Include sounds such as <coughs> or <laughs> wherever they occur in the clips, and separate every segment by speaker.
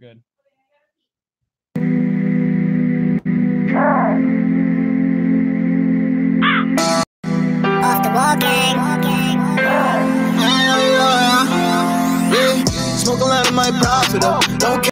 Speaker 1: good.
Speaker 2: Off the wall gang.
Speaker 3: Smoke a lot of my profit up. Don't care.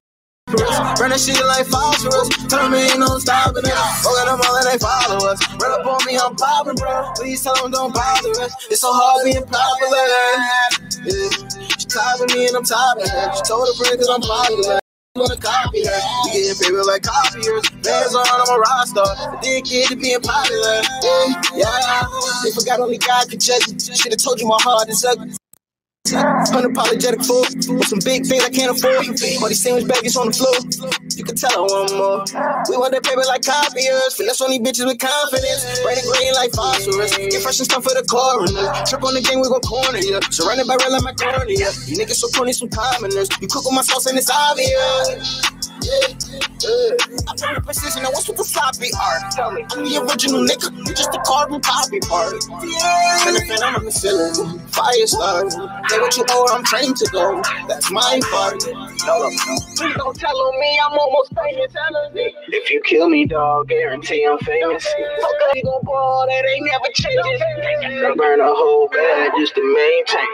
Speaker 3: for us. Run that shit like phosphorus. Tell me ain't no stopping us. Fuck them all and they follow us. Run up on me, I'm popping, bro. Please tell them don't bother us. It's so hard being popular. Yeah. She topping me and I'm topping her. She told her friend cause I'm popular. Wanna copy her? You getting paper like copiers. Bands on, I'm a rock star. Addicted to being popular. Yeah, yeah. They forgot only God could judge me. Should've told you my heart is ugly. Unapologetic fool with some big things I can't afford. All these sandwich baggies on the floor. You can tell I want more. We want that paper like copiers. Finesse on these bitches with confidence. Writing green like phosphorus. Get fresh and stuff for the coroner. Trip on the game, we gon' corner ya. Surrounded by red like my cornea. You niggas so corny, some commoners. You cook with my sauce and it's obvious. I put the precision. Now what's with the sloppy art? I'm the original nigga. You just a carbon copy part. Yeah, if I'm a ceiling, fire starter. Say what you owe, I'm trained to go. That's my part. No. Please don't tell on me. I'm almost famous. If you kill me, dog, guarantee I'm famous. Fuck you gon' ball. That ain't never changes. I burn a whole bag just to maintain.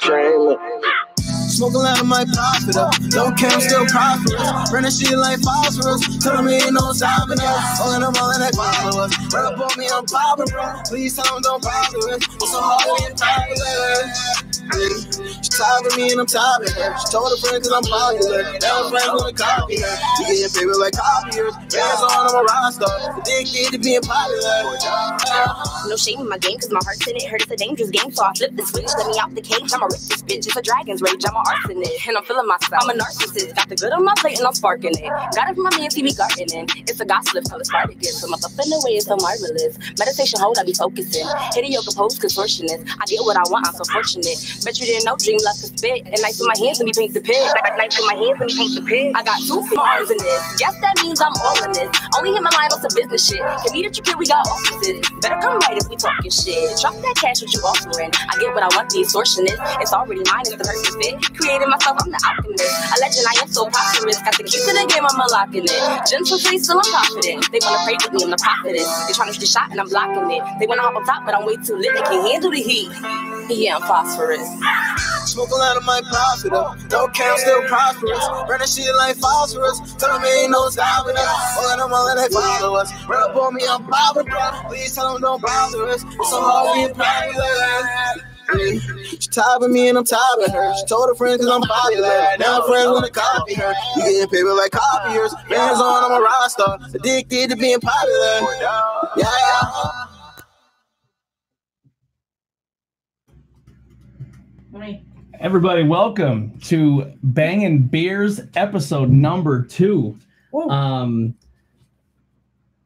Speaker 3: Shame. Smoke a lot of my profit up. Don't care, I'm still profitable. Run that shit like phosphorus. Tell me ain't no stopping us. All of them all in that follow us. Run up on me, I'm popping, bro. Please tell them don't bother us. It's so hard being popular. Yeah. She topping me and I'm topping her. She told her friend cause I'm popular. Now her friends wanna copy her. She getting paper like copiers. Bands on, I'm a rock star. Addicted to being popular.
Speaker 2: No shame in my game, cause my heart's in it. Heard it's a dangerous game, so I flip the switch. Let me out the cage. I'ma rip this bitch. It's a dragon's rage. I'm arsonist, and I'm feeling myself. I'm a narcissist. Got the good on my plate, and I'm sparking it. Got it from my man, me gardening. It's a till it's started. So my up in the way is so marvelous. Meditation hold, I be focusing. Hit a yoga pose, contortionist. I get what I want, I'm so fortunate. Bet you didn't know dream left to spit. And nice with my hands, let me paint the pig. Nice with my hands, let me paint the pig. I got two arms in this. Yes, that means I'm all in this. Only hit my line on some business shit. Can meet at your kid, we got offices. Better come right if we talking shit. Drop that cash what you offering. I get what I want, the extortionist. It's already mine, it's the perfect fit. Creating myself, I'm the alchemist. A legend, I am so prosperous. Got the key to the game, I'm unlocking it. Gentle face, still I'm confident. They wanna pray with me, I'm the prophetess. They tryna shoot the shot and I'm blocking it. They wanna hop on top, but I'm way too lit. They can't handle the heat. Yeah, I'm phosphorus.
Speaker 3: Smoke a lot of my profit up. Don't care, I'm still prosperous. Run that shit like phosphorus. Tell them ain't no stopping us. All of them all in they follow us. Run up on me, I'm popping, bro. Please tell them don't bother us. It's so hard being popular. Yeah. She topping me and I'm topping her. She told her friends cause I'm popular. Now her friends wanna copy her. You getting paper like copiers. Bands on, I'm a rock star. Addicted to being popular. Yeah.
Speaker 1: Everybody, welcome to Bangin' Beers episode number two. Um,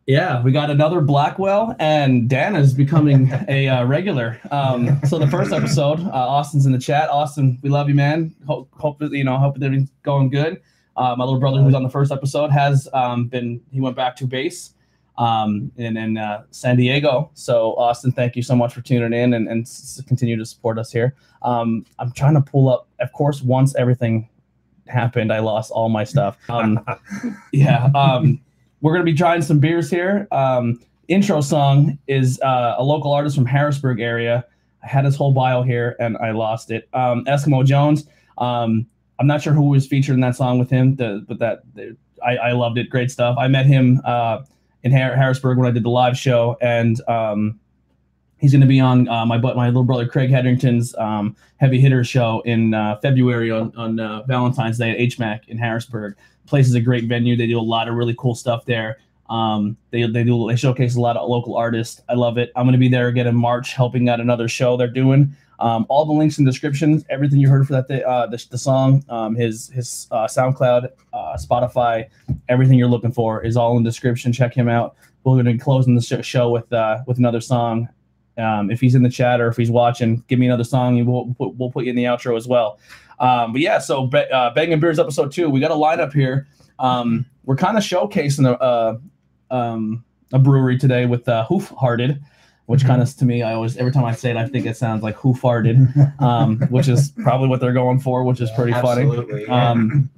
Speaker 1: yeah, we got another Blackwell, and Dan is becoming a uh, regular. Um, so the first episode, uh, Austin's in the chat. Austin, we love you, man. Hope, hope you know, hope everything's going good. Uh, my little brother, who's on the first episode, has um, been. He went back to base um, in in uh, San Diego. So Austin, thank you so much for tuning in and, and s- continue to support us here. Um, I'm trying to pull up. Of course, once everything happened, I lost all my stuff. Um, <laughs> yeah. We're gonna be trying some beers here. Um, intro song is uh, a local artist from Harrisburg area. I had his whole bio here and I lost it. Um, Eskimo Jones. Um, I'm not sure who was featured in that song with him, the, but that the, I, I loved it. Great stuff. I met him uh, in Har- Harrisburg when I did the live show, and um, he's going to be on uh, my but my little brother Craig Hedrington's um, heavy hitter show in uh, February on on uh, Valentine's Day at HMAC in Harrisburg. Place is a great venue. They do a lot of really cool stuff there. Um, they they do they showcase a lot of local artists. I love it. I'm going to be there again in March, helping out another show they're doing. Um, all the links in the description, everything you heard for that day, uh, the, the song, um, his his uh, SoundCloud, uh, Spotify, everything you're looking for is all in the description. Check him out. We're going to be closing the show with with another song. Um, if he's in the chat or if he's watching, give me another song and we'll put, we'll put you in the outro as well. Um, but yeah, so uh, Bangin' Beers episode two, we got a lineup here. Um, we're kind of showcasing a, uh, um, a brewery today with uh, Hoof Hearted, which kind of to me, I always every time I say it, I think it sounds like Who Farted, um, <laughs> which is probably what they're going for, which is pretty funny.
Speaker 4: Absolutely.
Speaker 1: Um,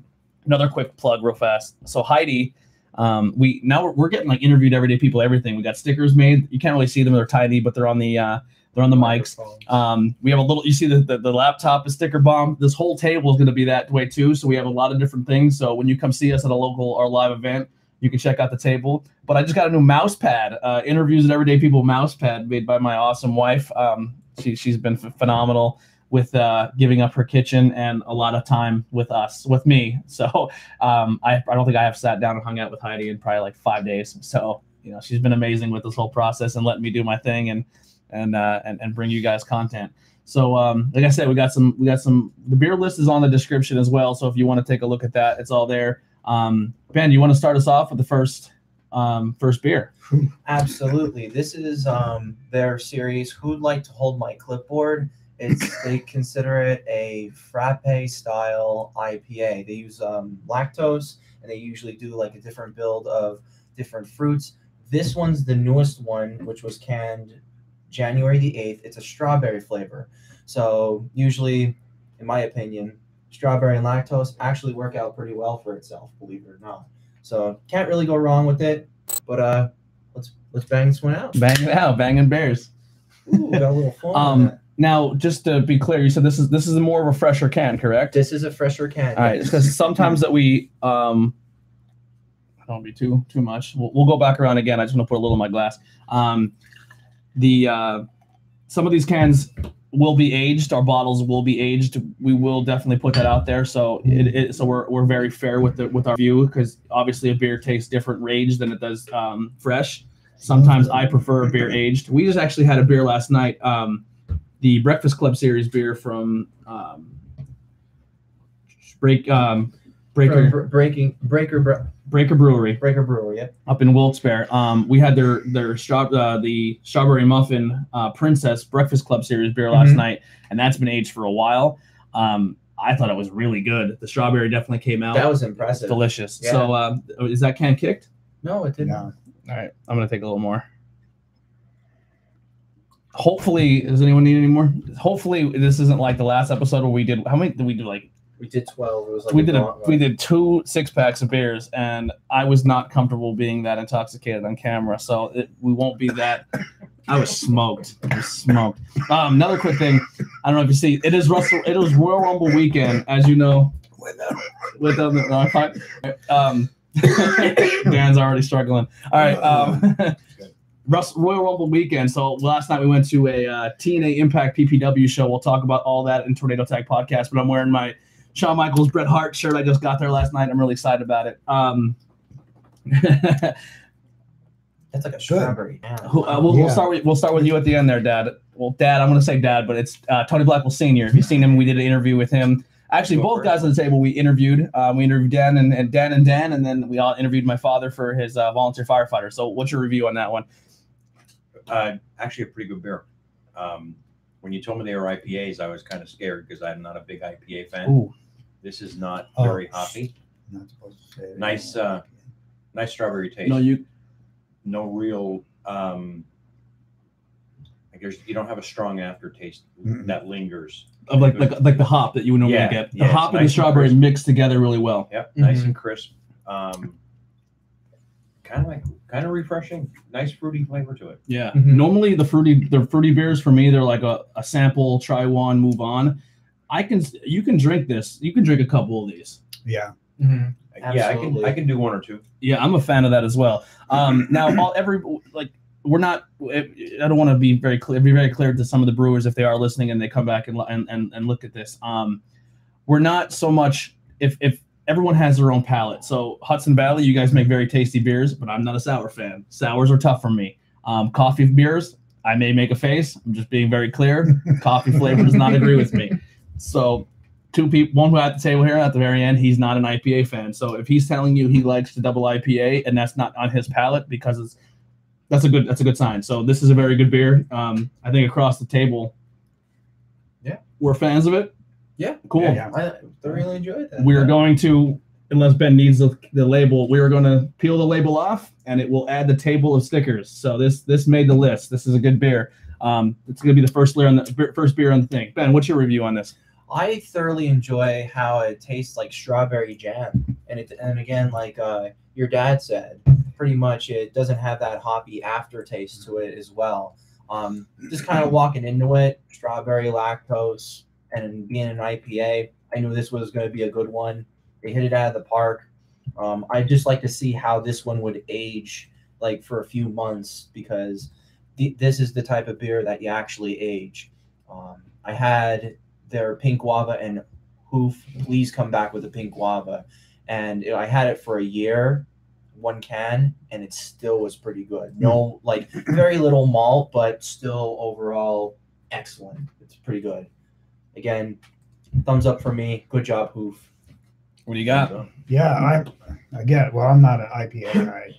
Speaker 1: another quick plug, real fast. So Heidi, um, we now we're, we're getting like interviewed everyday people, everything. We got stickers made. You can't really see them; they're tiny, but they're on the uh, they're on the mics. Um, we have a little. You see the, the the laptop is sticker bomb. This whole table is going to be that way too. So we have a lot of different things. So when you come see us at a local or live event, you can check out the table. But I just got a new mouse pad. Uh, interviews at everyday people mouse pad made by my awesome wife. Um, she she's been ph- phenomenal with uh, giving up her kitchen and a lot of time with us, with me. <laughs> So um, I, I don't think I have sat down and hung out with Heidi in probably like five days. So you know she's been amazing with this whole process and letting me do my thing and and uh, and, and bring you guys content. So um, like I said, we got some we got some the beer list is on the description as well. So if you want to take a look at that, it's all there. Um, ben, you want to start us off with the first um, first beer? <laughs>
Speaker 4: Absolutely. This is um, their series. Who'd like to hold my clipboard? It's they consider it a frappe style IPA. They use um, lactose, and they usually do like a different build of different fruits. This one's the newest one, which was canned January the eighth. It's a strawberry flavor. So usually, in my opinion, strawberry and lactose actually work out pretty well for itself. Believe it or not. So can't really go wrong with it. But uh, let's let's bang this one out.
Speaker 1: Bang it out, banging bears.
Speaker 4: Ooh, got a little foam.
Speaker 1: Um. Now, just to be clear, you said this is this is more of a fresher can, correct?
Speaker 4: This is a fresher can.
Speaker 1: All right, because sometimes that we um, I don't be too too much. We'll, we'll go back around again. I just want to put a little in my glass. Um, the uh, some of these cans will be aged. Our bottles will be aged. We will definitely put that out there. So it, it so we're, we're very fair with the with our view because obviously a beer tastes different aged than it does um, fresh. Sometimes I prefer a beer aged. We just actually had a beer last night. Um, the Breakfast Club series beer from um, Break um, Breaker
Speaker 4: Br- breaking breaker Bre-
Speaker 1: Breaker Brewery
Speaker 4: breaker brewer. Yep.
Speaker 1: up in Wilkes-Barre. Um, we had their their straw uh, the strawberry muffin uh, princess breakfast club series beer last
Speaker 4: Mhm.
Speaker 1: night, and that's been aged for a while. Um, I thought it was really good. The strawberry definitely came out.
Speaker 4: That was impressive.
Speaker 1: delicious.
Speaker 4: Yeah.
Speaker 1: So um, is that can kicked?
Speaker 4: No, it didn't.
Speaker 5: No.
Speaker 1: All right, I'm gonna take a little more. Hopefully, does anyone need any more? Hopefully, this isn't like the last episode where we did. How many did we do? Like
Speaker 4: We did twelve. It was like
Speaker 1: we did a we did two six packs of beers, and I was not comfortable being that intoxicated on camera. So it, we won't be that. I was smoked. I was smoked. Um, another quick thing. I don't know if you see. It is Russell. It is Royal Rumble weekend, as you know. With the, uh, fi- um, <laughs> Dan's already struggling. All right. Um, Russ, <laughs> Royal Rumble weekend. So last night we went to a uh, TNA Impact PPW show. We'll talk about all that in Tornado Tag podcast. But I'm wearing my Shawn Michaels Bret Hart shirt. I just got there last night. I'm really excited about it. Um, <laughs>
Speaker 4: That's like a strawberry.
Speaker 1: Uh, we'll, we'll start with we'll start with you at the end there, Dad. Well, Dad, I'm going to say Dad, but it's uh, Tony Blackwell Senior. If you've seen him, we did an interview with him. Actually,
Speaker 4: Go
Speaker 1: both
Speaker 4: first.
Speaker 1: guys on the table we interviewed. Uh, we interviewed Dan and, and Dan and Dan, and then we all interviewed my father for his uh, volunteer firefighter. So, what's your review on that one?
Speaker 6: Uh, actually, a pretty good beer. Um, when you told me they were IPAs, I was kind of scared because I'm not a big IPA fan.
Speaker 1: Ooh,
Speaker 6: This is not
Speaker 5: Oh,
Speaker 6: very hoppy.
Speaker 5: Not supposed to say it.
Speaker 6: Nice, uh, Nice strawberry taste.
Speaker 1: no, you
Speaker 6: no real. Um, I guess you don't have a strong aftertaste
Speaker 5: Mm-mm.
Speaker 6: that lingers.
Speaker 1: of like, like like the hop that you would normally
Speaker 6: Yeah,
Speaker 1: get. The
Speaker 6: yeah,
Speaker 1: hop and the
Speaker 6: nice and
Speaker 1: strawberry
Speaker 6: crisp.
Speaker 1: mix together really well.
Speaker 6: Yep, nice
Speaker 4: Mhm.
Speaker 6: and crisp. Um, kind of like kind of refreshing. Nice fruity flavor to it.
Speaker 1: Yeah.
Speaker 4: Mhm.
Speaker 1: Normally the fruity the fruity beers for me they're like a, a sample, try one, move on. I can you can drink this. You can drink a couple of these.
Speaker 5: Yeah.
Speaker 4: Mhm.
Speaker 6: Yeah, I can I can do one or two.
Speaker 1: Yeah, I'm a fan of that as well. Um, now, all every like we're not. I don't want to be very clear. Be very clear to some of the brewers if they are listening and they come back and and and, and look at this. Um, we're not so much if if everyone has their own palate. So Hudson Valley, you guys make very tasty beers, but I'm not a sour fan. Sours are tough for me. Um, coffee beers, I may make a face. I'm just being very clear. <laughs> coffee flavor does not agree with me. So two people, one who at the table here at the very end, he's not an IPA fan. So if he's telling you he likes the double IPA and that's not on his palate because it's that's a good that's a good sign. So this is a very good beer. Um, I think across the table,
Speaker 4: Yeah.
Speaker 1: we're fans of it.
Speaker 4: Yeah.
Speaker 1: cool.
Speaker 5: Yeah,
Speaker 4: I thoroughly enjoyed that.
Speaker 1: We are going to, unless Ben needs the, the label, we are going to peel the label off, and it will add the table of stickers. So this this made the list. This is a good beer. Um, it's going to be the first beer on the first beer on the thing. Ben, what's your review on this?
Speaker 7: I thoroughly enjoy how it tastes like strawberry jam, and it and again, like uh, your dad said, pretty much it doesn't have that hoppy aftertaste to it as well. Um, just kind of walking into it, strawberry lactose, and being an IPA, I knew this was going to be a good one. They hit it out of the park. Um, I'd just like to see how this one would age, like for a few months, because th- this is the type of beer that you actually age. Um, I had their pink guava and hoof. Please come back with a pink guava, and I had it for a year, one can, and it still was pretty good. No, like very little malt, but still overall excellent. It's pretty good. Again, thumbs up for me. Good job, hoof.
Speaker 1: What do you got?
Speaker 5: Yeah, I I get it. Well, I'm not an IPA guy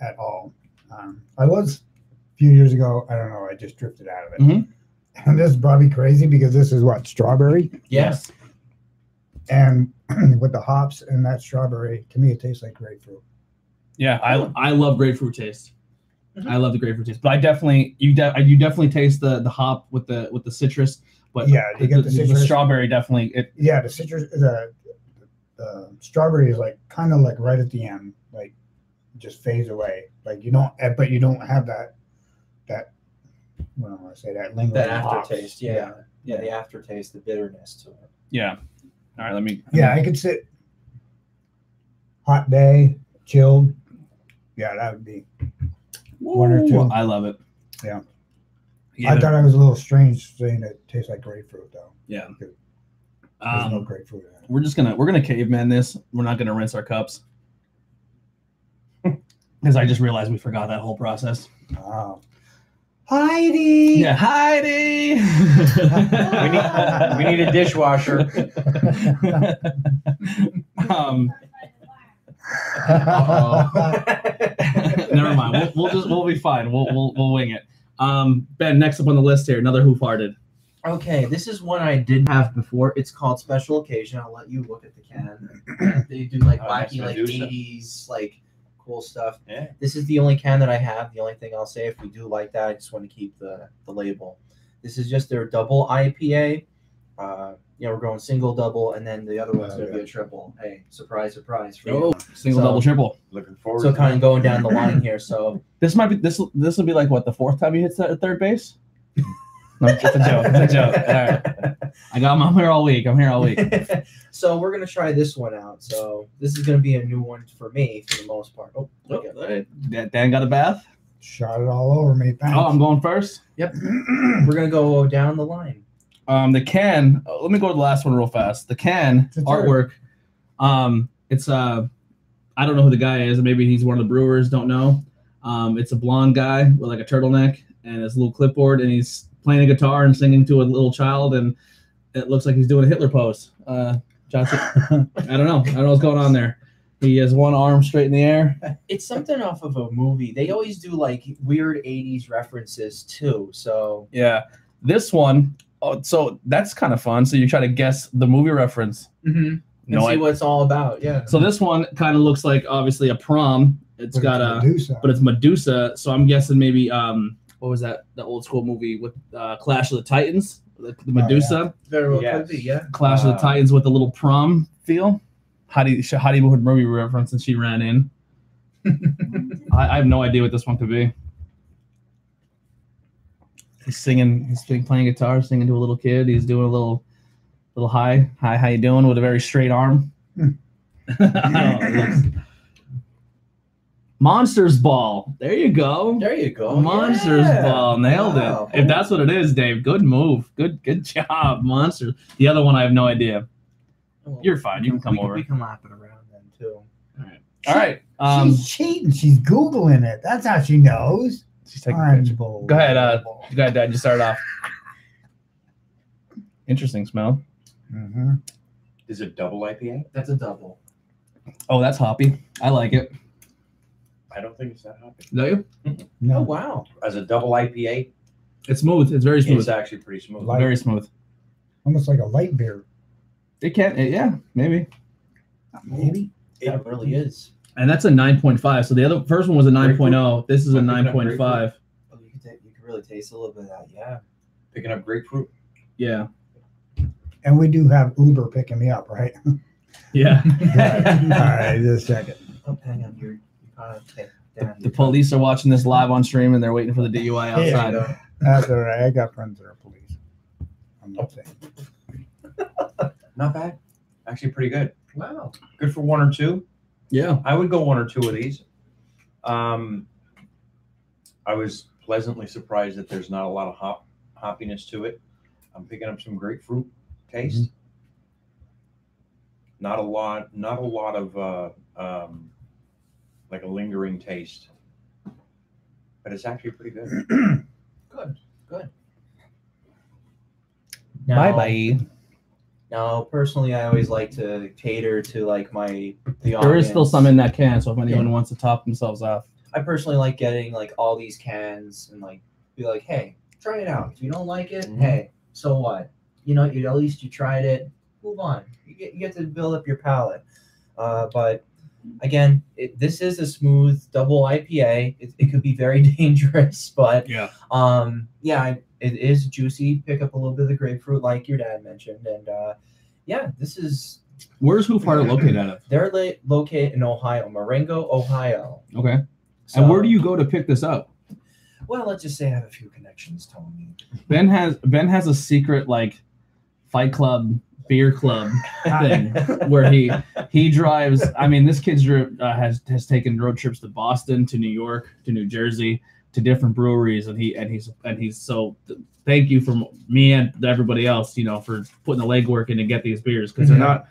Speaker 5: at all. Um, I was a few years ago. I don't know. I just drifted out of it.
Speaker 1: Mhm.
Speaker 5: And this is probably crazy because this is what strawberry,
Speaker 7: Yes.
Speaker 5: and <clears throat> with the hops and that strawberry, to me it tastes like grapefruit.
Speaker 1: Yeah, I I love grapefruit taste.
Speaker 7: Mhm.
Speaker 1: I love the grapefruit taste, but I definitely you de- you definitely taste the the hop with the with the citrus. But
Speaker 5: Yeah, you
Speaker 1: the,
Speaker 5: get the
Speaker 1: the
Speaker 5: citrus.
Speaker 1: strawberry definitely. It
Speaker 5: Yeah, the citrus, the the strawberry is like kind of like right at the end, like just fades away. Like you don't, eh, but you don't have that that. What do I want to say? That lingering
Speaker 7: That aftertaste. Yeah. yeah. the aftertaste, the bitterness to it.
Speaker 1: yeah. All right, let me.
Speaker 5: Yeah, I could sit. Hot day, chilled. Yeah, that would be. one or two.
Speaker 1: I love it.
Speaker 5: Yeah.
Speaker 1: Yeah.
Speaker 5: I thought it was a little strange saying it tastes like grapefruit though.
Speaker 1: yeah.
Speaker 5: There's
Speaker 1: Um,
Speaker 5: no grapefruit in it.
Speaker 1: we're just gonna we're gonna caveman this. We're not gonna rinse our cups <laughs> because I just realized we forgot that whole process.
Speaker 5: Oh. Heidi.
Speaker 1: Yeah, Heidi.
Speaker 6: We need we need a dishwasher. <laughs>
Speaker 1: um, <laughs> Uh-oh. never mind. We'll, we'll just we'll be fine. We'll we'll we'll wing it. Um, Ben, next up on the list here, another who farted.
Speaker 7: Okay, this is one I didn't have before. It's called Special Occasion. I'll let you look at the can. <clears throat> they do like
Speaker 6: Oh, that's
Speaker 7: wacky, like
Speaker 6: Medusa.
Speaker 7: 80s, like cool stuff.
Speaker 6: Yeah.
Speaker 7: This is the only can that I have. The only thing I'll say, if we do like that, I just want to keep the, the label. This is just their double IPA. Uh, you know, we're going single, double, and then the other one's going to be a triple. Hey, surprise, surprise for you.
Speaker 1: Oh, single,
Speaker 7: So-
Speaker 1: double, triple.
Speaker 6: Looking forward.
Speaker 7: So
Speaker 6: to
Speaker 7: kind
Speaker 6: it.
Speaker 7: of going down the <laughs> line here. So
Speaker 1: This might be this. This will be like what the fourth time you hit th- third base. <laughs> No, it's a joke. It's a joke. All right. I got. I'm here all week. I'm here all week. <laughs>
Speaker 7: so we're gonna try this one out. So this is gonna be a new one for me for the most part. Oh, look at that.
Speaker 1: Dan- Dan got a bath.
Speaker 5: Shot it all over me. Thanks.
Speaker 1: Oh, I'm going first. Yep. <clears throat>
Speaker 7: We're gonna go down the line.
Speaker 1: Um, the can. oh, let me go to the last one real fast. The can
Speaker 5: It's
Speaker 1: artwork. Um, it's uh, I don't know who the guy is. Maybe he's one of the brewers. Don't know. Um, it's a blonde guy with like a turtleneck and his little clipboard, and he's playing a guitar and singing to a little child, and it looks like he's doing a Hitler pose. Uh, Johnson. <laughs> I don't know. I don't know what's going on there. He has one arm straight in the air.
Speaker 7: It's something off of a movie. They always do like weird '80s references too. So
Speaker 1: Yeah. This one, oh, so that's kind of fun. So you try to guess the movie reference.
Speaker 7: and
Speaker 1: No,
Speaker 7: see
Speaker 1: I,
Speaker 7: what it's all about. Yeah.
Speaker 1: so this one kind of looks like obviously a prom. It's
Speaker 5: But
Speaker 1: got a,
Speaker 5: Medusa.
Speaker 1: but it's Medusa. So I'm guessing maybe um, what was that? The old school movie with uh, Clash of the Titans, the, the Medusa.
Speaker 7: Very well
Speaker 6: Yes.
Speaker 7: could be. Yeah.
Speaker 1: Clash of the Titans with a little prom feel. Heidi, Heidi would movie reference, and she ran in. <laughs> I, I have no idea what this one could be. He's singing. He's playing guitar, singing to a little kid. He's doing a little, little hi, hi, how you doing? With a very straight arm. I don't know, it looks- Monsters Ball. There you go.
Speaker 7: There you go.
Speaker 1: Monsters
Speaker 7: Yeah.
Speaker 1: Ball. Nailed
Speaker 7: Wow.
Speaker 1: it. If that's what it is, Dave, good move. Good, good <laughs> job. Monsters. The other one, I have no idea.
Speaker 7: Well,
Speaker 1: You're fine. You can come
Speaker 7: we,
Speaker 1: over.
Speaker 7: We can lap it around then too.
Speaker 1: All right. Um,
Speaker 5: she's cheating. She's googling it. That's how she knows.
Speaker 1: She's taking a picture.
Speaker 5: Unbelievable.
Speaker 1: Go ahead, uh, Go ahead, Dad. You start off. Interesting smell.
Speaker 5: Mhm.
Speaker 6: Is it double IPA?
Speaker 7: That's a double.
Speaker 1: Oh, that's hoppy. I like it.
Speaker 6: I don't think it's that hoppy.
Speaker 1: Do you?
Speaker 7: Oh
Speaker 5: No,
Speaker 7: wow.
Speaker 6: As a double IPA,
Speaker 1: It's smooth. It's very smooth.
Speaker 6: it's actually pretty smooth.
Speaker 5: Light.
Speaker 1: Very smooth.
Speaker 5: almost like a light beer.
Speaker 1: It can. It, yeah, maybe.
Speaker 5: Maybe.
Speaker 7: It really is.
Speaker 1: And that's a 9.5. So the other first one was a 9.0. This is a
Speaker 6: I'm picking
Speaker 1: 9.5.
Speaker 7: Oh, you can you can really taste a little bit of that. Yeah.
Speaker 6: Picking up grapefruit.
Speaker 1: Yeah.
Speaker 5: and we do have Uber picking me up, right? <laughs>
Speaker 1: Yeah. <laughs>
Speaker 5: All right, just a second.
Speaker 7: Oh, hang on, you're, you kind of okay. Damn,
Speaker 1: The police are watching this live on stream and they're waiting for the DUI
Speaker 5: Yeah.
Speaker 1: outside.
Speaker 5: That's all right. I got friends that are police. I'm not saying. <laughs>
Speaker 6: Not bad. Actually, pretty good.
Speaker 7: Wow.
Speaker 6: Good for one or two.
Speaker 1: Yeah.
Speaker 6: I would go one or two of these. Um, I was pleasantly surprised that there's not a lot of hop hoppiness to it. I'm picking up some grapefruit taste. Not a lot. Not a lot of uh, um, like a lingering taste. But it's actually pretty good. <clears throat>
Speaker 7: Good. Good.
Speaker 1: Bye bye.
Speaker 7: Now, personally, I always like to cater to like my the
Speaker 1: There is still some in that can, so if anyone wants to top themselves off.
Speaker 7: I personally like getting like all these cans and like be like, hey, try it out. If you don't like it,
Speaker 6: Mhm.
Speaker 7: hey, so what? You know, you at least you tried it. Move on. You get you get to build up your palate. Uh, but again, it, this is a smooth double IPA. It, it could be very <laughs> dangerous, but
Speaker 1: Yeah.
Speaker 7: um, yeah, it is juicy. Pick up a little bit of the grapefruit, like your dad mentioned, and uh, yeah, this is
Speaker 1: Where's Heart located out of?
Speaker 7: they're la- located in Ohio, Marengo, Ohio.
Speaker 1: Okay.
Speaker 7: So,
Speaker 1: and where do you go to pick this up?
Speaker 7: Well, let's just say I have a few connections, Tony.
Speaker 1: Ben has Ben has a secret like Fight Club beer club thing <laughs> where he he drives. I mean, this kid's dri- uh, has has taken road trips to Boston, to New York, to New Jersey, to different breweries, and he and he's and he's so. Thank you from me and everybody else, you know, for putting the legwork in to get these beers because they're not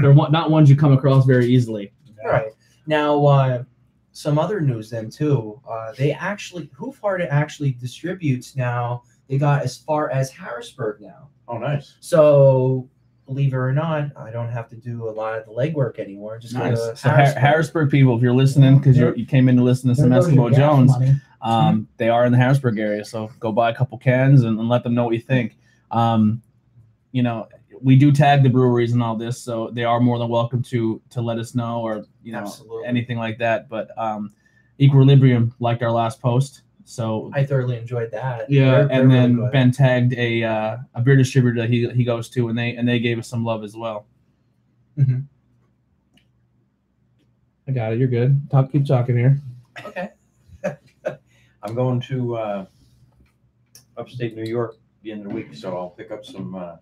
Speaker 1: they're one- not ones you come across very easily.
Speaker 7: All right. Now, uh, some other news then too. Uh, they actually, Hoof Heart actually distributes now. They got as far as Harrisburg now.
Speaker 6: Oh, nice.
Speaker 7: So, believe it or not, I don't have to do a lot of the legwork anymore. Just go
Speaker 1: Nice.
Speaker 7: to
Speaker 1: So Har- Harrisburg people, if you're listening, because you you came in to listen to some Eskimo Jones, um, they are in the Harrisburg area. So go buy a couple cans and, and let them know what you think. Um, you know, we do tag the breweries and all this, so they are more than welcome to to let us know or you know
Speaker 7: Absolutely.
Speaker 1: anything like that. But um, Equilibrium liked our last post, so
Speaker 7: I thoroughly enjoyed that.
Speaker 1: yeah,
Speaker 7: They're- they're
Speaker 1: and
Speaker 7: really
Speaker 1: then
Speaker 7: good.
Speaker 1: Ben tagged a uh, a beer distributor that he he goes to, and they and they gave us some love as well.
Speaker 7: Mhm.
Speaker 1: I got it. You're good. Talk. Keep talking here.
Speaker 7: Okay. <laughs>
Speaker 6: I'm going to uh, upstate New York the end of the week, so I'll pick up some uh,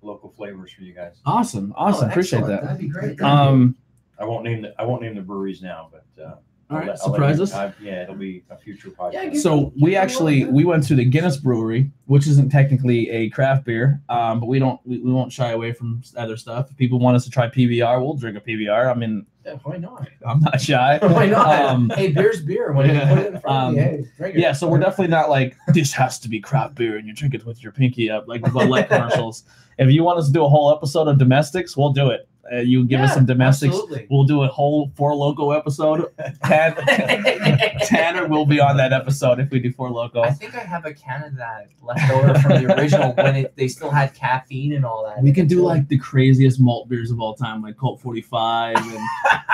Speaker 6: local flavors for you guys.
Speaker 1: Awesome. Awesome.
Speaker 7: Oh,
Speaker 1: Appreciate that.
Speaker 7: That'd be great.
Speaker 1: Um.
Speaker 6: I won't name the I won't name the breweries now, but uh,
Speaker 1: All
Speaker 6: I'll
Speaker 1: right.
Speaker 6: let-
Speaker 1: Surprise us.
Speaker 6: I- yeah, it'll be a future podcast.
Speaker 7: Yeah,
Speaker 1: So we actually we went to the Guinness Brewery, which isn't technically a craft beer, um, but we don't we, we won't shy away from other stuff. If people want us to try PBR, we'll drink a PBR. I mean,
Speaker 7: Yeah, why not?
Speaker 1: I'm not shy. <laughs>
Speaker 7: Why not?
Speaker 1: Um, <laughs>
Speaker 7: hey, beer's beer. When
Speaker 1: yeah,
Speaker 7: you put it in front of me,
Speaker 1: um,
Speaker 7: hey, drink it.
Speaker 1: yeah, so we're definitely not like this has to be craft beer and you drink it with your pinky up like the Bud Light <laughs> commercials. If you want us to do a whole episode of domestics, we'll do it. Uh, you give us some domestics.
Speaker 7: Absolutely.
Speaker 1: We'll do a whole Four Loko episode. Tan- <laughs> Tanner will be on that episode if we do Four Loko.
Speaker 7: I think I have a can of that left over from the original when it, they still had caffeine and all that.
Speaker 1: We can do like the craziest malt beers of all time, like Colt 45 and,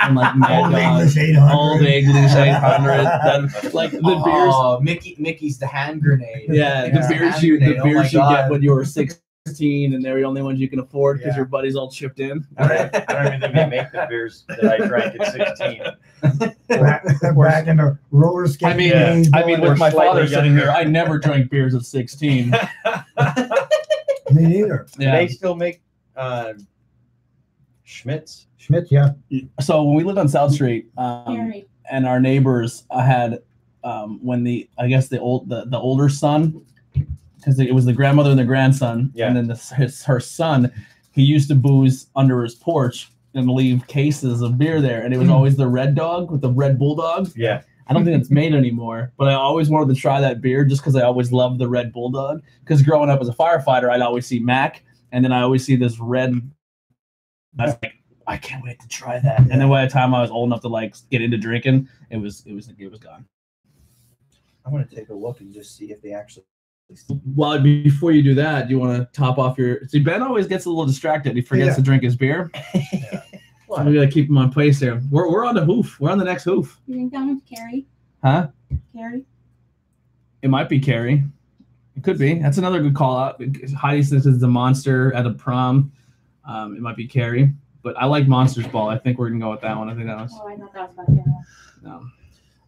Speaker 1: and like <laughs> Mad
Speaker 5: Old
Speaker 1: Dog,
Speaker 5: English 800.
Speaker 1: Old English 800. Then, like the beers.
Speaker 7: Oh, Mickey, Mickey's the hand grenade.
Speaker 1: Yeah,
Speaker 7: Mickey's
Speaker 1: the beers
Speaker 7: hand
Speaker 1: you the
Speaker 7: grenade. Oh my
Speaker 1: beers you get when you were 16 and they're the only ones you can afford because
Speaker 5: Yeah.
Speaker 1: your buddies all chipped in.
Speaker 6: I don't, I don't even think they make the beers that I drank at 16.
Speaker 5: back, back in the roller skating
Speaker 1: I mean,
Speaker 5: days.
Speaker 1: I mean, with my
Speaker 6: slightly
Speaker 1: father sitting here, I never drank beers at 16. <laughs>
Speaker 5: me neither.
Speaker 1: Yeah.
Speaker 6: they still make uh, Schmitz?
Speaker 5: Schmidt, yeah.
Speaker 1: So when we lived on South Street, um, and our neighbors uh, had um, when the I guess the old the, the older son because it was the grandmother and the grandson,
Speaker 6: Yeah.
Speaker 1: and then the, his her son, he used to booze under his porch and leave cases of beer there, and it was mm. always the Red Dog with the Red Bulldog.
Speaker 6: Yeah.
Speaker 1: I don't think it's made anymore, but I always wanted to try that beer just because I always loved the Red Bulldog. Because growing up as a firefighter, I'd always see Mac, and then I always see this red. I was like, I can't wait to try that. And then by the time I was old enough to like get into drinking, it was it was it was gone.
Speaker 7: I'm gonna take a look and just see if they actually.
Speaker 1: Well, before you do that, do you want to top off your? See, Ben always gets a little distracted. He forgets
Speaker 5: Yeah.
Speaker 1: to drink his beer. <laughs>
Speaker 7: What?
Speaker 1: We gotta keep him on place here. We're we're on the hoof. We're on the next hoof,
Speaker 8: You think that one's Carrie?
Speaker 1: huh?
Speaker 8: Carrie?
Speaker 1: It might be Carrie. It could be. That's another good call out. Heidi says it's a monster at a prom. Um, it might be Carrie, but I like Monsters Ball. I think we're gonna go with that one. I think that was
Speaker 8: Oh, I thought that was about Hannah.
Speaker 1: no.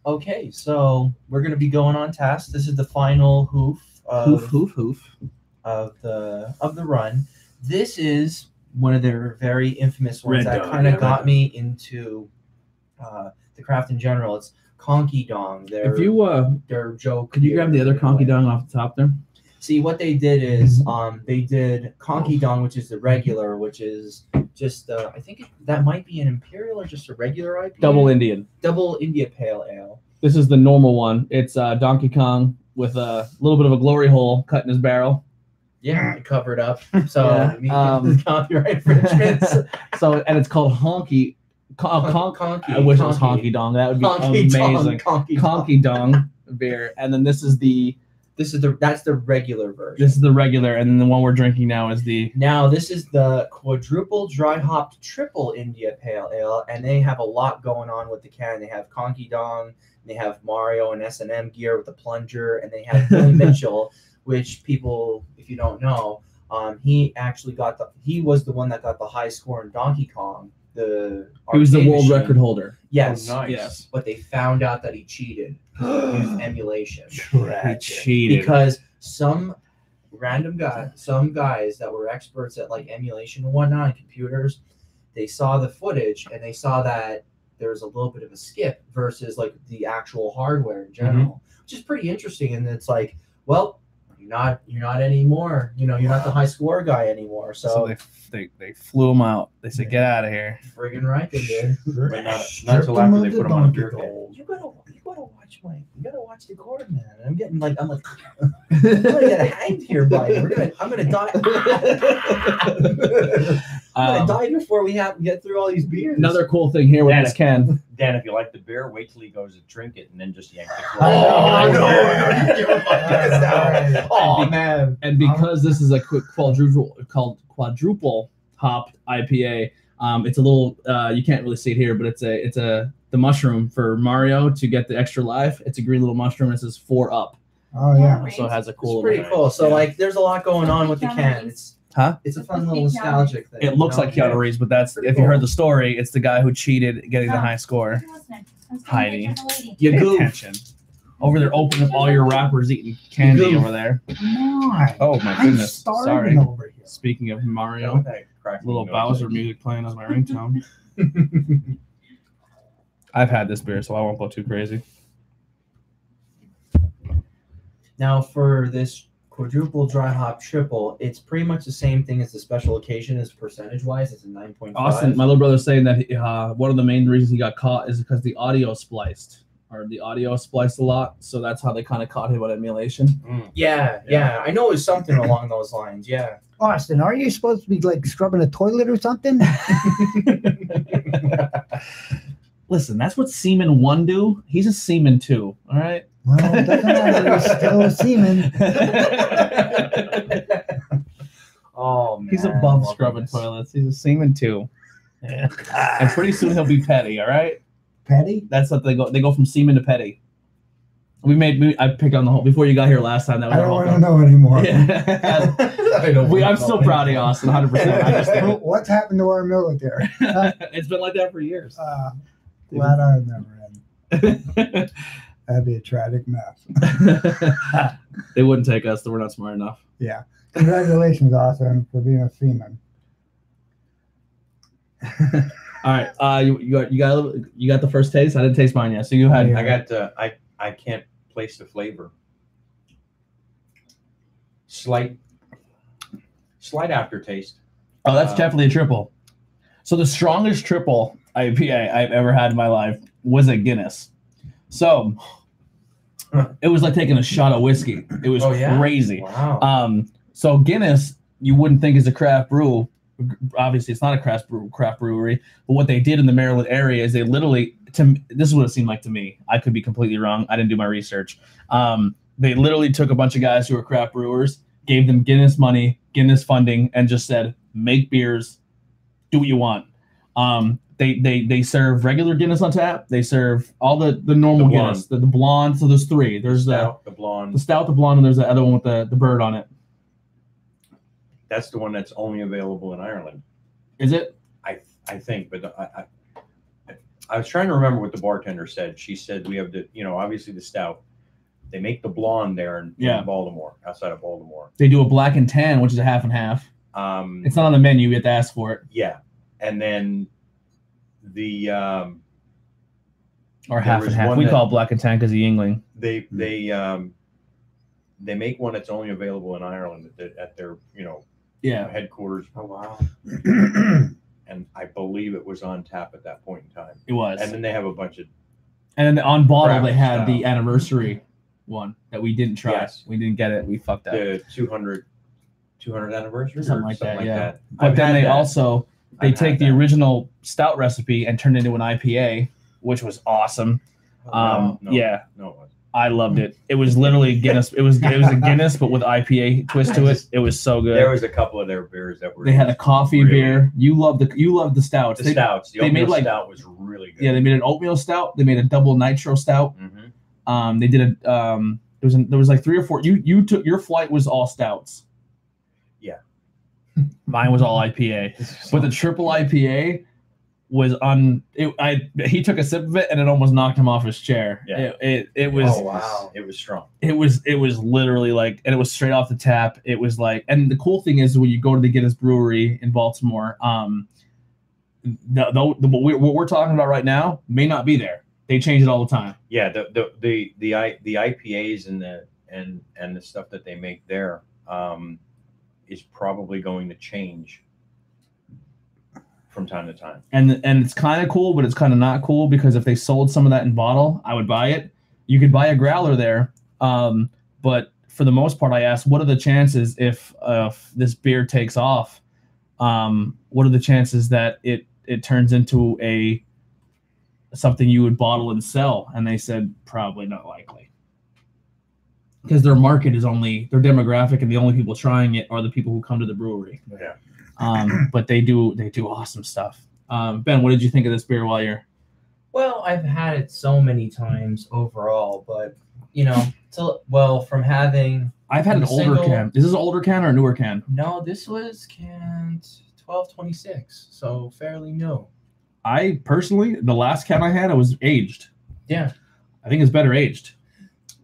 Speaker 7: Okay, so we're gonna be going on task. This is the final hoof of,
Speaker 1: hoof hoof hoof.
Speaker 7: of the of the run. This is one of their very infamous ones
Speaker 1: Red
Speaker 7: that kind of
Speaker 1: yeah,
Speaker 7: got
Speaker 1: Red
Speaker 7: me into uh, the craft in general. It's Konkey Dong. Their
Speaker 1: If you uh,
Speaker 7: their joke.
Speaker 1: could you grab the other
Speaker 7: in konkey
Speaker 1: dong off the top there?
Speaker 7: See what they did is um they did Konkey Dong, which is the regular, which is just uh, I think it, that might be an imperial or just a regular IPA.
Speaker 1: Double Indian.
Speaker 7: double India Pale Ale.
Speaker 1: This is the normal one. It's uh, Donkey Kong with a little bit of a glory hole cut in his barrel.
Speaker 7: Yeah, covered up. <laughs> So
Speaker 1: Yeah,
Speaker 7: me-
Speaker 1: um, <laughs>
Speaker 7: copyright infringements. <laughs>
Speaker 1: So and it's called Honky. Con- con-
Speaker 7: Conky.
Speaker 1: I wish it was Honky Dong. That would be
Speaker 7: Konkey Dong,
Speaker 1: amazing.
Speaker 7: Konkey Dong.
Speaker 1: Konkey Dong beer, and then this is the
Speaker 7: This is the that's the regular version.
Speaker 1: this is the regular, and then the one we're drinking now is the
Speaker 7: Now this is the quadruple dry hopped triple India Pale Ale, and they have a lot going on with the can. They have Konkey Dong, they have Mario and S and M gear with the plunger, and they have Billy <laughs> Mitchell, which people, if you don't know, um, he actually got the he was the one that got the high score in Donkey Kong. The
Speaker 1: he was the world
Speaker 7: machine.
Speaker 1: record holder.
Speaker 7: Yes,
Speaker 6: Oh, nice.
Speaker 1: Yes.
Speaker 7: but they found out that he cheated. <gasps> He used emulation
Speaker 1: He cheated.
Speaker 7: because some random guy, some guys that were experts at like emulation and whatnot and computers, they saw the footage and they saw that there's a little bit of a skip versus like the actual hardware in general, mm-hmm. which is pretty interesting. And it's like, well, you're not you're not anymore. You know, you're not the high score guy anymore. So,
Speaker 1: so they, they they flew him out. They said, "Get out of here."
Speaker 7: friggin' right they did. <laughs>
Speaker 6: But not,
Speaker 5: Strip
Speaker 6: not until after they put him on a
Speaker 5: donkey
Speaker 6: beer can.
Speaker 5: gold.
Speaker 7: You gotta you gotta watch my you gotta watch the cord, man. I'm getting like I'm like <laughs> I'm gonna get hanged here, buddy. We're gonna I'm gonna die. <laughs> I'm
Speaker 1: Um,
Speaker 7: die before we have get through all these beers.
Speaker 1: another cool thing here with
Speaker 6: Yeah.
Speaker 1: this can.
Speaker 6: Dan, if you like the beer, wait till he goes to drink it and then just yank the <laughs>
Speaker 5: Oh,
Speaker 6: cork.
Speaker 5: no,
Speaker 7: no, you give him my guess now. Oh
Speaker 1: And be-
Speaker 7: man.
Speaker 1: And because this is a quick quadruple called quadruple hopped IPA, um, it's a little uh, you can't really see it here, but it's a it's a the mushroom for Mario to get the extra life. It's a green little mushroom. It says four up,
Speaker 5: Oh yeah.
Speaker 1: so it has a
Speaker 7: It's
Speaker 1: cool.
Speaker 7: pretty cool. So
Speaker 1: Yeah.
Speaker 7: like there's a lot going on with the can. It's
Speaker 1: Huh?
Speaker 7: it's a fun little nostalgic thing.
Speaker 1: It looks like
Speaker 7: know?
Speaker 1: Keanu Reeves, but that's if you heard the story, it's the guy who cheated getting the high score.
Speaker 8: Who was next? I was
Speaker 1: Heidi.
Speaker 8: get to the lady.
Speaker 7: You
Speaker 1: Pay
Speaker 7: goof.
Speaker 1: attention. Over there, opening up all your wrappers, eating candy
Speaker 7: goof.
Speaker 1: over there.
Speaker 5: Come on.
Speaker 1: Oh my
Speaker 5: I'm
Speaker 1: goodness!
Speaker 5: starving
Speaker 1: Sorry.
Speaker 5: over here.
Speaker 1: Speaking of Mario,
Speaker 6: with
Speaker 1: little
Speaker 6: noise.
Speaker 1: Bowser music playing as my ringtone. <laughs> I've had this beer, so I won't go too crazy.
Speaker 7: Now for this quadruple dry hop triple, it's pretty much the same thing as the special occasion as percentage wise. It's a nine point five.
Speaker 1: Austin, my little brother's saying that he, uh, one of the main reasons he got caught is because the audio spliced, or the audio spliced a lot. So that's how they kind of caught him on emulation.
Speaker 6: Mm.
Speaker 7: yeah, yeah, I know it was something <laughs> along those lines. Yeah.
Speaker 5: Austin, are you supposed to be like scrubbing a toilet or something? <laughs>
Speaker 1: Listen, that's what Seaman One do. He's a Seaman Two. All right.
Speaker 5: Well, it doesn't matter. He's still a seaman. <laughs>
Speaker 7: Oh man.
Speaker 1: He's above
Speaker 7: love
Speaker 1: scrubbing
Speaker 7: this.
Speaker 1: toilets. He's a Seaman too. Yeah. and pretty soon he'll be petty. All right.
Speaker 5: Petty?
Speaker 1: That's what they go. They go from Seaman to petty. We made. We, I picked on the whole before you got here last time. That was
Speaker 5: I don't want to know anymore.
Speaker 1: Yeah. <laughs> we, I'm
Speaker 7: know.
Speaker 1: still proud of you, Austin. 100. percent I just think <laughs>
Speaker 5: What's happened to our military?
Speaker 1: it's been like that for years.
Speaker 5: Uh, glad I was never in. That'd be a tragic mess.
Speaker 1: they wouldn't take us. We're not smart enough.
Speaker 5: Yeah. Congratulations, Austin, for being a seaman. <laughs>
Speaker 1: All right. Uh, you, you got you got a little- you got the first taste. I didn't taste mine yet. So you had.
Speaker 5: Yeah.
Speaker 6: I got. Uh, I I can't place the flavor. Slight, slight aftertaste.
Speaker 1: Oh, that's
Speaker 6: Uh,
Speaker 1: definitely a triple. So the strongest triple IPA I've ever had in my life was a Guinness. So it was like taking a shot of whiskey. It was
Speaker 7: Oh, yeah?
Speaker 1: crazy.
Speaker 7: Wow.
Speaker 1: Um, so Guinness, you wouldn't think is a craft brew. Obviously, it's not a craft brew, craft brewery. But what they did in the Maryland area is they literally, to this is what it seemed like to me. I could be completely wrong. I didn't do my research. Um, they literally took a bunch of guys who were craft brewers, gave them Guinness money, Guinness funding, and just said, make beers, do what you want. Um, they they they serve regular Guinness on tap. They serve all the the normal
Speaker 6: The.
Speaker 1: Guinness, the, the blonde. So there's three. There's the
Speaker 6: Stout, the blonde.
Speaker 1: the stout, the blonde, and there's the other one with the the bird on it.
Speaker 6: That's the one that's only available in Ireland.
Speaker 1: Is it?
Speaker 6: I I think, but I, I I was trying to remember what the bartender said. She said we have the you know obviously the stout. They make the blonde there in, in
Speaker 1: Yeah.
Speaker 6: Baltimore, outside of Baltimore.
Speaker 1: They do a black and tan, which is a half and half.
Speaker 6: Um,
Speaker 1: It's not on the menu. You have to ask for it,
Speaker 6: yeah, and then the um,
Speaker 1: or half and half.
Speaker 6: one
Speaker 1: We call it black and tan because of Yuengling.
Speaker 6: they they um, they make one that's only available in Ireland at, the, at their you know
Speaker 1: Yeah,
Speaker 6: headquarters,
Speaker 4: Oh wow. <clears throat>
Speaker 6: and I believe it was on tap at that point in time.
Speaker 1: it was.
Speaker 6: And then they have a bunch of
Speaker 1: And then on bottle, they had the anniversary one that we didn't try.
Speaker 6: Yes.
Speaker 1: We didn't get it. We fucked up.
Speaker 6: the 200 200 anniversary
Speaker 1: Something like that, yeah. But
Speaker 6: I've
Speaker 1: then they
Speaker 6: that.
Speaker 1: also they
Speaker 6: I've
Speaker 1: take the
Speaker 6: that.
Speaker 1: original stout recipe and turn it into an IPA, which was awesome. Um,
Speaker 6: no,
Speaker 1: yeah,
Speaker 6: no.
Speaker 1: I loved it. It was literally Guinness. It was it was a Guinness, but with IPA twist to <laughs> it. It was so good.
Speaker 6: There was a couple of their beers that were.
Speaker 1: they had a coffee
Speaker 6: really-
Speaker 1: beer. You loved the you loved the stouts.
Speaker 6: The
Speaker 1: They-
Speaker 6: stouts. The
Speaker 1: they made, like-
Speaker 6: stout was really good.
Speaker 1: yeah, they made an oatmeal stout. They made a double nitro stout.
Speaker 6: hmm
Speaker 1: Um, they did a um, there was an, there was like three or four. You you took your flight was all stouts.
Speaker 6: Yeah.
Speaker 1: Mine was all IPA, but the triple IPA was on. It, I he took a sip of it and it almost knocked him off his chair.
Speaker 6: Yeah.
Speaker 1: It it, it was
Speaker 4: Oh, wow.
Speaker 6: It was strong.
Speaker 1: it was it was literally like and it was straight off the tap. It was like and the cool thing is when you go to the Guinness Brewery in Baltimore, um, the, the, the what, we, what we're talking about right now may not be there. They change it all the time.
Speaker 6: Yeah, the the the the, I, the IPAs and the and and the stuff that they make there um, is probably going to change from time to time.
Speaker 1: and and it's kind of cool, but it's kind of not cool because if they sold some of that in bottle, I would buy it. You could buy a growler there, um, but for the most part, I asked, what are the chances if uh, if this beer takes off? Um, what are the chances that it it turns into a something you would bottle and sell? And they said probably not likely. Because their market is only their demographic, and the only people trying it are the people who come to the brewery
Speaker 6: Yeah.
Speaker 1: um, but they do they do awesome stuff. Um, ben, what did you think of this beer while you're?
Speaker 7: Well, I've had it so many times overall, but you know, to, well, from having
Speaker 1: I've had an
Speaker 7: The
Speaker 1: older
Speaker 7: single-
Speaker 1: can. Is this an older can or a newer can?
Speaker 7: no, this was canned twelve twenty six, so fairly new.
Speaker 1: I personally, the last can I had, I was aged.
Speaker 7: Yeah.
Speaker 1: I think it's better aged.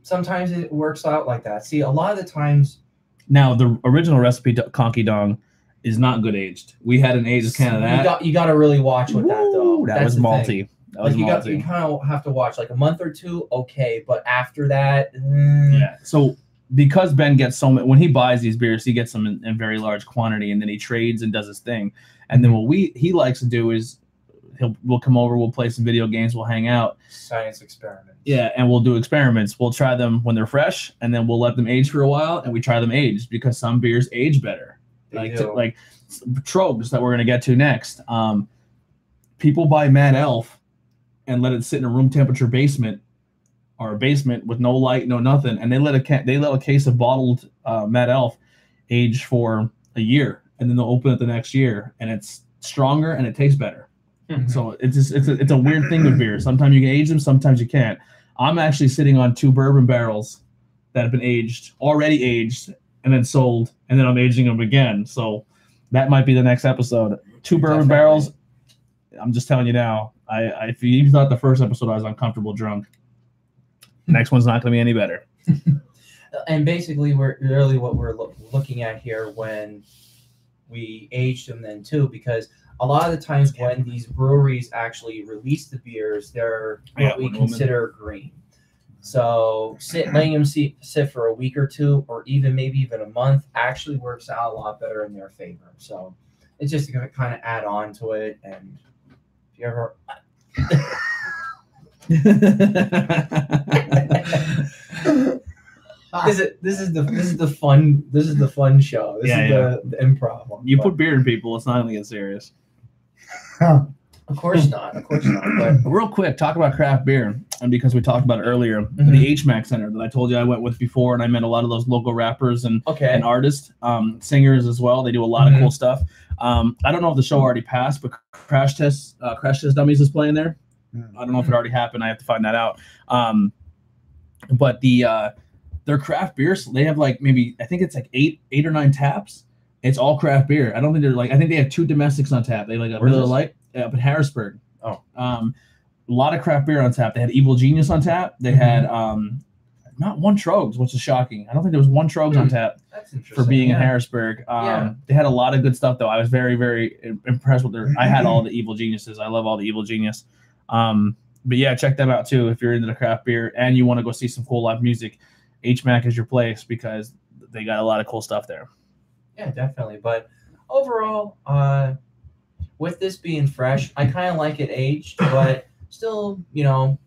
Speaker 7: Sometimes it works out like that. See, a lot of the times,
Speaker 1: Now the original recipe Konkey Dong is not good aged. We had an aged can of
Speaker 7: you
Speaker 1: that.
Speaker 7: got you got to really watch with that though.
Speaker 1: That
Speaker 7: That's
Speaker 1: was
Speaker 7: the thing.
Speaker 1: malty. That was
Speaker 7: Like you got you kind of have to watch like a month or two, okay, but after that, mm,
Speaker 1: Yeah. So because Ben gets so many, when he buys these beers, he gets them in, in very large quantity, and then he trades and does his thing. And then what we he likes to do is he'll we'll come over, we'll play some video games, we'll hang out,
Speaker 7: science experiments.
Speaker 1: Yeah, and we'll do experiments. We'll try them when they're fresh, and then we'll let them age for a while, and we try them aged because some beers age better.
Speaker 7: They
Speaker 1: like
Speaker 7: do.
Speaker 1: like Tröegs that we're gonna get to next. Um, people buy Mad Elf and let it sit in a room temperature basement or a basement with no light, no nothing, and they let a ca- they let a case of bottled uh, Mad Elf age for a year, and then they'll open it the next year, and it's stronger and it tastes better. Mm-hmm. So it's just it's a, it's a weird thing with beer. Sometimes you can age them, sometimes you can't. I'm actually sitting on two bourbon barrels that have been aged, already aged, and then sold, and then I'm aging them again. So that might be the next episode. Two bourbon
Speaker 7: Definitely.
Speaker 1: barrels. I'm just telling you now. I, I if you thought the first episode I was uncomfortable drunk, next one's not going to be any better. <laughs>
Speaker 7: and basically we're really what we're loo- looking at here when we aged them then too because a lot of the times when these breweries actually release the beers they're what we
Speaker 1: one moment.
Speaker 7: consider green so sit, mm-hmm. letting them sit, sit for a week or two or even maybe even a month actually works out a lot better in their favor so it's just to kind of add on to it and if you ever <laughs> this is this is the this is the fun this is the fun show this
Speaker 1: Yeah,
Speaker 7: is
Speaker 1: yeah.
Speaker 7: The, the improv one.
Speaker 1: you
Speaker 7: But
Speaker 1: put beer in people, it's not going to get serious.
Speaker 7: Of course not of course not but <clears throat>
Speaker 1: Real quick, talk about craft beer, and because we talked about it earlier,
Speaker 7: Mhm.
Speaker 1: the HMAC Center that I told you I went with before, and I met a lot of those local rappers and
Speaker 7: okay
Speaker 1: and artists, um, singers as well. They do a lot
Speaker 7: Mhm.
Speaker 1: of cool stuff. Um, I don't know if the show already passed, but Crash Test uh, Crash Test Dummies is playing there.
Speaker 5: Mm.
Speaker 1: I don't know if it already happened. I have to find that out. Um, but the uh, their craft beers, they have like maybe I think it's like eight eight or nine taps. It's all craft beer. I don't think they're like I think they have two domestics on tap. They like a
Speaker 6: Where's
Speaker 1: Miller? Lite up in Harrisburg.
Speaker 6: Oh.
Speaker 1: um, a lot of craft beer on tap. They had Evil Genius on tap. They had um, not one Tröegs, which is shocking. I don't think there was one Tröegs on tap
Speaker 7: That's
Speaker 1: for being in. Harrisburg. Um,
Speaker 7: Yeah.
Speaker 1: They had a lot of good stuff, though. I was very, very impressed with their. I had all <clears throat> the Evil Geniuses. I love all the Evil Genius. Um, but yeah, check them out too if you're into the craft beer and you want to go see some cool live music. HMAC is your place because they got a lot of cool stuff there.
Speaker 7: Yeah, definitely. But overall, uh, with this being fresh, I kind of like it aged, <coughs> but still, you know,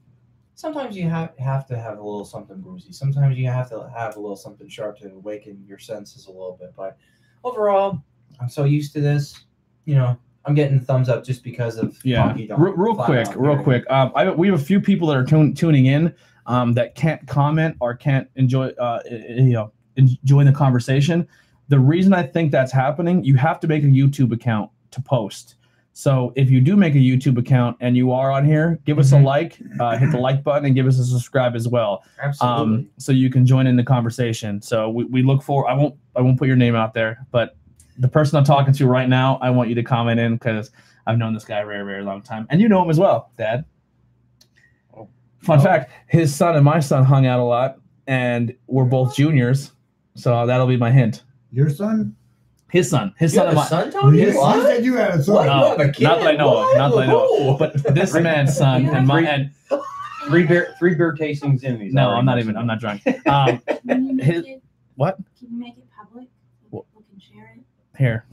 Speaker 7: sometimes you have have to have a little something boozy. Sometimes you have to have a little something sharp to awaken your senses a little bit. But overall, I'm so used to this. You know, I'm getting thumbs up just because of
Speaker 1: Yeah,
Speaker 7: Donkey
Speaker 1: real, real quick, real quick. Um, I, we have a few people that are tun- tuning in um, that can't comment or can't enjoy, uh, you know, enjoy the conversation. The reason I think that's happening, you have to make a YouTube account to post. So if you do make a YouTube account and you are on here, give us a
Speaker 7: Mhm.
Speaker 1: like, uh, hit the like button, and give us a subscribe as well
Speaker 7: Absolutely.
Speaker 1: um, so you can join in the conversation. So we, we look for. I won't I won't put your name out there, but the person I'm talking to right now, I want you to comment in because I've known this guy a very very long time, and you know him as well, Dad.
Speaker 6: Oh.
Speaker 1: Fun
Speaker 7: Oh.
Speaker 1: fact: his son and my son hung out a lot, and we're both juniors. So that'll be my hint.
Speaker 5: Your son?
Speaker 1: His son, his
Speaker 7: you
Speaker 1: son
Speaker 7: have
Speaker 1: and
Speaker 7: a
Speaker 1: my.
Speaker 7: son, Tony?
Speaker 5: You
Speaker 7: What?
Speaker 5: said you had a son.
Speaker 7: What?
Speaker 1: No,
Speaker 7: You have a kid?
Speaker 1: not that I know of, not that I know
Speaker 7: Whoa.
Speaker 1: But this man's son and my and
Speaker 6: Three beer, three beer tastings in. He's
Speaker 1: no, I'm not even. I'm not drunk. Um,
Speaker 8: Can you make
Speaker 1: His-
Speaker 8: it,
Speaker 1: what?
Speaker 8: Can you make it public?
Speaker 1: What?
Speaker 8: We can share it.
Speaker 1: Here.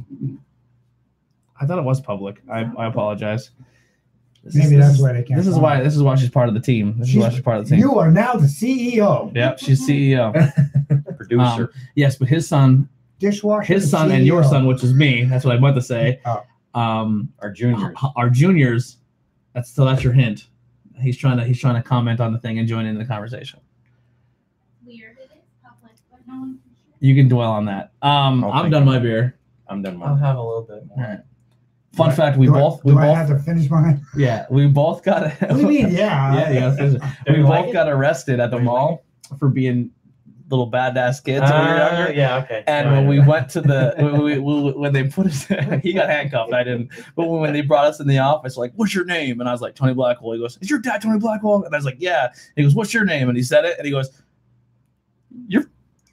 Speaker 1: I thought it was public. I, I apologize. This
Speaker 5: Maybe
Speaker 1: is,
Speaker 5: that's why they can't.
Speaker 1: this is why
Speaker 5: it.
Speaker 1: this is why she's part of the team. This is why she's part of the team.
Speaker 5: You are now the CEO.
Speaker 1: Yep, she's CEO. <laughs>
Speaker 6: Producer.
Speaker 1: Yes, but his son,
Speaker 5: Dishwasher.
Speaker 1: his son, and your son, which is me. That's what I meant to say.
Speaker 5: Oh.
Speaker 1: Um,
Speaker 6: our juniors.
Speaker 1: our juniors. That's so. That's your hint. He's trying to he's trying to comment on the thing and join in the conversation.
Speaker 8: Weird. It is public, but no one.
Speaker 1: You can dwell on that. Um,
Speaker 6: Oh,
Speaker 1: I'm done my beer.
Speaker 6: I'm done.
Speaker 7: I'll have a little bit
Speaker 1: All
Speaker 7: more.
Speaker 1: right. Fun
Speaker 5: Do I-
Speaker 1: fact: we
Speaker 5: do I-
Speaker 1: both we
Speaker 5: do I
Speaker 1: both
Speaker 5: have to finish mine?
Speaker 1: yeah we both got
Speaker 5: What do you mean? <laughs> Yeah.
Speaker 1: Yeah, you gotta finish it. <laughs>
Speaker 7: Do
Speaker 1: we both
Speaker 7: like
Speaker 1: got arrested at the
Speaker 7: Do you like
Speaker 1: mall for being little badass kids when we were
Speaker 7: Ah,
Speaker 1: younger.
Speaker 7: yeah, okay.
Speaker 1: And when we went to the <laughs> when, we, we, when they put us, <laughs> he got handcuffed. I didn't. But when they brought us in the office, like, "What's your name?" And I was like, "Tony Blackwell." He goes, "Is your dad Tony Blackwell?" And I was like, "Yeah." He goes, "What's your name?" And he said it, and he goes, "Your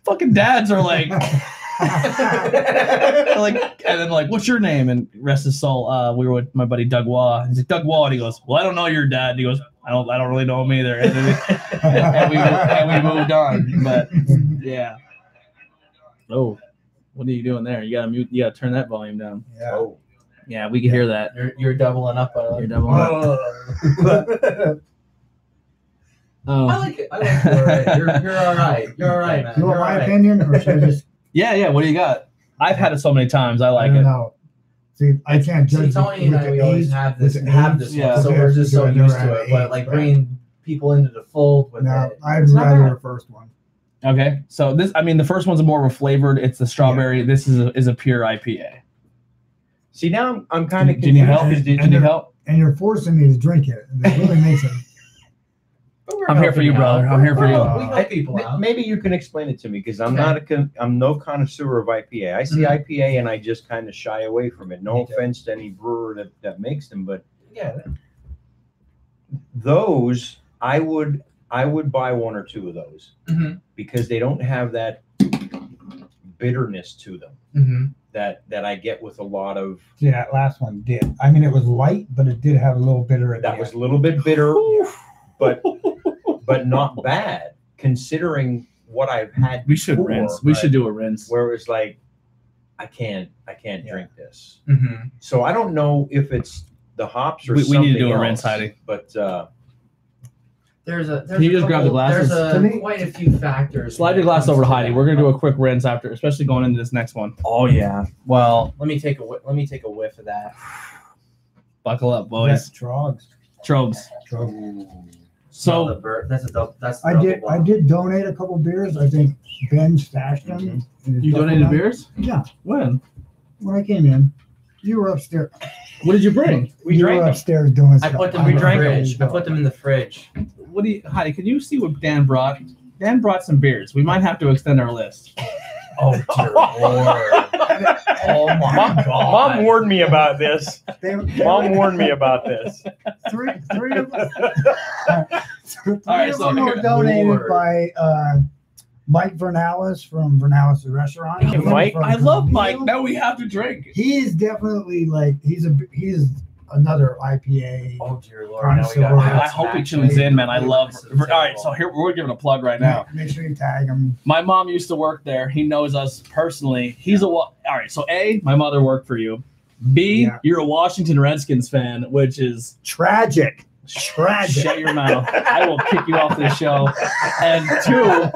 Speaker 1: fucking dads are like." <laughs> <laughs> like and then like what's your name and rest his soul uh we were with my buddy doug waugh he's like doug waugh and he goes well i don't know your dad and he goes i don't i don't really know him either and, then we, <laughs> and, we, and we moved on but yeah oh what are you doing there you gotta mute you gotta turn that volume down
Speaker 5: yeah.
Speaker 6: Oh,
Speaker 1: yeah we can hear that
Speaker 7: You're, you're doubling up on
Speaker 1: You're doubling up. <laughs>
Speaker 7: I
Speaker 1: oh
Speaker 7: like it. I like it. All right. You're, you're all right. You're all right, man.
Speaker 5: You want my
Speaker 7: right.
Speaker 5: opinion, or should I just?
Speaker 1: Yeah yeah what do you got i've had it so many times i like
Speaker 5: I
Speaker 1: it
Speaker 5: know. See, I can't
Speaker 7: See,
Speaker 5: judge.
Speaker 7: Tony and I, we always have this, have this
Speaker 1: Yeah.
Speaker 7: one, so we're just so used to
Speaker 5: an
Speaker 7: it. But
Speaker 5: age,
Speaker 7: like
Speaker 5: right.
Speaker 7: bringing people into the fold with
Speaker 5: No,
Speaker 7: it.
Speaker 5: I'd
Speaker 7: it's not
Speaker 5: rather the first one.
Speaker 1: okay so this i mean the first one's more of a flavored it's the strawberry this is a, is a pure ipa
Speaker 6: see now I'm, I'm kind of
Speaker 1: do you need help
Speaker 6: confused.
Speaker 1: do you need help
Speaker 5: And you're forcing me to drink it. and That really makes it.
Speaker 7: But we're
Speaker 1: I'm here for
Speaker 7: helping
Speaker 1: you, brother. I'm here for you.
Speaker 7: We help people out.
Speaker 6: Maybe you can explain it to me because I'm
Speaker 7: Okay.
Speaker 6: not a con- I'm no connoisseur of IPA. I see
Speaker 7: Mhm.
Speaker 6: IPA and I just kind of shy away from it. No
Speaker 7: Me too.
Speaker 6: offense to any brewer that, that makes them, but
Speaker 7: Yeah.
Speaker 6: those I would I would buy one or two of those
Speaker 7: Mhm.
Speaker 6: because they don't have that bitterness to them
Speaker 7: Mm-hmm.
Speaker 6: that that I get with a lot of
Speaker 5: Yeah, that last one did. I mean, it was light, but it did have a little bitter at
Speaker 6: that
Speaker 5: the
Speaker 6: was
Speaker 5: end.
Speaker 6: a little bit bitter, but <laughs> but not bad considering what I've had.
Speaker 1: we should
Speaker 6: before,
Speaker 1: rinse we
Speaker 6: right?
Speaker 1: should do a rinse
Speaker 6: where it's like I can't I can't
Speaker 5: Yeah.
Speaker 6: drink this.
Speaker 7: Mm-hmm.
Speaker 6: So I don't know if it's the hops or
Speaker 1: We- we need to do
Speaker 6: something
Speaker 1: a rinse, Heidi.
Speaker 6: But uh,
Speaker 7: There's a. There's
Speaker 1: Can you
Speaker 7: a
Speaker 1: just grab the
Speaker 7: couple-
Speaker 1: glasses?
Speaker 7: There's a,
Speaker 5: me-
Speaker 7: quite a few factors.
Speaker 1: Slide your glass over to
Speaker 7: to
Speaker 1: Heidi.
Speaker 7: that.
Speaker 1: We're gonna do a quick rinse after, especially going into this next one.
Speaker 7: Oh yeah. Well, let me take a whi- let me take a whiff of that.
Speaker 1: Buckle up,
Speaker 5: That's
Speaker 1: drugs.
Speaker 5: Tröegs.
Speaker 1: Trobes.
Speaker 5: Tröegs.
Speaker 7: No, the
Speaker 1: So
Speaker 7: bur- that's a double. That's the
Speaker 5: I
Speaker 7: double
Speaker 5: did. I did donate a couple beers. I think Ben stashed them. in his
Speaker 1: you
Speaker 5: duffel
Speaker 1: donated
Speaker 5: bag.
Speaker 1: beers?
Speaker 5: Yeah,
Speaker 1: When?
Speaker 5: when I came in. You were upstairs.
Speaker 1: What did you bring?
Speaker 6: We
Speaker 5: you
Speaker 6: drank
Speaker 5: were
Speaker 6: them.
Speaker 5: upstairs doing
Speaker 7: I
Speaker 5: stuff.
Speaker 7: put them
Speaker 6: We
Speaker 7: in the
Speaker 6: drank 'em.
Speaker 7: fridge. I put them in the fridge.
Speaker 1: What do you, Heidi? Can you see what Dan brought? Dan brought some beers. We might have to extend our list.
Speaker 7: Oh dear <laughs> lord! Oh my
Speaker 6: Mom,
Speaker 7: god!
Speaker 6: Mom warned me about this.
Speaker 5: They,
Speaker 6: Mom warned me about this.
Speaker 5: three, three of them. <laughs> three
Speaker 1: right,
Speaker 5: of
Speaker 1: so
Speaker 5: them were
Speaker 1: here-
Speaker 5: donated
Speaker 7: Lord.
Speaker 5: by uh, Mike Vernalis from Vernalis the Restaurant.
Speaker 6: Hey, Mike.
Speaker 1: I love Mike. Now we have to drink.
Speaker 5: He is definitely like he's a he's another IPA.
Speaker 7: Oh dear lord! Now we got.
Speaker 1: I, I hope he tunes in, man. I love. All right, so here we're giving a plug right now.
Speaker 5: Make sure you tag him.
Speaker 1: My mom used to work there. He knows us personally. He's a wa- all right. So a, my mother worked for you. B,
Speaker 5: Yeah.
Speaker 1: you're a Washington Redskins fan, which is
Speaker 5: Tragic. Tragic.
Speaker 1: shut your mouth. I will kick you off this show. And two,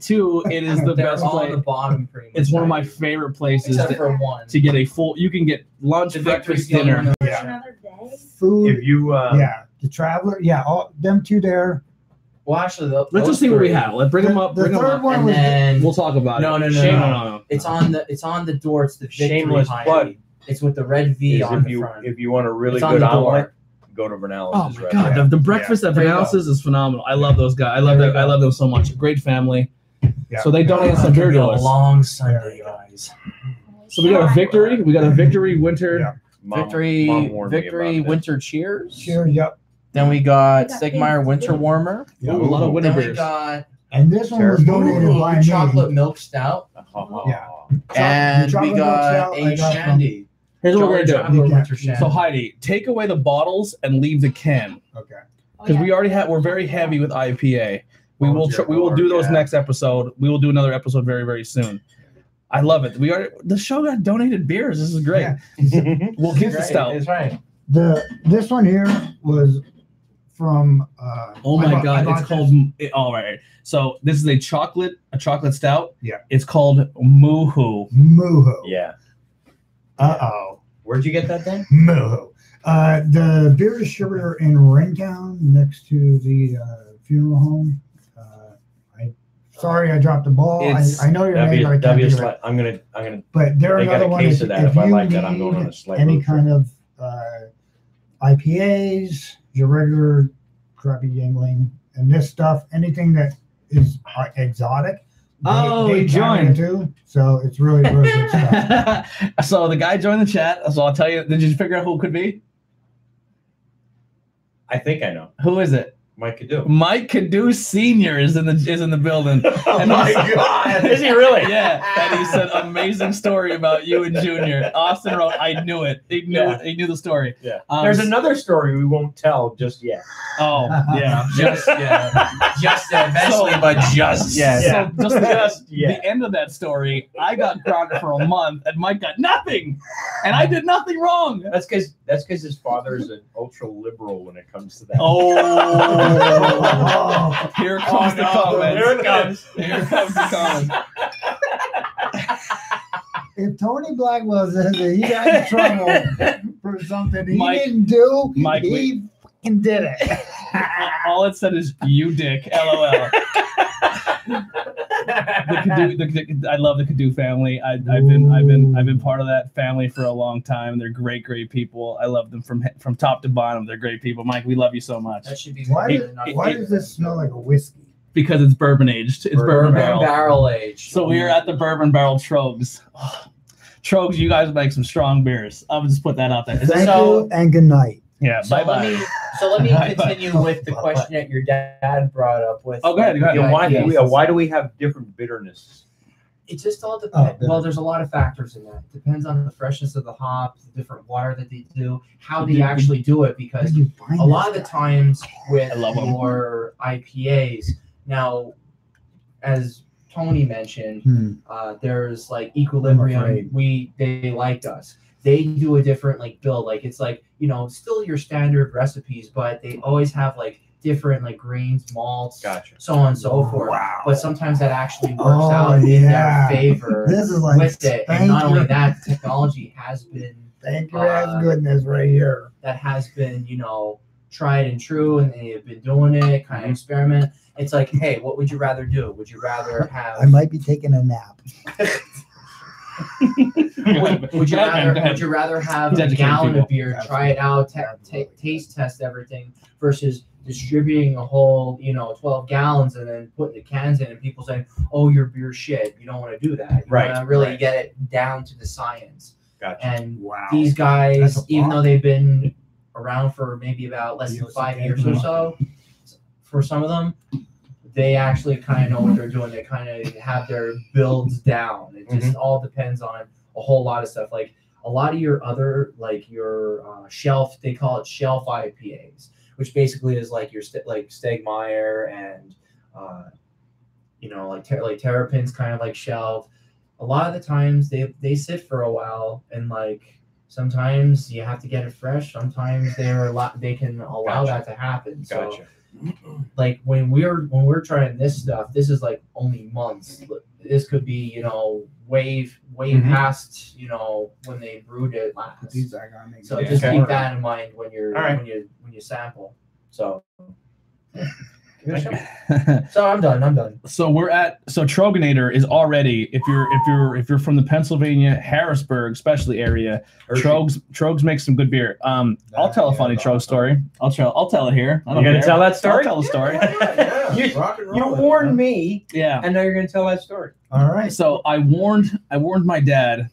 Speaker 1: two, it is the
Speaker 7: They're
Speaker 1: best
Speaker 7: all on
Speaker 1: place.
Speaker 7: the bottom, pretty.
Speaker 1: It's one of my favorite places to,
Speaker 7: for one.
Speaker 1: to get a full. You can get lunch,
Speaker 7: The
Speaker 1: breakfast,
Speaker 7: victory's the only
Speaker 1: dinner.
Speaker 7: one
Speaker 5: Yeah. Food.
Speaker 6: If you uh,
Speaker 5: yeah. The traveler. Yeah. All them two there.
Speaker 7: Well, actually, the,
Speaker 1: Let's just see what we have. Let's bring them up.
Speaker 5: The
Speaker 1: Bring them
Speaker 5: third
Speaker 1: up.
Speaker 5: one
Speaker 7: And
Speaker 5: was
Speaker 7: then
Speaker 1: We'll talk about
Speaker 7: No,
Speaker 1: it.
Speaker 7: no, no,
Speaker 1: Shame-
Speaker 7: no.
Speaker 1: no, no.
Speaker 7: it's on the it's on the door. It's the victory
Speaker 6: Shameless
Speaker 7: Heidi.
Speaker 6: plug.
Speaker 7: It's with the red V
Speaker 6: is
Speaker 7: on
Speaker 6: if
Speaker 7: the
Speaker 6: you
Speaker 7: front.
Speaker 6: if you want a really
Speaker 7: It's
Speaker 6: good
Speaker 7: the
Speaker 6: omelet, go to Vernalis's
Speaker 1: Oh my
Speaker 6: restaurant.
Speaker 1: god, the, the breakfast at
Speaker 7: There you go.
Speaker 1: Vernalis's is phenomenal. I love those guys. I love
Speaker 7: There you
Speaker 1: that. I love them so much. Great family.
Speaker 5: Yeah.
Speaker 1: So they donated
Speaker 7: It's
Speaker 1: some beer
Speaker 7: gonna be
Speaker 1: us.
Speaker 7: long Sunday, guys.
Speaker 1: So we got a victory. We got a victory winter.
Speaker 5: Yeah.
Speaker 6: Mom-
Speaker 7: victory,
Speaker 6: Mom warned
Speaker 7: victory,
Speaker 6: about this.
Speaker 7: winter cheers.
Speaker 5: Cheers. Yep.
Speaker 7: Then we got
Speaker 8: We got Stegmaier
Speaker 7: winter warmer.
Speaker 1: Ooh, a lot of winter beers.
Speaker 5: And this one was donated
Speaker 7: Ooh,
Speaker 5: by
Speaker 7: chocolate milk stout, <laughs>
Speaker 5: Yeah.
Speaker 7: and we got
Speaker 5: a I
Speaker 7: a
Speaker 5: got
Speaker 7: shandy.
Speaker 1: Here's what we're
Speaker 7: Jolly
Speaker 1: gonna
Speaker 7: Traveler winter
Speaker 5: can't-
Speaker 1: do. So Heidi, take away the bottles and leave the can
Speaker 5: Okay.
Speaker 8: Oh,
Speaker 1: because
Speaker 8: yeah.
Speaker 1: we already have. We're very heavy with IPA. We
Speaker 6: Oh,
Speaker 1: will.
Speaker 6: dear
Speaker 1: Tr- we will do those
Speaker 6: yeah.
Speaker 1: next episode. We will do another episode very very soon. I love it. We are the show got donated beers. This is great.
Speaker 5: Yeah.
Speaker 1: We'll keep the
Speaker 7: Right,
Speaker 1: stout.
Speaker 7: That's right.
Speaker 5: The this one here was from. Uh,
Speaker 1: Oh
Speaker 5: I
Speaker 1: my
Speaker 5: bought- I
Speaker 1: god,
Speaker 5: bought
Speaker 1: it's
Speaker 5: this-
Speaker 1: called it, all right. So this is a chocolate, a chocolate stout.
Speaker 5: Yeah.
Speaker 1: It's called Moo-Hoo.
Speaker 5: Moo-Hoo.
Speaker 6: Yeah.
Speaker 5: Uh oh.
Speaker 6: Where'd you get that then?
Speaker 5: Moo-Hoo. Uh, the beer distributor in Ringtown, next to the uh, funeral home. Uh, I sorry I dropped the ball. I,
Speaker 1: It's-
Speaker 5: I know your
Speaker 6: That'd
Speaker 5: name,
Speaker 6: be,
Speaker 5: but I
Speaker 6: that'd
Speaker 5: can't
Speaker 6: be a
Speaker 5: think of it.
Speaker 6: slight. I'm gonna I'm gonna
Speaker 5: But they're
Speaker 6: they got
Speaker 5: another
Speaker 6: a
Speaker 5: one.
Speaker 6: case
Speaker 5: If,
Speaker 6: of that.
Speaker 5: if you
Speaker 6: like that, I'm going on a
Speaker 5: need
Speaker 6: slight
Speaker 5: any
Speaker 6: road trip.
Speaker 5: kind of uh, IPAs, your regular crappy Yuengling, and this stuff, anything that is uh, exotic. They-
Speaker 1: Oh,
Speaker 5: they
Speaker 1: he joined.
Speaker 5: too. So it's really really good stuff.
Speaker 1: so the guy joined the chat. So I'll tell you. Did you figure out who it could be?
Speaker 6: I think I know.
Speaker 1: Who is it?
Speaker 6: Mike could do.
Speaker 1: Mike Cadu Senior is in the is in the building. <laughs>
Speaker 6: Oh
Speaker 1: And
Speaker 6: my
Speaker 1: he's-
Speaker 6: god! <laughs> Is he really? <laughs>
Speaker 1: Yeah, and he said amazing story about you and Junior. Austin wrote, "I knew it. He knew
Speaker 6: Yeah.
Speaker 1: it. He knew the story."
Speaker 6: Yeah.
Speaker 1: Um,
Speaker 6: There's another story we won't tell just yet.
Speaker 1: Oh yeah,
Speaker 7: Just yeah, just eventually,
Speaker 1: So-
Speaker 7: but just
Speaker 1: yeah.
Speaker 6: Yeah.
Speaker 1: So just the,
Speaker 6: Just yet.
Speaker 1: the end of that story, I got grounded for a month, and Mike got nothing, and I did nothing wrong.
Speaker 6: That's because that's because his father is an ultra liberal when it comes to that.
Speaker 1: Oh, Oh. here comes the
Speaker 6: no,
Speaker 1: comments.
Speaker 6: here it comes.
Speaker 1: Here comes the comments.
Speaker 5: if Tony Blackwell says that he got in trouble <laughs> for something he
Speaker 1: Mike-
Speaker 5: didn't do,
Speaker 1: Mike,
Speaker 5: he fucking did it. <laughs>
Speaker 1: All it said is "you dick." LOL. the Cadu, the, the, I love the Cadu family. I, I've been, I've been, I've been part of that family for a long time. They're great, great people. I love them from from top to bottom. They're great people. Mike, we love you so much
Speaker 7: that should be
Speaker 5: Why,
Speaker 7: more
Speaker 5: does,
Speaker 7: than enough.
Speaker 5: why does this smell like a whiskey?
Speaker 1: because it's bourbon aged. It's bourbon,
Speaker 7: bourbon
Speaker 1: barrel.
Speaker 7: barrel age?
Speaker 1: So we are at the Bourbon Barrel Tröegs. <sighs> Tröegs, you guys make some strong beers. I'll just put that out there.
Speaker 5: Thank
Speaker 7: So-
Speaker 5: you and good night.
Speaker 1: Yeah,
Speaker 7: So
Speaker 1: bye
Speaker 7: let
Speaker 1: bye.
Speaker 7: me so let me <laughs>
Speaker 1: Bye-bye.
Speaker 7: continue with the question that your dad brought up with.
Speaker 1: Oh, go ahead, go ahead.
Speaker 6: Yeah, why, do we, why do we have different bitterness?
Speaker 7: It just all depends.
Speaker 5: Oh,
Speaker 7: well, there's a lot of factors in that. It Depends on the freshness of the hop, the different water that they do, how they actually do it. Because
Speaker 5: you
Speaker 7: a lot of the times with
Speaker 1: I love 'em.
Speaker 7: your IPAs, now, as Tony mentioned,
Speaker 5: Hmm.
Speaker 7: uh, there's like equilibrium. We they liked us. They do a different like build. Like it's like you know still your standard recipes, but they always have like different like grains, malts,
Speaker 6: Gotcha.
Speaker 7: so on and so forth.
Speaker 5: Wow.
Speaker 7: But sometimes that actually works
Speaker 5: Oh,
Speaker 7: out in their favor
Speaker 5: This is like
Speaker 7: with it. And not only that, technology has been
Speaker 5: Thank your
Speaker 7: Uh,
Speaker 5: ass goodness right here.
Speaker 7: that has been, you know, tried and true and they've been doing it, kind of experiment. It's like, hey, what would you rather do? Would you rather <laughs> have
Speaker 5: I might be taking a nap. <laughs>
Speaker 7: would, <laughs> would you rather would you rather have
Speaker 1: He's
Speaker 7: a gallon
Speaker 1: people.
Speaker 7: of beer, try it out, ta- ta-
Speaker 5: Absolutely.
Speaker 7: taste test everything, versus distributing a whole you know twelve gallons and then putting the cans in and people saying, "Oh, your beer shit." You don't want to do that. You
Speaker 6: Right,
Speaker 7: want to really
Speaker 6: right.
Speaker 7: get it down to the science.
Speaker 6: Gotcha.
Speaker 7: And
Speaker 5: Wow.
Speaker 7: these guys, even though they've been around for maybe about less than five years or so, for some of them, they actually kind of know what they're doing. They kind of have their builds down. It just all depends on a whole lot of stuff. Like a lot of your other, like your uh, shelf, they call it shelf IPAs, which basically is like your st- like Stegmaier and uh, you know like ter- like Terrapin's kind of like shelf. A lot of the times they they sit for a while and like sometimes you have to get it fresh. Sometimes they're a lot they can allow
Speaker 6: Gotcha.
Speaker 7: that to happen. So
Speaker 6: Gotcha.
Speaker 7: Like when we're when we're trying this stuff, this is like only months. This could be you know way way
Speaker 6: Mhm.
Speaker 7: past you know when they brewed it last.
Speaker 5: These are gonna make
Speaker 7: So
Speaker 6: Yeah.
Speaker 7: just
Speaker 6: Okay.
Speaker 7: keep that in mind when you're
Speaker 6: All right.
Speaker 7: when you when you sample. So <laughs> <laughs> so I'm done. I'm done.
Speaker 1: so we're at so Troegenator is already if you're if you're if you're from the Pennsylvania Harrisburg especially area
Speaker 6: Hershey.
Speaker 1: Tröegs Tröegs makes some good beer. Um, I'll tell a funny Trog story. I'll tell I'll tell it here. I
Speaker 6: You
Speaker 1: don't
Speaker 6: gonna
Speaker 1: care.
Speaker 6: tell that story?
Speaker 1: I'll tell a story.
Speaker 6: You-
Speaker 5: Rock and
Speaker 6: You
Speaker 5: roll
Speaker 6: warned me,
Speaker 1: yeah.
Speaker 6: and now you're going to tell that story.
Speaker 5: All right.
Speaker 1: So I warned I warned my dad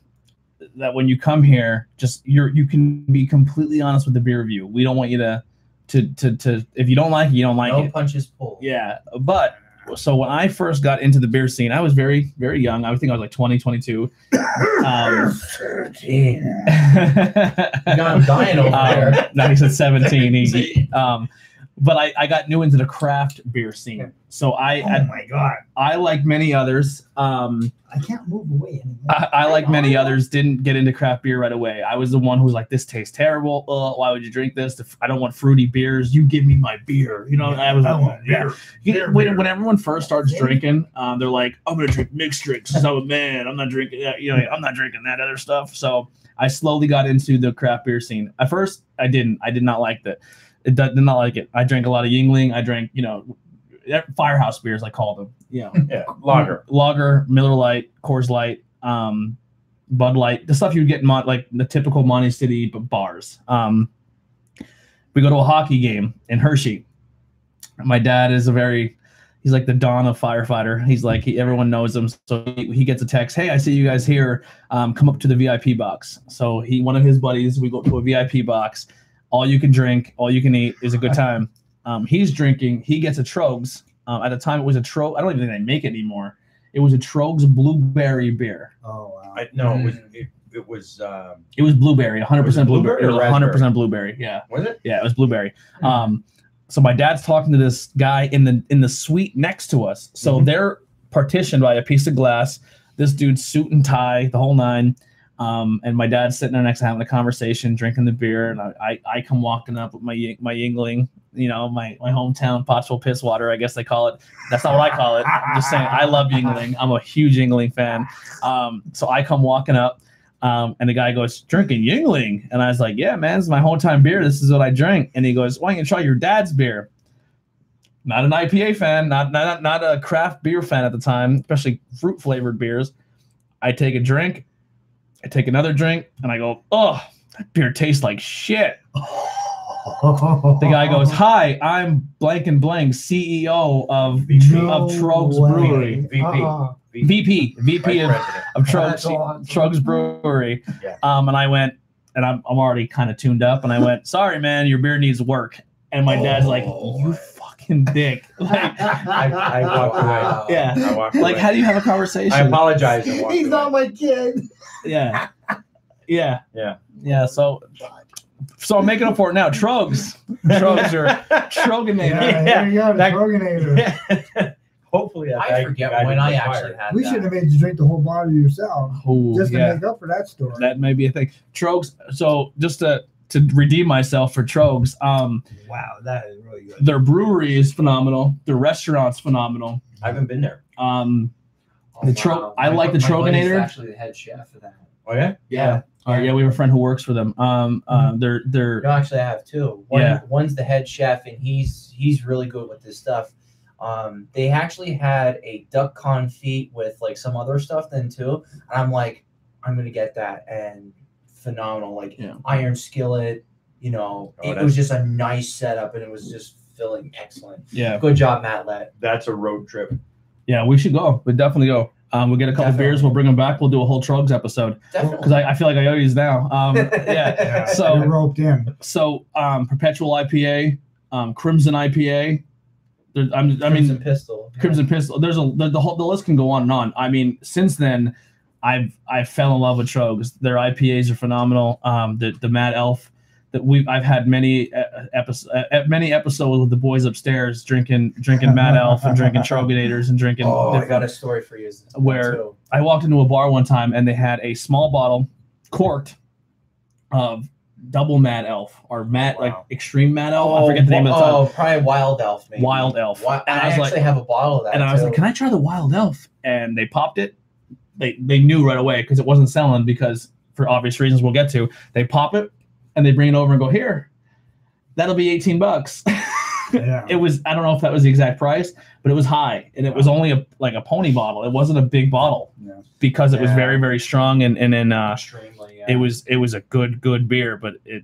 Speaker 1: that when you come here, just you're you can be completely honest with the beer review. We don't want you to to to to if you don't like it, you don't like
Speaker 7: no
Speaker 1: it.
Speaker 7: punches pulled.
Speaker 1: Yeah, but so when I first got into the beer scene, I was very very young. I think I was like 20, 22. Um, <laughs>
Speaker 7: You got him dying over there.
Speaker 1: um, no, he said 17. He, <laughs> um, but I, I got new into the craft beer scene. So I,
Speaker 5: Oh
Speaker 1: I,
Speaker 5: my god.
Speaker 1: I like many others. Um,
Speaker 5: I can't move away anymore.
Speaker 1: I, I like many others didn't get into craft beer right away. I was the one who was like, "This tastes terrible. Uh, why would you drink this? I don't want fruity beers. You give me my beer." You know, I was
Speaker 5: I
Speaker 1: like,
Speaker 5: want
Speaker 1: "Yeah."
Speaker 5: beer. Beer,
Speaker 1: when,
Speaker 5: beer.
Speaker 1: when everyone first starts
Speaker 5: Yeah.
Speaker 1: drinking, um, they're like, "I'm gonna drink mixed drinks." I'm a man. I'm not drinking that. You know, I'm not drinking that other stuff. So I slowly got into the craft beer scene. At first, I didn't. I did not like that. It did, did not like it. I drank a lot of Yuengling. I drank, you know, firehouse beers. I call them. You <laughs> know,
Speaker 6: Yeah, lager.
Speaker 1: lager, Miller Lite, Coors Light, um, Bud Light, the stuff you would get in Mon- like the typical Monty City b- bars. Um, we go to a hockey game in Hershey. My dad is a very he's like the don of firefighter. He's like he, everyone knows him, so he, he gets a text. Hey, I see you guys here. Um, come up to the VIP box. So he one of his buddies. We go to a VIP box. All you can drink, all you can eat is a good time. Um, he's drinking. He gets a Tröegs. Um, at the time, it was a Trog. I don't even think they make it anymore. It was a Tröegs blueberry beer.
Speaker 5: Oh wow.
Speaker 6: I, no, it was it, it was um,
Speaker 1: It was blueberry, 100% blueberry.
Speaker 6: blueberry
Speaker 1: It was 100% blueberry. Yeah.
Speaker 6: was it?
Speaker 1: Yeah, it was blueberry. Um, so my dad's talking to this guy in the in the suite next to us. So
Speaker 6: Mhm.
Speaker 1: they're partitioned by a piece of glass. This dude's suit and tie, the whole nine. Um, and my dad's sitting there next to having a conversation, drinking the beer, and I, I, I come walking up with my my Yuengling, you know, my my hometown Pottsville piss water, I guess they call it. That's not what I call it. I'm just saying I love Yuengling. I'm a huge Yuengling fan. Um, so I come walking up, um, and the guy goes, drinking Yuengling. And I was like, yeah, man, it's my hometown beer. This is what I drink. And he goes, why don't you try your dad's beer? Not an IPA fan, not, not, not a craft beer fan at the time, especially fruit flavored beers. I take a drink, I take another drink, and I go, oh, that beer tastes like shit. <laughs> The guy goes, hi, I'm blank and blank, CEO of, of Tröegs Brewery.
Speaker 6: VP.
Speaker 5: Uh-uh.
Speaker 1: VP, VP of,
Speaker 6: president.
Speaker 1: of
Speaker 5: That's
Speaker 1: Tröegs,
Speaker 5: awesome.
Speaker 1: Tröegs Brewery.
Speaker 6: Yeah.
Speaker 1: Um, and I went, and I'm, I'm already kind of tuned up, and I went, sorry, man, your beer needs work. And my dad's like, you fucking dick. Like, <laughs>
Speaker 6: I, I walked away.
Speaker 1: yeah.
Speaker 6: I walked
Speaker 1: Like,
Speaker 6: away.
Speaker 1: how do you have a conversation?
Speaker 6: I apologize. and walked
Speaker 5: He's not my kid.
Speaker 1: Yeah. Yeah.
Speaker 6: Yeah.
Speaker 1: Yeah. So, so I'm making up for it now. Tröegs. Tröegs are Troegenator.
Speaker 5: Yeah,
Speaker 6: Yeah,
Speaker 5: here you go, the
Speaker 6: that-
Speaker 5: Troegenator. <laughs>
Speaker 6: Hopefully, that
Speaker 7: I forget
Speaker 6: guy
Speaker 7: when
Speaker 6: didn't
Speaker 7: I actually
Speaker 6: fired.
Speaker 7: had
Speaker 5: We
Speaker 7: that.
Speaker 5: should have made you drink the whole bottle yourself,
Speaker 1: Oh,
Speaker 5: just to
Speaker 1: yeah.
Speaker 5: make up for that story.
Speaker 1: That may be a thing. Tröegs. So just to to redeem myself for Tröegs, um,
Speaker 5: wow, that is really good.
Speaker 1: their brewery is phenomenal. Their restaurant's phenomenal.
Speaker 6: I haven't been there.
Speaker 1: Um,
Speaker 7: Oh,
Speaker 1: The Tro-
Speaker 7: wow.
Speaker 1: I
Speaker 7: My
Speaker 1: like the
Speaker 7: my
Speaker 1: Troegenator.
Speaker 7: Actually, the head chef of that.
Speaker 6: Oh yeah.
Speaker 1: yeah. Uh, yeah, we have a friend who works for them. Um, uh, they're they're
Speaker 7: No, actually, I have two. One,
Speaker 1: Yeah.
Speaker 7: One's the head chef, and he's he's really good with this stuff. Um, they actually had a duck confit with like some other stuff then too, and I'm like, I'm gonna get that and phenomenal. Like
Speaker 1: Yeah.
Speaker 7: iron skillet, you know,
Speaker 6: Oh,
Speaker 7: it was just a nice setup and it was just feeling excellent.
Speaker 1: Yeah,
Speaker 7: Good job, Matt Lett.
Speaker 6: That's a road trip.
Speaker 1: yeah, we should go. We definitely go. Um, we'll get a couple
Speaker 7: Definitely.
Speaker 1: beers. We'll bring them back. We'll do a whole Tröegs episode because
Speaker 7: Definitely.
Speaker 1: I, I feel like I owe these now. Um, <laughs> yeah.
Speaker 5: Yeah,
Speaker 1: So-
Speaker 5: you're roped in.
Speaker 1: So um, Perpetual IPA, um, Crimson IPA. There, I'm, I
Speaker 7: Crimson
Speaker 1: mean,
Speaker 7: Pistol.
Speaker 1: Crimson Pistol. There's a the, the whole the list can go on and on. I mean, since then, I've I fell in love with Tröegs. Their IPAs are phenomenal. Um, the the Mad Elf that we I've had many uh, episodes uh, many episodes with the boys upstairs drinking drinking Mad Elf and drinking <laughs> Troegenators and drinking.
Speaker 7: Oh, I
Speaker 1: different-
Speaker 7: got a story for you.
Speaker 1: Where-
Speaker 7: too.
Speaker 1: I walked into a bar one time and they had a small bottle, corked, of double Mad Elf or Mad like extreme Mad Elf. I forget the name of the
Speaker 7: Oh, probably Wild Elf. Maybe.
Speaker 1: Wild Elf.
Speaker 7: Wi-
Speaker 1: And
Speaker 7: I,
Speaker 1: I was like-
Speaker 7: actually have a bottle of that.
Speaker 1: and I was
Speaker 7: too.
Speaker 1: like, "Can I try the Wild Elf?" And they popped it. They they knew right away because it wasn't selling because for obvious reasons we'll get to. They pop it and they bring it over and go here. That'll be eighteen bucks. <laughs>
Speaker 5: Yeah.
Speaker 1: it was I don't know if that was the exact price, but it was high and it was only a like a pony bottle. It wasn't a big bottle
Speaker 5: Yeah.
Speaker 1: because it was very very strong and and then uh,
Speaker 7: Extremely. Yeah.
Speaker 1: it was it was a good good beer, but it.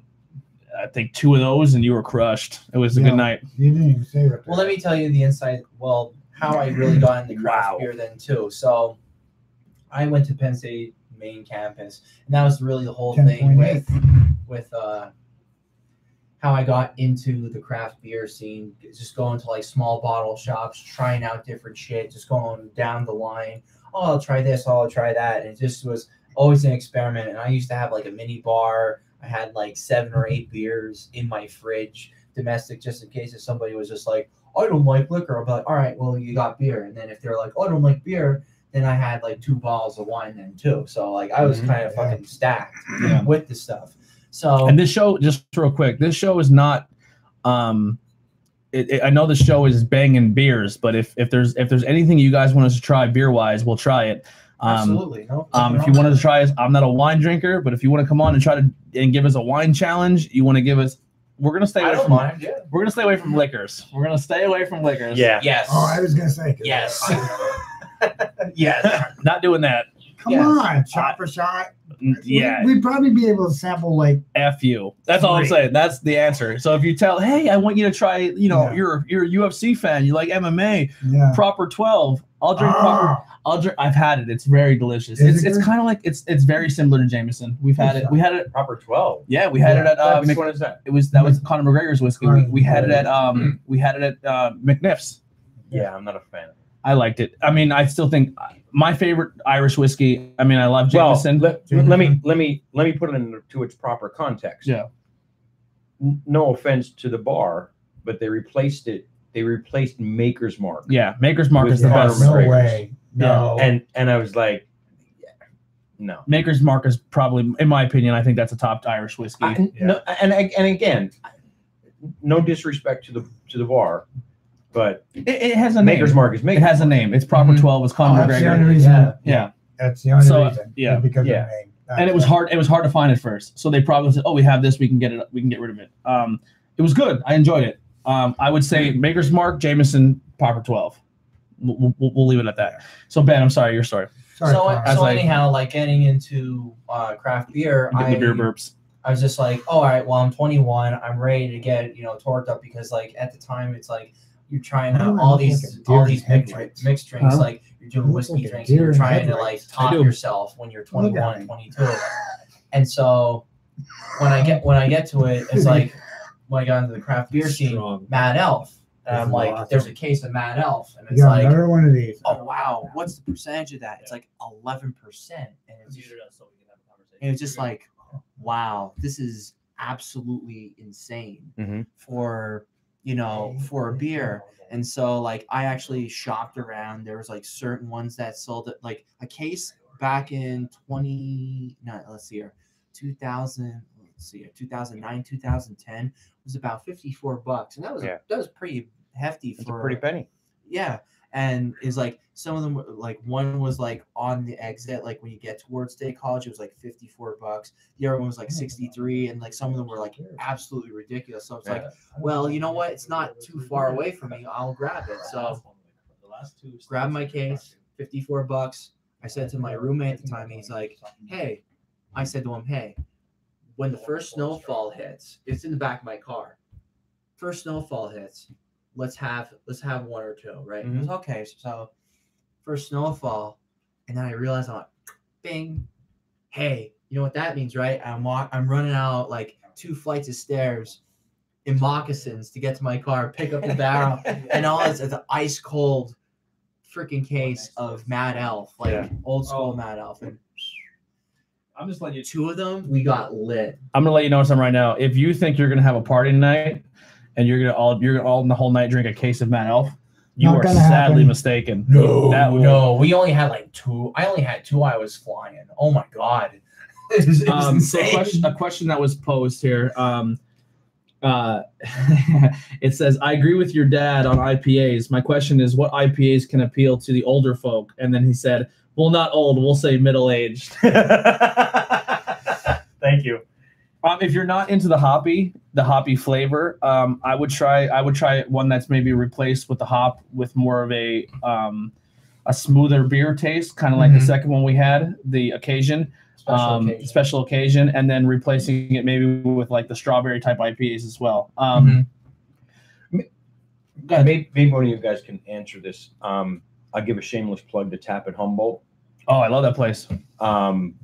Speaker 1: I think two of those and you were crushed. It was a
Speaker 5: Yeah.
Speaker 1: good night.
Speaker 5: You didn't even say what.
Speaker 7: Well, let me tell you the inside. Well, how I really got into craft
Speaker 1: Wow.
Speaker 7: beer then too. So, I went to Penn State main campus, and that was really the whole thing
Speaker 5: 10.8.
Speaker 7: with with uh how I got into the craft beer scene. Just going to like small bottle shops, trying out different shit, just going down the line. Oh, I'll try this. Oh, I'll try that. And it just was always an experiment. And I used to have like a mini bar. I had like seven or eight beers in my fridge, domestic, just in case if somebody was just like, I don't like liquor. I'll be like, all right, well, you got beer. And then if they're like, oh, I don't like beer, then I had like two bottles of wine then too. So like I was
Speaker 6: Mhm.
Speaker 7: kind of
Speaker 5: Yeah.
Speaker 7: fucking stacked
Speaker 1: Yeah.
Speaker 7: with the stuff. So
Speaker 1: And this show, just real quick, this show is not. Um, it, it- I know the show is banging beers, but if if there's if there's anything you guys want us to try beer wise, we'll try it. Um,
Speaker 7: absolutely no.
Speaker 1: um, if you wanted to try us, I'm not a wine drinker, but if you want to come on and try to and give us a wine challenge, you want to give us. We're gonna stay
Speaker 7: I
Speaker 1: away
Speaker 7: don't
Speaker 1: from.
Speaker 7: mind. Yeah.
Speaker 1: We're gonna stay away from liquors. We're gonna stay away from liquors.
Speaker 6: Yeah.
Speaker 7: Yes.
Speaker 5: Oh, I was gonna say.
Speaker 7: Yes. <laughs> yes.
Speaker 1: not doing that.
Speaker 5: Come
Speaker 7: Yes.
Speaker 5: on, shot for shot.
Speaker 1: Yeah,
Speaker 5: We, would probably be able to sample like.
Speaker 1: F you. That's all I'm saying. That's the answer. So if you tell, hey, I want you to try, you know,
Speaker 5: Yeah.
Speaker 1: you're you're a UFC fan, you like MMA,
Speaker 5: Yeah.
Speaker 1: proper 12. I'll drink proper.
Speaker 5: Ah,
Speaker 1: I'll drink. I've had it. It's very delicious.
Speaker 5: Is
Speaker 1: It's
Speaker 5: it
Speaker 1: it's kind of like it's it's very similar to Jameson. We've had it. We had it.
Speaker 6: Proper 12.
Speaker 1: Yeah, we had it at uh,
Speaker 6: Which
Speaker 1: Mc,
Speaker 6: one is that?
Speaker 1: it was that was Conor McGregor's whiskey. We, we had it at um
Speaker 6: Mm.
Speaker 1: we had it at uh, McNiff's.
Speaker 6: Yeah, I'm not a fan.
Speaker 1: I liked it. I mean, I still think my favorite Irish whiskey. I mean, I love
Speaker 6: Well,
Speaker 1: Jameson.
Speaker 6: let, let me let me let me put it into its proper context.
Speaker 1: Yeah.
Speaker 6: No offense to the bar, but they replaced it. They replaced Maker's Mark.
Speaker 1: yeah, Maker's Mark is the
Speaker 6: Conor
Speaker 1: best.
Speaker 5: no
Speaker 6: McGregor's.
Speaker 5: way. No.
Speaker 6: And and I was like, yeah, no.
Speaker 1: Maker's Mark is probably, in my opinion, I think that's a top Irish whiskey.
Speaker 6: I- no and and again, no disrespect to the to the bar, but
Speaker 1: it, it has a name.
Speaker 6: Maker's Mark is
Speaker 1: It has a name. It's proper
Speaker 7: Mhm.
Speaker 1: twelve. It's
Speaker 5: Oh,
Speaker 1: Conor
Speaker 5: that's the only reason.
Speaker 7: Yeah.
Speaker 1: Yeah,
Speaker 5: That's the only
Speaker 1: So,
Speaker 5: reason.
Speaker 1: yeah,
Speaker 5: Because
Speaker 6: yeah.
Speaker 5: of the name.
Speaker 1: and it was hard. It was hard to find at first. So they probably said, "Oh, we have this. We can get it. We can get rid of it." Um, it was good. I enjoyed it. Um, I would say Maker's Mark, Jameson, proper twelve. We'll, we'll, we'll leave it at that. So Ben, I'm sorry. Your story.
Speaker 5: Sorry,
Speaker 7: so so
Speaker 1: like-
Speaker 7: anyhow, like getting into uh, craft beer, I
Speaker 1: the beer burps.
Speaker 7: I was just like, oh, all right, well, I'm 21. I'm ready to get, you know, torqued up because, like, at the time, it's like you're trying
Speaker 5: Why do
Speaker 7: out all these
Speaker 5: like
Speaker 7: all these mixed,
Speaker 5: headlights?
Speaker 7: mixed drinks.
Speaker 1: Huh?
Speaker 7: Like, you're doing whiskey
Speaker 5: like
Speaker 7: drinks and you're trying to, like,
Speaker 5: headlights.
Speaker 1: I
Speaker 7: top yourself when you're 21,
Speaker 5: me.
Speaker 7: 22. <laughs> And so when I get when I get to it, it's like when I got into the craft beer scene,
Speaker 6: Strong.
Speaker 7: Mad Elf. And
Speaker 5: This
Speaker 7: I'm like,
Speaker 5: awesome.
Speaker 7: there's a case of Mad Elf. And
Speaker 5: You
Speaker 7: it's like,
Speaker 5: another one of these.
Speaker 7: oh, wow, what's the percentage of that? It's like 11%. And it's just and it's just like, wow, this is absolutely insane
Speaker 6: Mhm.
Speaker 7: for you know for a beer. And so like I actually shopped around. There was like certain ones that sold it like a case back in 20 no, let's see here. 2000 let's see here, 2009 2010 was about 54 bucks and that was
Speaker 6: Yeah.
Speaker 7: that was pretty hefty
Speaker 6: It's
Speaker 7: for
Speaker 6: a pretty penny.
Speaker 7: yeah and is like some of them were like one was like on the exit like when you get towards state college it was like 54 bucks. The other one was like 63 and like some of them were like absolutely ridiculous. So it's like well you know what? It's not too far away from me. I'll grab it. So grab my case 54 bucks. I said to my roommate at the time, he's like, "Hey," I said to him, "Hey, when the first snowfall hits, it's in the back of my car. First snowfall hits, let's have let's have one or two, right?" He goes, mm-hmm. "Okay." So first snowfall, and then I realized I'm like, "Bing, hey, you know what that means, right?" I'm walk, I'm running out like two flights of stairs in moccasins to get to my car, pick up the barrel, <laughs> and all this it's an ice cold freaking case of Mad Elf, like
Speaker 6: Yeah.
Speaker 7: old school
Speaker 1: Oh.
Speaker 7: Mad Elf. And
Speaker 1: I'm just letting you.
Speaker 7: two of them, we got lit.
Speaker 1: I'm gonna let you know something right now. If you think you're gonna have a party tonight and you're gonna all you're gonna all in the whole night drink a case of Mad Elf, you
Speaker 5: Not
Speaker 1: are sadly
Speaker 5: happen.
Speaker 1: mistaken.
Speaker 7: No,
Speaker 1: That will-
Speaker 7: no, we only had like two. I only had two. I was flying. Oh my god, <laughs> it was, it was
Speaker 1: Um, so a question, a question that was posed here. Um, uh, <laughs> it says, "I agree with your dad on IPAs. My question is, what IPAs can appeal to the older folk?" And then he said, "Well, not old. We'll say middle aged." <laughs> Thank you. Um, if you're not into the hoppy, the hoppy flavor, um, I would try. I would try one that's maybe replaced with the hop with more of a um, a smoother beer taste, kind of like the
Speaker 7: Mhm.
Speaker 1: second one we had, the occasion
Speaker 7: Special
Speaker 1: um,
Speaker 7: occasion.
Speaker 1: special occasion, and then replacing it maybe with like the strawberry type IPAs as well. Um,
Speaker 6: Yeah, maybe, maybe one of you guys can answer this. Um, I'll give a shameless plug to Tap at Humboldt.
Speaker 1: Oh, I love that place.
Speaker 6: Um,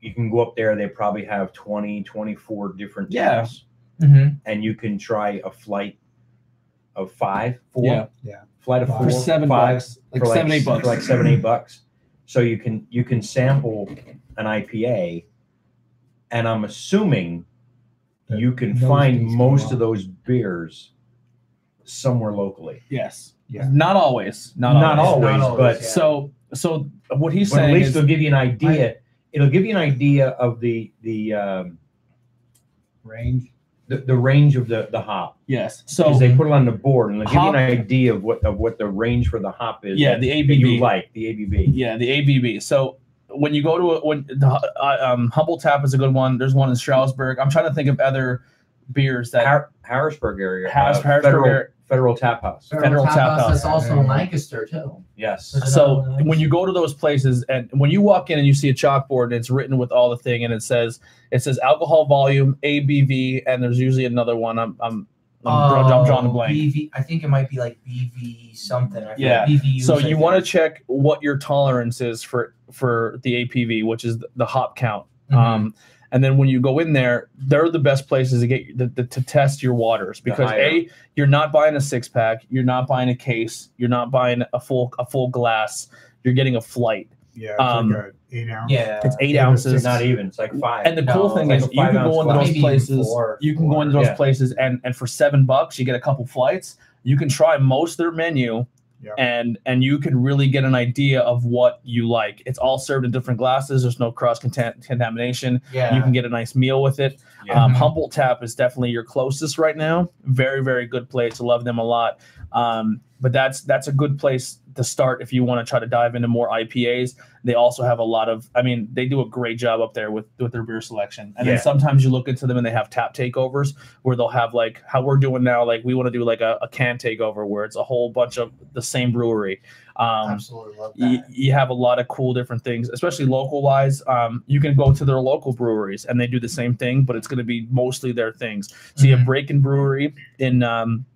Speaker 6: you can go up there. They probably have 20, 24 different
Speaker 1: Yeah.
Speaker 6: taps,
Speaker 7: Mhm.
Speaker 6: and you can try a flight of five, four.
Speaker 1: Yeah.
Speaker 5: Yeah.
Speaker 6: Flight of
Speaker 5: For
Speaker 6: four,
Speaker 1: For seven
Speaker 6: five,
Speaker 1: bucks, like
Speaker 6: for
Speaker 1: seven eight bucks.
Speaker 6: for like seven, eight bucks. So you can you can sample an IPA, and I'm assuming
Speaker 5: That
Speaker 6: you can find most of those beers somewhere locally.
Speaker 1: Yes.
Speaker 5: Yeah.
Speaker 1: Not always. Not,
Speaker 6: Not
Speaker 1: always.
Speaker 6: always,
Speaker 7: Not always,
Speaker 6: but
Speaker 7: yeah.
Speaker 1: So so what he's
Speaker 6: but at least
Speaker 1: is
Speaker 6: it'll give you an idea. It'll give you an idea of the the um,
Speaker 5: range.
Speaker 6: the, the range of the the hop.
Speaker 1: yes.
Speaker 6: So they put it on the board and they'll give you an idea of what of what the range for the hop is.
Speaker 1: yeah,
Speaker 6: that,
Speaker 1: the
Speaker 6: that you like the ABV.
Speaker 1: Yeah, the ABV. So when you go to a, when the uh, um, Humboldt Tap is a good one. There's one in Stroudsburg. I'm trying to think of other beers that
Speaker 6: Har- Harrisburg area.
Speaker 1: Harris-
Speaker 6: uh,
Speaker 1: Harrisburg
Speaker 6: Federal,
Speaker 1: area.
Speaker 6: Federal Tap House.
Speaker 1: Federal Tap House.
Speaker 7: That's also in Lancaster too.
Speaker 6: Yes.
Speaker 7: There's
Speaker 1: so when you go to those places and when you walk in and you see a chalkboard and it's written with all the thing and it says it says alcohol volume abv and there's usually another one i'm i'm i'm, I'm drawing a
Speaker 7: Oh,
Speaker 1: blank
Speaker 7: BV, I think it might be like BV something. I
Speaker 1: Yeah.
Speaker 7: forget.
Speaker 1: So you want to check what your tolerance is for for the apv which is the hop count
Speaker 7: Mm-hmm.
Speaker 1: um and then when you go in there they're the best places to get the, the, to test your waters because a you're not buying a six pack you're not buying a case you're not buying a full a full glass you're getting a flight
Speaker 5: Yeah, it's
Speaker 1: Um,
Speaker 5: like a eight ounce.
Speaker 7: Yeah.
Speaker 1: it's eight
Speaker 5: Yeah,
Speaker 1: ounces
Speaker 6: It's not even. It's like five.
Speaker 1: And the cool thing
Speaker 6: like
Speaker 1: is, you can go into those places.
Speaker 7: four,
Speaker 1: you can go into those
Speaker 6: Yeah.
Speaker 1: places, and and for seven bucks, you get a couple flights. You can try most of their menu,
Speaker 5: Yeah.
Speaker 1: and and you can really get an idea of what you like. It's all served in different glasses. There's no cross contam- contamination.
Speaker 7: Yeah.
Speaker 1: You can get a nice meal with it.
Speaker 6: Yeah.
Speaker 1: Um,
Speaker 7: Mhm.
Speaker 1: Humboldt Tap is definitely your closest right now. Very very good place. I love them a lot. Um, but that's that's a good place to start if you want to try to dive into more IPAs. They also have a lot of. I mean, they do a great job up there with with their beer selection. And
Speaker 6: Yeah.
Speaker 1: then sometimes you look into them and they have tap takeovers where they'll have like how we're doing now. Like we want to do like a, a can takeover where it's a whole bunch of the same brewery. Um,
Speaker 7: Absolutely love
Speaker 1: you,
Speaker 7: that.
Speaker 1: you have a lot of cool different things, especially local wise. Um, you can go to their local breweries and they do the same thing, but it's going to be mostly their things. So you have
Speaker 7: Mhm.
Speaker 1: Breaking Brewery in um,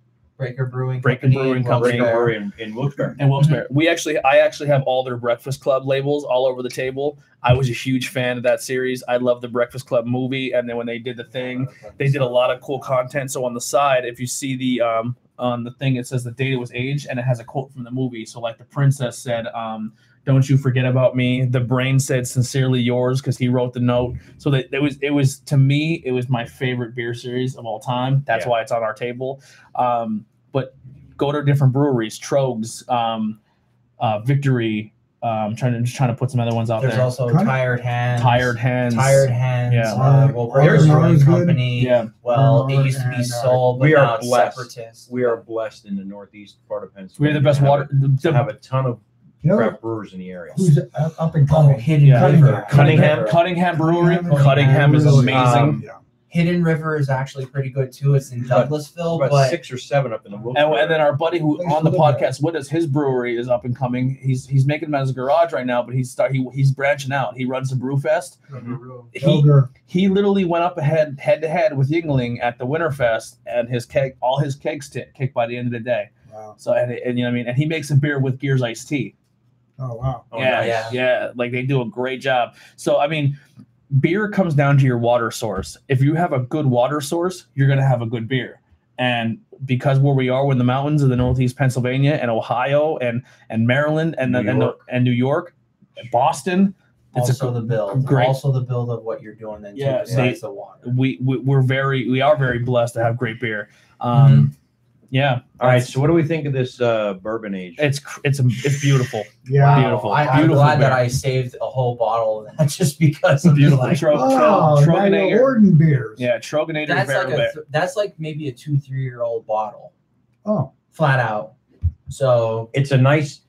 Speaker 7: Breaker Brewing
Speaker 1: Breaker
Speaker 7: Company.
Speaker 1: Brewing
Speaker 7: in
Speaker 1: Company.
Speaker 7: Wilkes-Barre.
Speaker 6: Brewery in, in Wilkes-Barre.
Speaker 1: in Wilkes-Barre. We actually, I actually have all their Breakfast Club labels all over the table. I was a huge fan of that series. I love the Breakfast Club movie, and then when they did the thing, they did a lot of cool content. So on the side, if you see the um on the thing, it says the date it was aged, and it has a quote from the movie. So like the princess said, um, "Don't you forget about me." The brain said, "Sincerely yours," because he wrote the note. So that it was it was to me it was my favorite beer series of all time. That's
Speaker 6: Yeah.
Speaker 1: why it's on our table. Um, but go to different breweries, Tröegs, um, uh, Victory. Um, trying to just trying to put some other ones out
Speaker 7: There's
Speaker 1: there.
Speaker 7: also
Speaker 5: Kind of-
Speaker 7: Tired Hands.
Speaker 1: Tired Hands.
Speaker 7: Tired Hands.
Speaker 1: Yeah.
Speaker 7: Uh, well,
Speaker 5: There's-
Speaker 7: Breakers Brewing
Speaker 5: there's good.
Speaker 7: Company.
Speaker 1: Yeah.
Speaker 7: Well,
Speaker 5: There's
Speaker 7: it used to be
Speaker 5: and, uh,
Speaker 7: sold, but
Speaker 6: we are
Speaker 7: now it's
Speaker 6: blessed.
Speaker 7: separatist.
Speaker 6: We are blessed in the northeast part of Pennsylvania.
Speaker 1: We have the best water.
Speaker 6: a-
Speaker 1: the-
Speaker 6: to have a ton of
Speaker 5: You know
Speaker 6: craft brewers in the area.
Speaker 5: who's up up and
Speaker 7: Oh,
Speaker 5: coming?
Speaker 7: Hidden
Speaker 1: Yeah.
Speaker 7: River.
Speaker 1: Cunningham,
Speaker 6: River.
Speaker 1: Cunningham Brewery.
Speaker 5: Cunningham
Speaker 1: Cunningham is amazing.
Speaker 6: Um,
Speaker 5: Yeah.
Speaker 7: Hidden River is actually pretty good too. It's in
Speaker 6: About-
Speaker 7: Douglasville,
Speaker 6: About
Speaker 7: but
Speaker 6: six or seven up in the Wilkes.
Speaker 1: And, and then our buddy who on the
Speaker 5: the
Speaker 1: podcast with us, his brewery is up and coming. He's he's making them as a garage right now, but he's start he, he's branching out. He runs a brew fest. Oh, he oh,
Speaker 5: Ogre.
Speaker 1: he literally went up ahead head to head with Yuengling at the Winterfest, and his keg all his kegs t- kicked by the end of the day.
Speaker 5: Wow.
Speaker 1: So and, and you know what I mean, and he makes a beer with Gears iced tea.
Speaker 5: Oh wow.
Speaker 6: Oh,
Speaker 1: yeah,
Speaker 6: nice.
Speaker 1: yeah, yeah. Like they do a great job. So I mean, beer comes down to your water source. If you have a good water source, you're gonna have a good beer. And because where we are we're in the mountains of the Northeast Pennsylvania and Ohio and and Maryland and
Speaker 6: New
Speaker 1: and, and, New York, Boston, it's
Speaker 7: also
Speaker 1: a
Speaker 7: the build.
Speaker 1: great-
Speaker 7: Also the build of what you're doing then too,
Speaker 1: Yeah,
Speaker 7: besides the water.
Speaker 1: we, we we're very we are very blessed to have great beer. Um, yeah.
Speaker 6: All right. So what do we think of this uh, bourbon age?
Speaker 1: It's cr- it's it's beautiful.
Speaker 5: Yeah.
Speaker 1: Beautiful.
Speaker 7: I, I'm
Speaker 1: Beautiful
Speaker 7: glad that. I saved a whole bottle of that <laughs> just because of
Speaker 1: Beautiful.
Speaker 7: Like,
Speaker 1: Tro-
Speaker 5: Oh,
Speaker 1: Tro-
Speaker 5: now you're beers.
Speaker 1: Yeah, Troegenator
Speaker 7: that's like a th- that's like maybe a two three year old bottle,
Speaker 5: Oh.
Speaker 7: flat out. So
Speaker 6: It's a nice.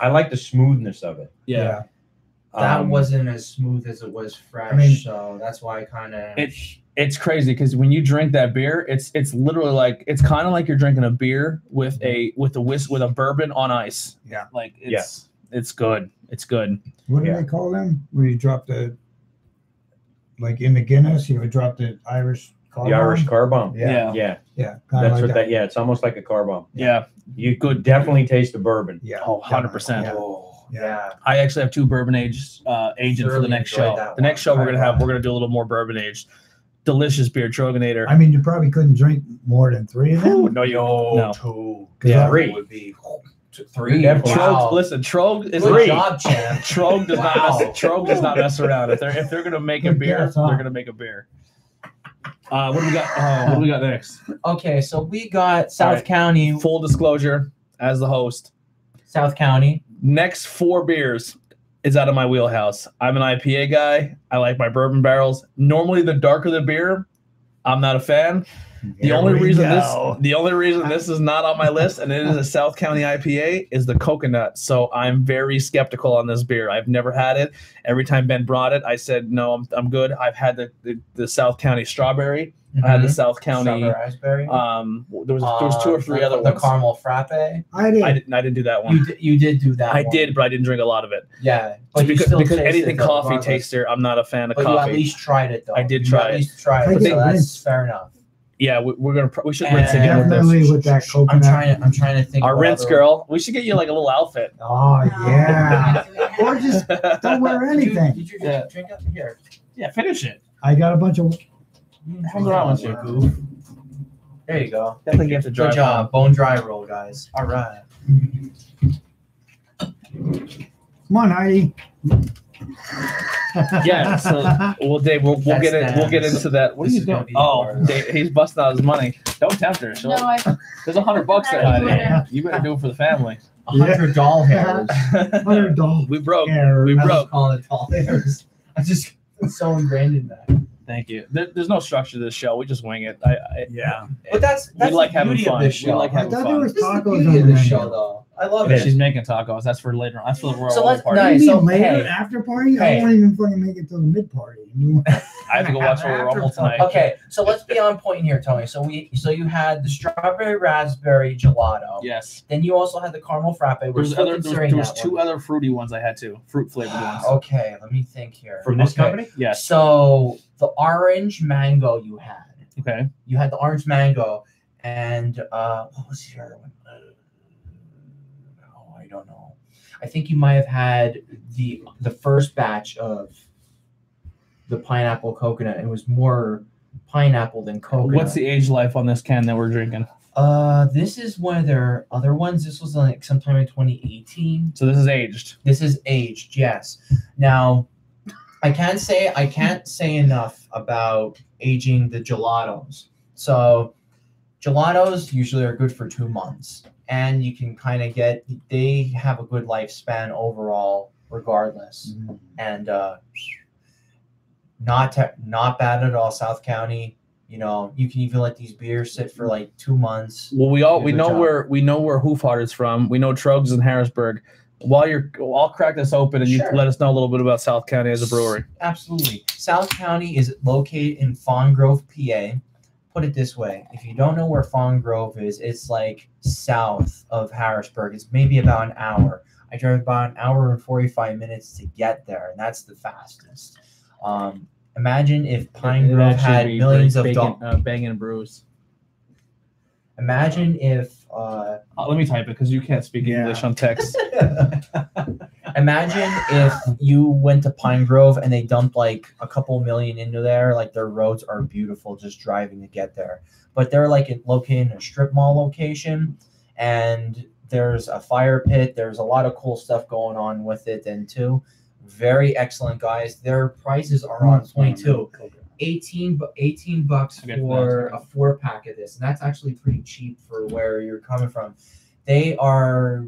Speaker 6: I like the smoothness of it.
Speaker 1: yeah.
Speaker 7: that
Speaker 6: Um,
Speaker 7: wasn't as smooth as it was fresh.
Speaker 5: I mean-
Speaker 7: so that's why I kind of
Speaker 1: It it's crazy because when you drink that beer, it's it's literally like it's kind of like you're drinking a beer with a with a whisk with a bourbon on ice.
Speaker 5: Yeah.
Speaker 1: Like it's it's good. It's good.
Speaker 5: What do
Speaker 6: Yeah.
Speaker 5: they call them? Where you drop the like in the Guinness, you would drop the Irish car.
Speaker 6: the Irish car bomb.
Speaker 5: Yeah.
Speaker 1: Yeah.
Speaker 6: Yeah,
Speaker 5: Yeah.
Speaker 6: That's
Speaker 5: like
Speaker 6: what
Speaker 5: that.
Speaker 6: that. Yeah, it's almost like a car bomb.
Speaker 1: Yeah.
Speaker 6: You could definitely taste the bourbon.
Speaker 5: Yeah.
Speaker 1: Oh, 100%.
Speaker 5: Yeah.
Speaker 7: oh
Speaker 5: Yeah.
Speaker 7: yeah.
Speaker 1: I actually have two bourbon aged uh aged for the next show.
Speaker 7: that
Speaker 1: The next show we're gonna have we're gonna do a little more bourbon aged. Delicious beer, Troegenator.
Speaker 5: I mean, you probably couldn't drink more than three of them.
Speaker 1: no, you
Speaker 7: No,
Speaker 1: no.
Speaker 7: two.
Speaker 1: Yeah.
Speaker 6: Three.
Speaker 7: would be three.
Speaker 6: Definitely.
Speaker 7: Wow.
Speaker 1: Trog, listen, Trog is
Speaker 7: Good
Speaker 1: three.
Speaker 7: job, champ.
Speaker 1: Trog does
Speaker 7: Wow.
Speaker 1: not mess, Trog does not mess around. If they're if they're gonna make a beer, they're gonna make a beer. Uh, what do we got? Uh, what do we got next?
Speaker 7: Okay, so we got South
Speaker 1: All right.
Speaker 7: County.
Speaker 1: Full disclosure, as the host,
Speaker 7: South County.
Speaker 1: next four beers is out of my wheelhouse. I'm an IPA guy. I like my bourbon barrels. Normally, the darker the beer, I'm not a fan. The
Speaker 5: Here
Speaker 1: only reason
Speaker 5: go.
Speaker 1: this the only reason this is not on my list and it is a South County IPA is the coconut. So I'm very skeptical on this beer. I've never had it. Every time Ben brought it, I said no, I'm, I'm good. I've had the, the, the South County strawberry. I had the South County.
Speaker 7: Mm-hmm. Raspberry.
Speaker 1: Um, there was there was two or
Speaker 7: Uh,
Speaker 1: three
Speaker 7: the,
Speaker 1: other
Speaker 7: the
Speaker 1: ones.
Speaker 7: caramel frappe.
Speaker 5: I did.
Speaker 1: I didn't I didn't do that one.
Speaker 7: You did, you did do that.
Speaker 1: I
Speaker 7: one.
Speaker 1: did, but I didn't drink a lot of it.
Speaker 7: Yeah, but you
Speaker 1: because
Speaker 7: still
Speaker 1: because
Speaker 7: tasted
Speaker 1: anything coffee
Speaker 7: regardless.
Speaker 1: taster, I'm not a fan of
Speaker 7: But you at least tried it though.
Speaker 1: I did
Speaker 7: You
Speaker 1: try
Speaker 7: at
Speaker 1: it.
Speaker 7: least tried
Speaker 5: I
Speaker 7: it.
Speaker 5: did
Speaker 7: So that's fair enough.
Speaker 1: Yeah, we, we're gonna pr- we should rinse
Speaker 7: And-
Speaker 1: again with this.
Speaker 5: Definitely with that
Speaker 7: I'm trying to. I'm trying to think.
Speaker 1: Our rinse
Speaker 7: other-
Speaker 1: girl. We should get you like a little outfit. <laughs>
Speaker 5: Oh yeah. <laughs>
Speaker 8: yeah.
Speaker 5: or just don't wear
Speaker 7: Did you,
Speaker 5: anything.
Speaker 7: did you
Speaker 1: Yeah.
Speaker 7: drink up here?
Speaker 1: yeah, finish it.
Speaker 5: I got a bunch of.
Speaker 1: Hang around with you, goof.
Speaker 7: There you go.
Speaker 1: I think you have to drive.
Speaker 7: Good job. Bone dry roll, guys. All right.
Speaker 5: Come on, Heidi. <laughs>
Speaker 1: Yeah, so well, Dave, we'll, we'll
Speaker 7: That's
Speaker 1: get it. We'll get into that. What
Speaker 7: This
Speaker 1: are you doing? Oh. Dave, he's busting out his money. Don't tempt her. She'll-
Speaker 8: No, I <laughs>
Speaker 1: There's a hundred bucks there,
Speaker 8: I
Speaker 1: Heidi. You better do it for the family. <laughs>
Speaker 7: A hundred doll hairs.
Speaker 5: Hundred dollars.
Speaker 1: we broke.
Speaker 5: hair.
Speaker 1: We
Speaker 7: I
Speaker 1: broke.
Speaker 7: was calling it doll hairs. I just it's so ingrained in that.
Speaker 1: Thank you. There, there's no structure to this show. We just wing it. I, I
Speaker 5: Yeah.
Speaker 7: But that's
Speaker 1: we
Speaker 7: that's
Speaker 1: like
Speaker 7: the
Speaker 1: having
Speaker 7: beauty
Speaker 1: fun.
Speaker 7: of this
Speaker 1: We
Speaker 7: show.
Speaker 1: like
Speaker 5: I
Speaker 1: having
Speaker 5: thought there
Speaker 1: fun.
Speaker 5: was
Speaker 7: This is the
Speaker 5: tacos
Speaker 7: beauty
Speaker 5: on
Speaker 7: of
Speaker 5: the
Speaker 7: this show,
Speaker 5: menu.
Speaker 7: though. I love
Speaker 1: Yeah,
Speaker 7: it.
Speaker 1: she's making tacos. That's for later on. That's for the world.
Speaker 7: So
Speaker 1: royal
Speaker 7: let's-
Speaker 1: party.
Speaker 7: nice. So,
Speaker 5: later
Speaker 7: hey.
Speaker 5: after party?
Speaker 7: Hey.
Speaker 5: I won't even fucking make it till the mid party. <laughs>
Speaker 1: I have to go watch Royal Rumble tonight.
Speaker 7: Okay, so let's be on point here, Tony. So we so you had the strawberry raspberry gelato.
Speaker 1: Yes.
Speaker 7: Then you also had the caramel frappe. We're
Speaker 1: There's
Speaker 7: still
Speaker 1: other. There was,
Speaker 7: considering
Speaker 1: there was
Speaker 7: that
Speaker 1: two
Speaker 7: one.
Speaker 1: other fruity ones I had too. Fruit flavored ah, ones.
Speaker 7: Okay, let me think here.
Speaker 6: From this
Speaker 7: Okay.
Speaker 6: company?
Speaker 1: Yes.
Speaker 7: So the orange mango you had.
Speaker 1: Okay.
Speaker 7: You had the orange mango, and uh, what was the other one? Oh, I don't know. I think you might have had the the first batch of the pineapple coconut. It was more pineapple than coconut.
Speaker 1: What's the age life on this can that we're drinking?
Speaker 7: Uh, this is one of their other ones. This was like sometime in 2018.
Speaker 1: So this is aged.
Speaker 7: This is aged, yes. Now, I can't say I can't say enough about aging the gelatos. So, gelatos usually are good for two months, and you can kind of get they have a good lifespan overall, regardless. And uh, not te- not bad at all. South County, you know, you can even let these beers sit for like two months.
Speaker 1: Well, we all we know
Speaker 7: job.
Speaker 1: where we know where Hoof Hearted is from. We know Tröegs in Harrisburg, while you're, I'll crack this open and you
Speaker 7: Sure.
Speaker 1: let us know a little bit about South County as a brewery.
Speaker 7: Absolutely. South County is located in Fawn Grove, PA. Put it this way if you don't know where Fawn Grove is, it's like south of Harrisburg. It's maybe about an hour. I drove about an hour and 45 minutes to get there, and that's the fastest. Um, imagine if Pine Grove had
Speaker 1: be
Speaker 7: millions of
Speaker 1: bacon,
Speaker 7: dollars.
Speaker 1: uh, banging brews.
Speaker 7: Imagine if. Uh,
Speaker 1: Uh, let me type it because you can't speak
Speaker 5: Yeah.
Speaker 1: English on text. <laughs>
Speaker 7: Imagine if you went to Pine Grove and they dumped like a couple million into there. Like their roads are beautiful just driving to get there. But they're like in- located in a strip mall location and there's a fire pit. There's a lot of cool stuff going on with it then too. Very excellent guys. Their prices are on point too. 18, bu- 18 bucks for a four pack of this. And that's actually pretty cheap for where you're coming from. They are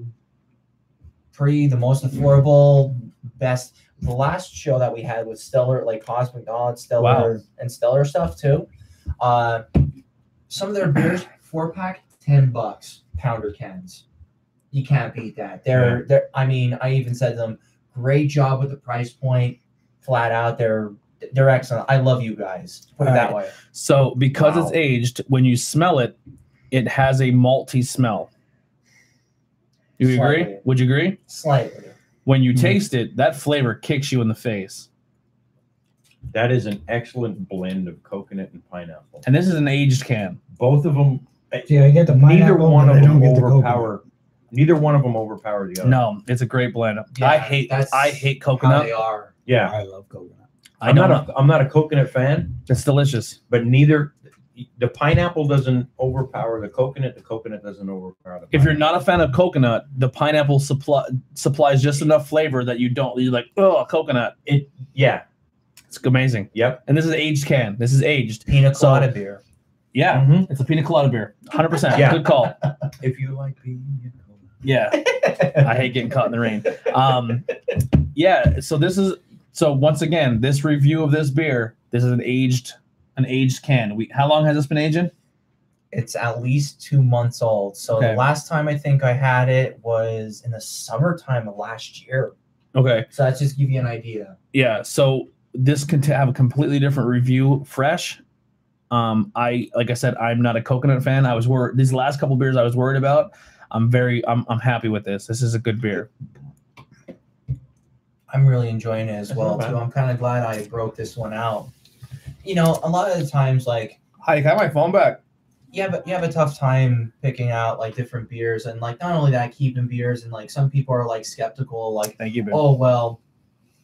Speaker 7: pretty the most affordable, best. The last show that we had was Stellar, like Cosmic Knowledge, Stellar,
Speaker 1: Wow.
Speaker 7: and Stellar stuff too. Uh, some of their beers, four pack, 10 bucks, pounder cans. You can't beat that. They're, they're, I mean, I even said to them, great job with the price point, flat out. They're, they're excellent. I love you guys. Put it
Speaker 1: All
Speaker 7: that
Speaker 1: right.
Speaker 7: way.
Speaker 1: So because
Speaker 7: Wow.
Speaker 1: it's aged, when you smell it, it has a malty smell. You agree? Would you agree?
Speaker 7: Slightly.
Speaker 1: When you
Speaker 5: Mhm.
Speaker 1: taste it, that flavor kicks you in the face.
Speaker 6: That is an excellent blend of coconut and pineapple.
Speaker 1: And this is an aged can.
Speaker 6: Both of them,
Speaker 5: See, I get the
Speaker 6: neither one of them
Speaker 5: get the
Speaker 6: overpower. Neither one of them overpower the other.
Speaker 1: No, it's a great blend. I hate
Speaker 7: that's
Speaker 1: I hate
Speaker 7: How
Speaker 1: coconut.
Speaker 7: they are.
Speaker 6: Yeah,
Speaker 5: I love coconut.
Speaker 1: I
Speaker 6: I'm
Speaker 1: don't
Speaker 6: not. A, I'm not a coconut fan,
Speaker 1: It's delicious.
Speaker 6: but neither the pineapple doesn't overpower the coconut. The coconut doesn't overpower the.
Speaker 1: If you're not a fan of coconut, the pineapple supply supplies just enough flavor that you don't you're like, oh coconut.
Speaker 6: It yeah,
Speaker 1: It's amazing.
Speaker 6: yep.
Speaker 1: And this is aged can. This is aged.
Speaker 7: Pina
Speaker 1: So-
Speaker 7: beer.
Speaker 1: Yeah.
Speaker 6: Mhm.
Speaker 1: It's a pina colada beer. 100%.
Speaker 6: Yeah.
Speaker 1: Good call. <laughs>
Speaker 6: If you like being,
Speaker 1: Yeah. <laughs> I hate getting caught in the rain. Um, yeah. So this is so once again, this review of this beer. This is an aged, an aged can. We how long has this been aging?
Speaker 7: It's at least two months old. So
Speaker 1: Okay.
Speaker 7: the last time I think I had it was in the summertime of last year.
Speaker 1: Okay.
Speaker 7: So that's just give you an idea.
Speaker 1: Yeah. So this can have a completely different review, fresh. Um, I like I said, I'm not a coconut fan. I was worried these last couple beers I was worried about. I'm very, I'm, I'm happy with this. This is a good beer.
Speaker 7: I'm really enjoying it as well too. I'm kind of glad I broke this one out. You know, a lot of the times, like
Speaker 1: Hi, got my phone back.
Speaker 7: you have a, you have a tough time picking out like different beers, and like not only that, keeping beers, and like some people are like skeptical, like
Speaker 1: Thank you, babe.
Speaker 7: oh well,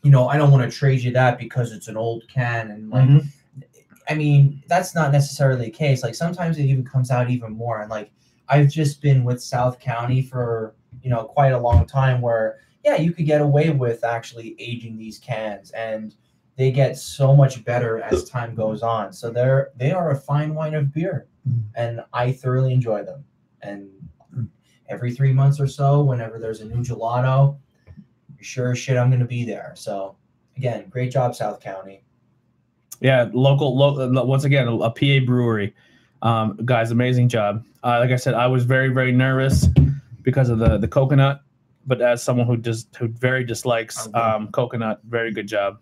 Speaker 7: you know, I don't want to trade you that because it's an old can, and like
Speaker 6: Mhm.
Speaker 7: I mean, that's not necessarily the case. Like sometimes it even comes out even more. And like I've just been with South County for, you know, quite a long time where yeah, you could get away with actually aging these cans and they get so much better as time goes on. So they're they are a fine wine of beer. And I thoroughly enjoy them. And every three months or so, whenever there's a new gelato, sure as shit I'm gonna be there. So again, great job, South County.
Speaker 1: Yeah, local, lo- once again, a PA brewery. Um, guys, amazing job. Uh, like I said, I was very, very nervous because of the the coconut, but as someone who just who very dislikes um, coconut, very good job.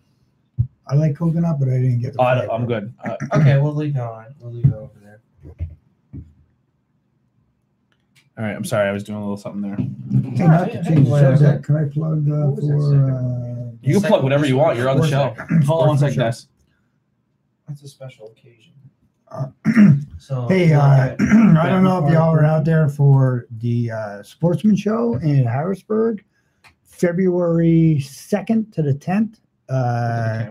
Speaker 5: I like coconut, but I didn't get the.
Speaker 1: Oh, I,
Speaker 5: flavor.
Speaker 1: I'm good. Uh, <clears throat>
Speaker 7: Okay, we'll leave it on. We'll leave it over there.
Speaker 1: all right, I'm sorry, I was doing a little something there.
Speaker 5: Hey, not to change the
Speaker 7: Whatever.
Speaker 5: subject, can I plug uh,
Speaker 7: What was that
Speaker 5: for? Uh,
Speaker 1: You can plug whatever you want. You're on the show. Hold on one second, guys.
Speaker 7: That's a special occasion.
Speaker 5: Uh,
Speaker 7: So
Speaker 5: Hey, uh, <clears throat> I don't know if y'all are out there for the uh, Sportsman Show in Harrisburg, February 2nd to the 10th. Uh,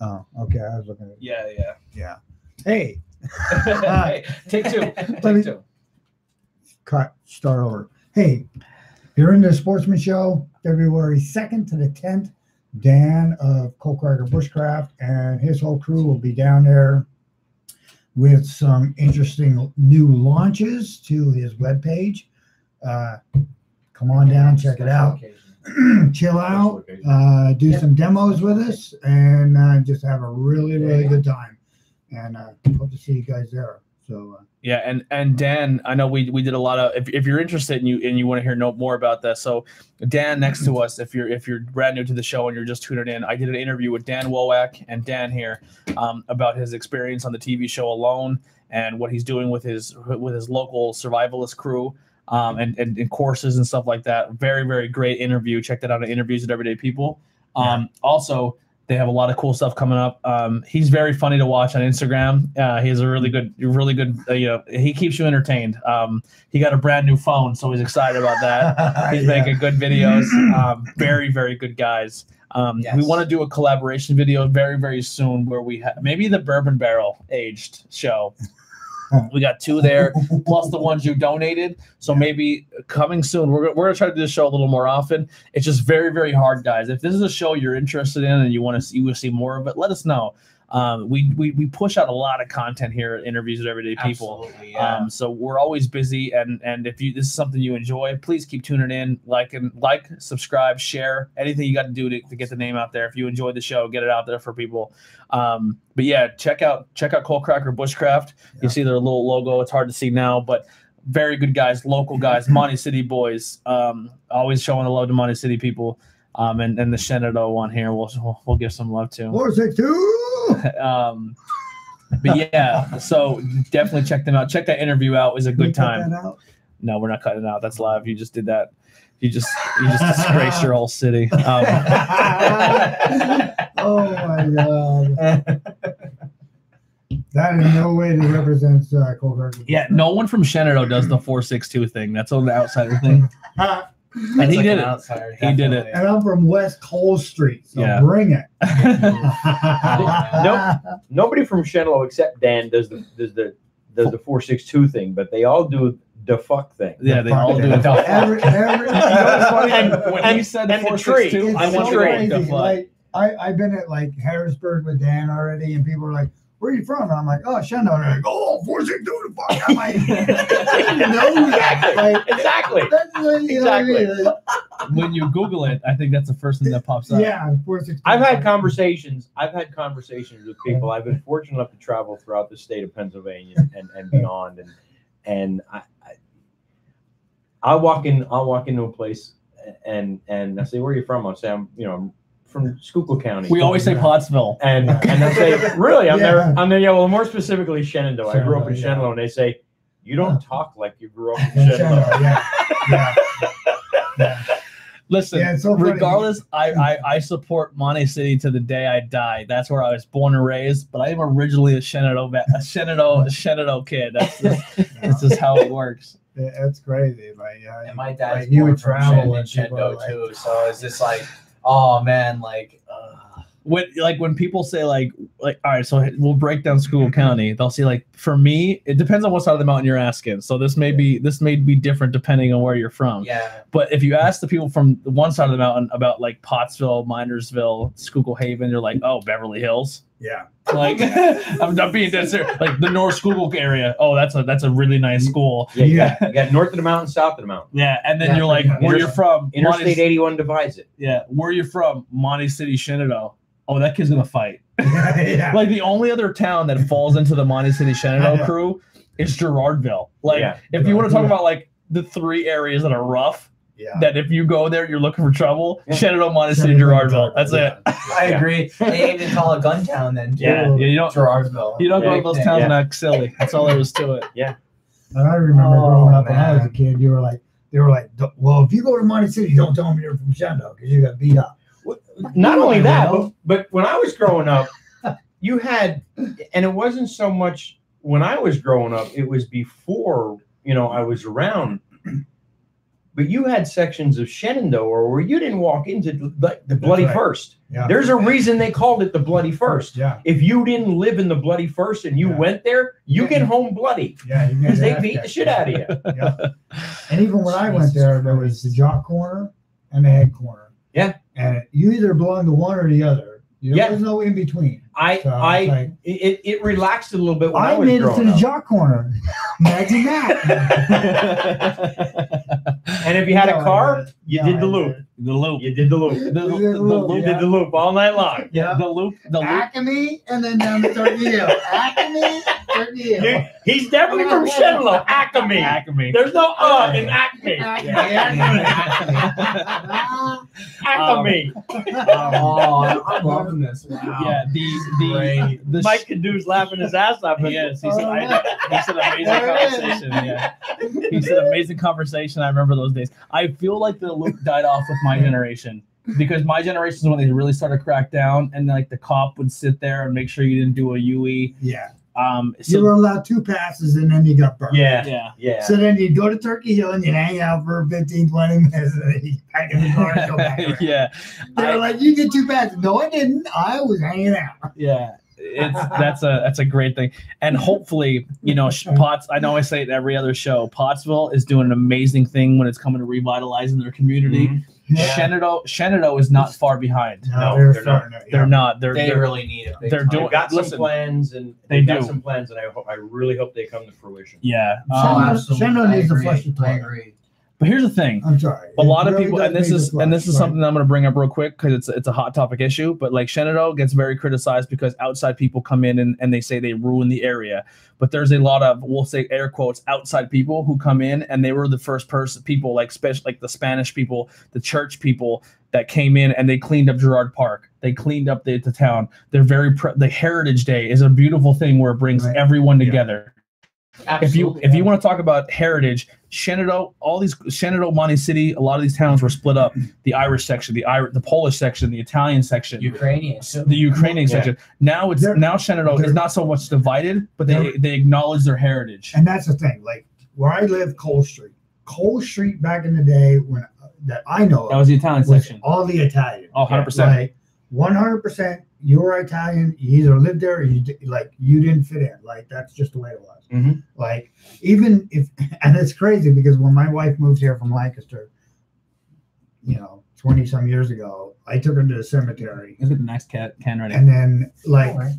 Speaker 5: oh, okay. I was looking at
Speaker 1: Yeah, yeah.
Speaker 5: Yeah. Hey, <laughs>
Speaker 1: Take two. <laughs>
Speaker 5: Let me-
Speaker 1: Take two.
Speaker 5: cut, start over. Hey, you're in the Sportsman Show, February 2nd to the 10th. Dan of Coal Cracker Bushcraft and his whole crew will be down there with some interesting new launches to his webpage. Uh, come on down, check it out. <clears throat> chill out, uh, do some demos with us, and uh, just have a really, really good time. And uh, hope to see you guys there. So uh,
Speaker 1: Yeah, and and Dan, I know we we did a lot of. If, if you're interested and you and you want to hear no more about this, so Dan next to us, if you're if you're brand new to the show and you're just tuning in, I did an interview with Dan Wowak and Dan here um, about his experience on the TV show Alone and what he's doing with his with his local survivalist crew. Um, and, and, and courses and stuff like that. Very, very great interview. Check that out at Interviews with Everyday People. Um, Also, they have a lot of cool stuff coming up. Um, he's very funny to watch on Instagram. Uh, he has a really good, really good. Uh, you know, he keeps you entertained. Um, he got a brand new phone, so he's excited about that. <laughs> He's
Speaker 5: Yeah.
Speaker 1: making good videos. Um, very, very good guys. Um, We want to do a collaboration video very, very soon where we have maybe the bourbon barrel aged show. <laughs> we got two there, plus the ones you donated. So maybe coming soon. We're, we're gonna try to do this show a little more often. It's just very, very hard, guys. If this is a show you're interested in and you want to see, you want to see more of it, let us know. Um, we, we we push out a lot of content here at interviews with everyday people.
Speaker 7: Absolutely, yeah.
Speaker 1: Um, so we're always busy, and and if you this is something you enjoy, please keep tuning in, like and like, subscribe, share, anything you got to do to, to get the name out there. If you enjoyed the show, get it out there for people. Um, but yeah, check out check out Coal Cracker Bushcraft. You see their little logo. It's hard to see now, but very good guys, local guys, <clears throat> Monty City boys. Um, always showing the love to Monty City people. Um, and, and the Shenandoah one here, we'll, we'll we'll give some love to
Speaker 5: four six two. <laughs>
Speaker 1: um but yeah so definitely check them out. Check that interview out. It was a good time. no we're not cutting it out. That's live. You just did that. You just you just disgraced your whole city. Um, <laughs>
Speaker 5: oh my god. That in no way represents uh, Cold Hard.
Speaker 1: yeah no one from shenandoah does the 462 thing. That's on the outsider thing <laughs> and
Speaker 7: That's
Speaker 1: he
Speaker 7: like
Speaker 1: did
Speaker 7: an
Speaker 1: it
Speaker 7: outsider,
Speaker 1: He did it.
Speaker 5: And I'm from West Coal Street, so
Speaker 1: Yeah.
Speaker 5: bring it. <laughs>
Speaker 6: Nope. Nobody from Shenandoah except Dan does the does the does the four six two thing, but they all do the fuck thing.
Speaker 1: yeah they all do it
Speaker 5: Every, every, <laughs>
Speaker 1: You know?
Speaker 6: And-
Speaker 1: when
Speaker 6: and-
Speaker 1: he said
Speaker 6: and the
Speaker 1: 462
Speaker 6: tree.
Speaker 1: I
Speaker 5: it's
Speaker 1: went
Speaker 5: so
Speaker 1: to
Speaker 5: crazy.
Speaker 1: the fuck.
Speaker 5: Like I, I've been at like Harrisburg with Dan already, and people are like, "Where are you from?" And I'm like, "Oh, Shenandoah." They're like, "Oh, four six two the fuck." I'm like, <laughs> "I didn't know that." Like,
Speaker 6: Exactly.
Speaker 5: that's the, you know what I mean?
Speaker 1: When you google it i think that's the first thing that pops up
Speaker 5: yeah, four six two.
Speaker 6: I've had conversations. I've had conversations with people. I've been fortunate enough to travel throughout the state of Pennsylvania and, and beyond, and and I, I I'll walk in. I'll walk into a place and and I say, "Where are you from?" I'll say, "I'm you know I'm from Schuylkill County."
Speaker 1: we always say pottsville
Speaker 6: and and they say, <laughs> "Really?" I'm
Speaker 5: Yeah.
Speaker 6: there. I'm there. Yeah. Well, more specifically, Shenandoah. I grew up in
Speaker 5: Shenandoah, yeah.
Speaker 6: Shenandoah, and they say, "You don't talk like you grew up in
Speaker 5: In
Speaker 6: Shenandoah."
Speaker 5: Shenandoah, yeah, yeah, <laughs> yeah.
Speaker 1: Listen,
Speaker 5: Yeah, so
Speaker 1: regardless, I, I I support Monte City to the day I die. That's where I was born and raised. But I am originally a Shenandoah, a Shenandoah, a Shenandoah kid. That's just, <laughs> that's just how it works.
Speaker 5: Yeah, That's crazy. Like, yeah,
Speaker 7: And my dad's
Speaker 5: like, you
Speaker 7: born
Speaker 5: would
Speaker 7: from
Speaker 5: travel
Speaker 7: Shen-
Speaker 5: and people are like,
Speaker 7: too, so it's just like, oh man, like, uh,
Speaker 1: When like when people say like like all right, so we'll break down Schuylkill County. They'll say like for me, it depends on what side of the mountain you're asking. So this may be this may be different depending on where you're from.
Speaker 7: yeah,
Speaker 1: But if you ask the people from the one side of the mountain about like Pottsville, Minersville, Schuylkill Haven, they're like, oh, Beverly Hills.
Speaker 5: Yeah,
Speaker 1: Like <laughs> I'm not being dead serious. Like the North Schuylkill area. Oh, that's a that's a really nice school.
Speaker 6: Yeah, you got, you got north of the mountain, south of the mountain.
Speaker 1: Yeah, and then
Speaker 5: Yeah,
Speaker 1: you're like,
Speaker 5: pretty much.
Speaker 1: where you're from?
Speaker 6: Interstate
Speaker 1: Monte-
Speaker 6: 81 divides it.
Speaker 1: Yeah, where you're from? Monte City, Shenandoah. Oh, that kid's gonna fight.
Speaker 5: yeah, <laughs> yeah. <laughs>
Speaker 1: Like the only other town that falls into the Monte City Shenandoah crew is Girardville. Like
Speaker 6: Yeah.
Speaker 1: if you want to talk about like the three areas that are rough,
Speaker 5: yeah.
Speaker 1: that if you go there you're looking for trouble,
Speaker 6: Yeah.
Speaker 1: Shenandoah, Monte City, Girardville. That's it. <laughs>
Speaker 7: I agree. They even call it gun town then. Too.
Speaker 1: Yeah, yeah, you don't
Speaker 7: Girardville.
Speaker 1: you don't go to those
Speaker 7: thing.
Speaker 1: towns
Speaker 6: Yeah.
Speaker 1: and act silly. That's all there is to it. Yeah.
Speaker 5: And I remember
Speaker 7: Oh,
Speaker 5: growing up when I was a kid, you were like, they were like, well, if you go to Monte City, don't tell them you're from Shenandoah because you got beat up.
Speaker 6: Not only that, but, but when I was growing up, you had, and it wasn't so much when I was growing up, it was before, you know, I was around. But you had sections of Shenandoah where you didn't walk into the, the bloody
Speaker 5: right.
Speaker 6: first.
Speaker 5: Yeah.
Speaker 6: There's a reason they called it the bloody first.
Speaker 5: Yeah.
Speaker 6: If you didn't live in the bloody first and you
Speaker 5: Yeah.
Speaker 6: went there, you
Speaker 5: Yeah.
Speaker 6: get home bloody
Speaker 5: Yeah.
Speaker 6: Because they beat the shit out of you.
Speaker 5: Yeah. And even when I went there, there was the jock corner and the head corner.
Speaker 6: Yeah.
Speaker 5: And you either belong to one or the other. Know,
Speaker 6: Yeah.
Speaker 5: There's no in between.
Speaker 6: I
Speaker 5: So,
Speaker 6: I
Speaker 5: like-
Speaker 6: it, it relaxed a little bit when I,
Speaker 5: I made it to
Speaker 6: growing
Speaker 5: the
Speaker 6: up.
Speaker 5: jock corner. <laughs> Imagine that. <laughs>
Speaker 6: And if you had
Speaker 5: No,
Speaker 6: a
Speaker 5: I
Speaker 6: car, you
Speaker 5: No,
Speaker 6: did the loop.
Speaker 1: the loop.
Speaker 6: You did the loop.
Speaker 1: The,
Speaker 5: The
Speaker 1: the, the
Speaker 5: loop,
Speaker 1: loop.
Speaker 6: You did the loop all night long.
Speaker 5: Yeah.
Speaker 1: The loop. The loop.
Speaker 5: Acme and then down to Turkey Hill. Acme, Turkey Hill.
Speaker 6: You- he's definitely from Shenlo, Acme.
Speaker 1: Acme.
Speaker 6: There's no uh in Acme. Acme.
Speaker 7: Oh, I'm loving this. Wow.
Speaker 1: Yeah, the the the <laughs>
Speaker 6: Mike Cadou's laughing his ass off.
Speaker 1: Yes, he oh, said, I, he said amazing conversation. Yeah, he said amazing conversation. I remember those days. I feel like the loop died off with my generation because my generation is when they really started to crack down, and like the cop would sit there and make sure you didn't do a UE.
Speaker 5: Yeah.
Speaker 1: Um,
Speaker 5: You were allowed two passes and then you got burned.
Speaker 6: Yeah,
Speaker 1: yeah,
Speaker 6: yeah.
Speaker 5: So then you'd go to Turkey Hill and you'd hang out for 15, 20 minutes and then you'd pack in the car and go <laughs> back. around.
Speaker 1: yeah,
Speaker 5: They were
Speaker 1: I-
Speaker 5: like, you get two passes. No, I didn't. I was hanging out.
Speaker 1: yeah. It's that's a that's a great thing, and hopefully, you know, sh- Potts. I know I say it every other show. Pottsville is doing an amazing thing when it's coming to revitalizing their community.
Speaker 6: Mhm.
Speaker 5: Yeah.
Speaker 1: Shenandoah, Shenandoah is not far behind.
Speaker 5: No,
Speaker 6: No,
Speaker 5: they're,
Speaker 6: they're
Speaker 5: starting to.
Speaker 1: They're
Speaker 5: yeah.
Speaker 1: not. They're,
Speaker 7: They
Speaker 1: they're
Speaker 7: really need it. big
Speaker 1: they're
Speaker 7: time.
Speaker 1: doing-
Speaker 6: They've got some
Speaker 1: listen,
Speaker 6: plans, and
Speaker 1: they
Speaker 6: they've got
Speaker 1: do.
Speaker 6: some plans, and I hope I really hope they come to fruition.
Speaker 1: yeah. Um,
Speaker 7: absolutely.
Speaker 5: Shenandoah
Speaker 7: I
Speaker 5: needs to flush the
Speaker 7: I
Speaker 5: toilet.
Speaker 7: agree.
Speaker 1: But here's the thing.
Speaker 5: I'm sorry.
Speaker 1: a lot of people, and this is and this is something I'm going to bring up real quick because it's it's a hot topic issue. But like Shenandoah gets very criticized because outside people come in and, and they say they ruin the area. But there's a lot of we'll say air quotes outside people who come in and they were the first person people like special like the Spanish people, the church people that came in and they cleaned up Gerard Park. They cleaned up the, the town. They're very pr- the Heritage Day is a beautiful thing where it brings
Speaker 5: Right.
Speaker 1: everyone
Speaker 5: Yeah.
Speaker 1: Together if you if you want to talk about heritage, Shenandoah, all these Shenandoah, Monte City, a lot of these towns were split up. The Irish section, the Irish, the Polish section, the Italian section,
Speaker 7: Ukrainian.
Speaker 1: the Ukrainian
Speaker 6: Yeah.
Speaker 1: section. Now it's
Speaker 5: They're-
Speaker 1: now Shenandoah is not so much divided, but they
Speaker 5: They're-
Speaker 1: acknowledge their heritage.
Speaker 5: And that's the thing. Like where I live, Coal Street. Coal Street back in the day when that I know
Speaker 1: That was the Italian
Speaker 5: was
Speaker 1: section.
Speaker 5: all the Italian.
Speaker 1: Oh, 100%.
Speaker 5: Like 100%. You were Italian. You either lived there or you like you didn't fit in. Like that's just the way it was.
Speaker 6: Mhm.
Speaker 5: Like even if <laughs> and it's crazy because when my wife moved here from Lancaster, you know, 20 some years ago, I took her to the cemetery.
Speaker 1: Let's get the next cat can ready.
Speaker 5: And then like
Speaker 7: All right.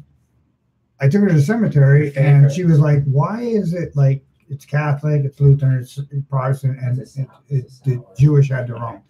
Speaker 5: I took her to the cemetery and she was like, Why is it like it's Catholic, it's Lutheran, it's Protestant, and
Speaker 7: It's
Speaker 5: it,
Speaker 7: a it's
Speaker 5: the. Jewish had their own.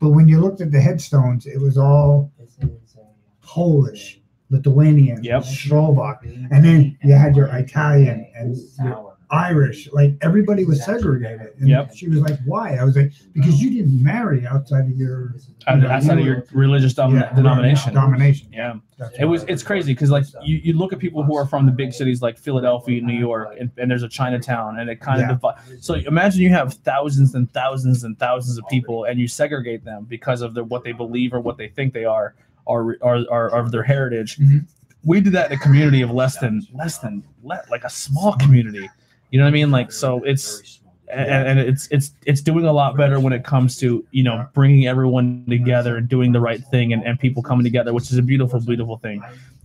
Speaker 5: But when you looked at the headstones, it was all
Speaker 7: This is a-
Speaker 5: Polish, Lithuanian,
Speaker 1: Yep.
Speaker 5: Slovak, and then you had your Italian and your Irish. Like everybody was segregated. And
Speaker 1: Yep.
Speaker 5: she was like, Why? I was like, Because you didn't marry outside of your
Speaker 1: Out- outside of your religious domin-
Speaker 5: yeah,
Speaker 1: denomination.
Speaker 5: Domination.
Speaker 1: Yeah.
Speaker 5: That's
Speaker 1: It was it's crazy because like you, you look at people who are from the big cities like Philadelphia, New York, and, and there's a Chinatown, and it kind
Speaker 5: Yeah.
Speaker 1: of divi- So imagine you have thousands and thousands and thousands of people, and you segregate them because of their what they believe or what they think they are, or are or of their heritage.
Speaker 5: Mhm.
Speaker 1: We did that in a community of less than less than le- like a small community. You know what I mean? Like so, it's and, and it's it's it's doing a lot better when it comes to you know bringing everyone together and doing the right thing and, and people coming together, which is a beautiful, beautiful thing.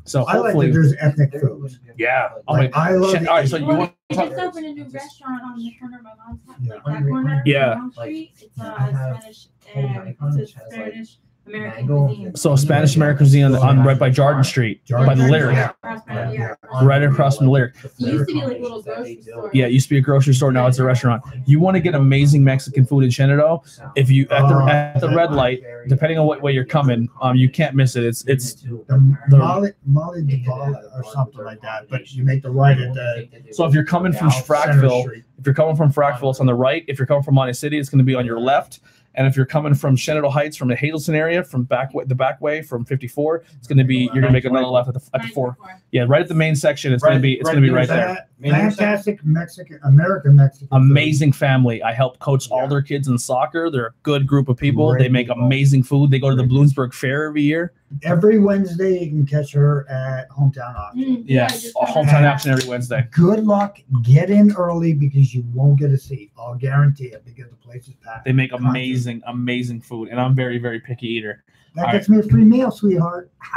Speaker 1: So
Speaker 5: I like
Speaker 1: hopefully,
Speaker 5: that there's ethnic food.
Speaker 1: yeah. Oh
Speaker 5: Like,
Speaker 1: my,
Speaker 5: I love
Speaker 1: shit,
Speaker 5: the-
Speaker 1: all right, so you
Speaker 8: Well,
Speaker 1: want
Speaker 8: they
Speaker 1: to
Speaker 8: just opened a new restaurant on the corner of my mom's house,
Speaker 5: Yeah.
Speaker 8: like that corner.
Speaker 1: Yeah.
Speaker 8: Street. It's
Speaker 7: Like,
Speaker 8: uh, Spanish
Speaker 7: whole
Speaker 8: and
Speaker 7: icons,
Speaker 8: it's a Spanish American
Speaker 7: mango.
Speaker 1: So Spanish American Museum on, on right by Jordan Street,
Speaker 5: Jordan
Speaker 1: by the lyric,
Speaker 5: yeah.
Speaker 8: Across yeah,
Speaker 1: right across from the lyric.
Speaker 8: It used to be like a little grocery store.
Speaker 1: Yeah, it used to be a grocery store. Now it's a restaurant. You want to get amazing Mexican food in Shenandoah? If you at the
Speaker 5: Oh.
Speaker 1: at the red light, depending on what way you're coming, um, you can't miss it. It's it's
Speaker 5: The
Speaker 1: The-
Speaker 5: Molly, Molly Divala or something like that. But you make the right at the
Speaker 1: so if you're coming from Frackville, If you're coming from Frackville, it's on the right. If you're coming from Monte City, it's going to be on your left. And if you're coming from Shenandoah Heights, from the Hazleton area, from back way, the back way from 54, it's going to be you're going to make another left at the at the four. Yeah, right at the main section. It's going to be it's going to be right there.
Speaker 5: Fantastic Mexican, American Mexican. food.
Speaker 1: Amazing family. I help coach all their kids in soccer. They're a good group of people.
Speaker 5: Great
Speaker 1: They make
Speaker 5: people.
Speaker 1: amazing food. They go to the Bloomsburg Fair every year.
Speaker 5: Every Wednesday, you can catch her at Hometown Auction.
Speaker 8: Mm,
Speaker 1: Yeah,
Speaker 8: I just
Speaker 1: hometown
Speaker 8: out.
Speaker 1: action every Wednesday.
Speaker 5: Good luck. Get in early because you won't get a seat. I'll guarantee it because the place is packed.
Speaker 1: They make amazing, amazing food, and I'm very, very picky eater.
Speaker 5: That
Speaker 1: all
Speaker 5: gets me a free meal, sweetheart. <laughs>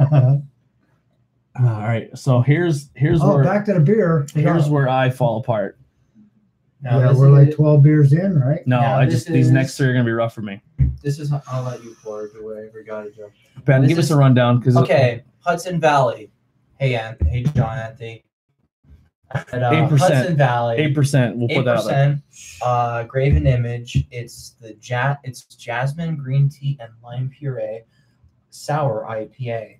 Speaker 5: <laughs>
Speaker 1: all right, so here's here's
Speaker 5: oh,
Speaker 1: where
Speaker 5: back to the beer.
Speaker 1: here's where I fall apart.
Speaker 7: Now,
Speaker 5: yeah, we're like
Speaker 7: is-
Speaker 5: 12 beers in, right?
Speaker 1: No,
Speaker 7: Now
Speaker 1: I
Speaker 7: this
Speaker 1: just these next three are gonna be rough for me.
Speaker 7: This is I'll let you pour it away. Forgot it, Joe.
Speaker 1: Ben,
Speaker 7: This
Speaker 1: give us a rundown because
Speaker 7: Okay, Hudson Valley. Hey, Ant. Hey, John Anthony. At, uh,
Speaker 1: 8%.
Speaker 7: Hudson Valley.
Speaker 1: eight percent. We'll
Speaker 7: Eight
Speaker 1: put that out there.
Speaker 7: percent. Uh, Graven Image. It's the ja- It's jasmine green tea and lime puree, sour IPA.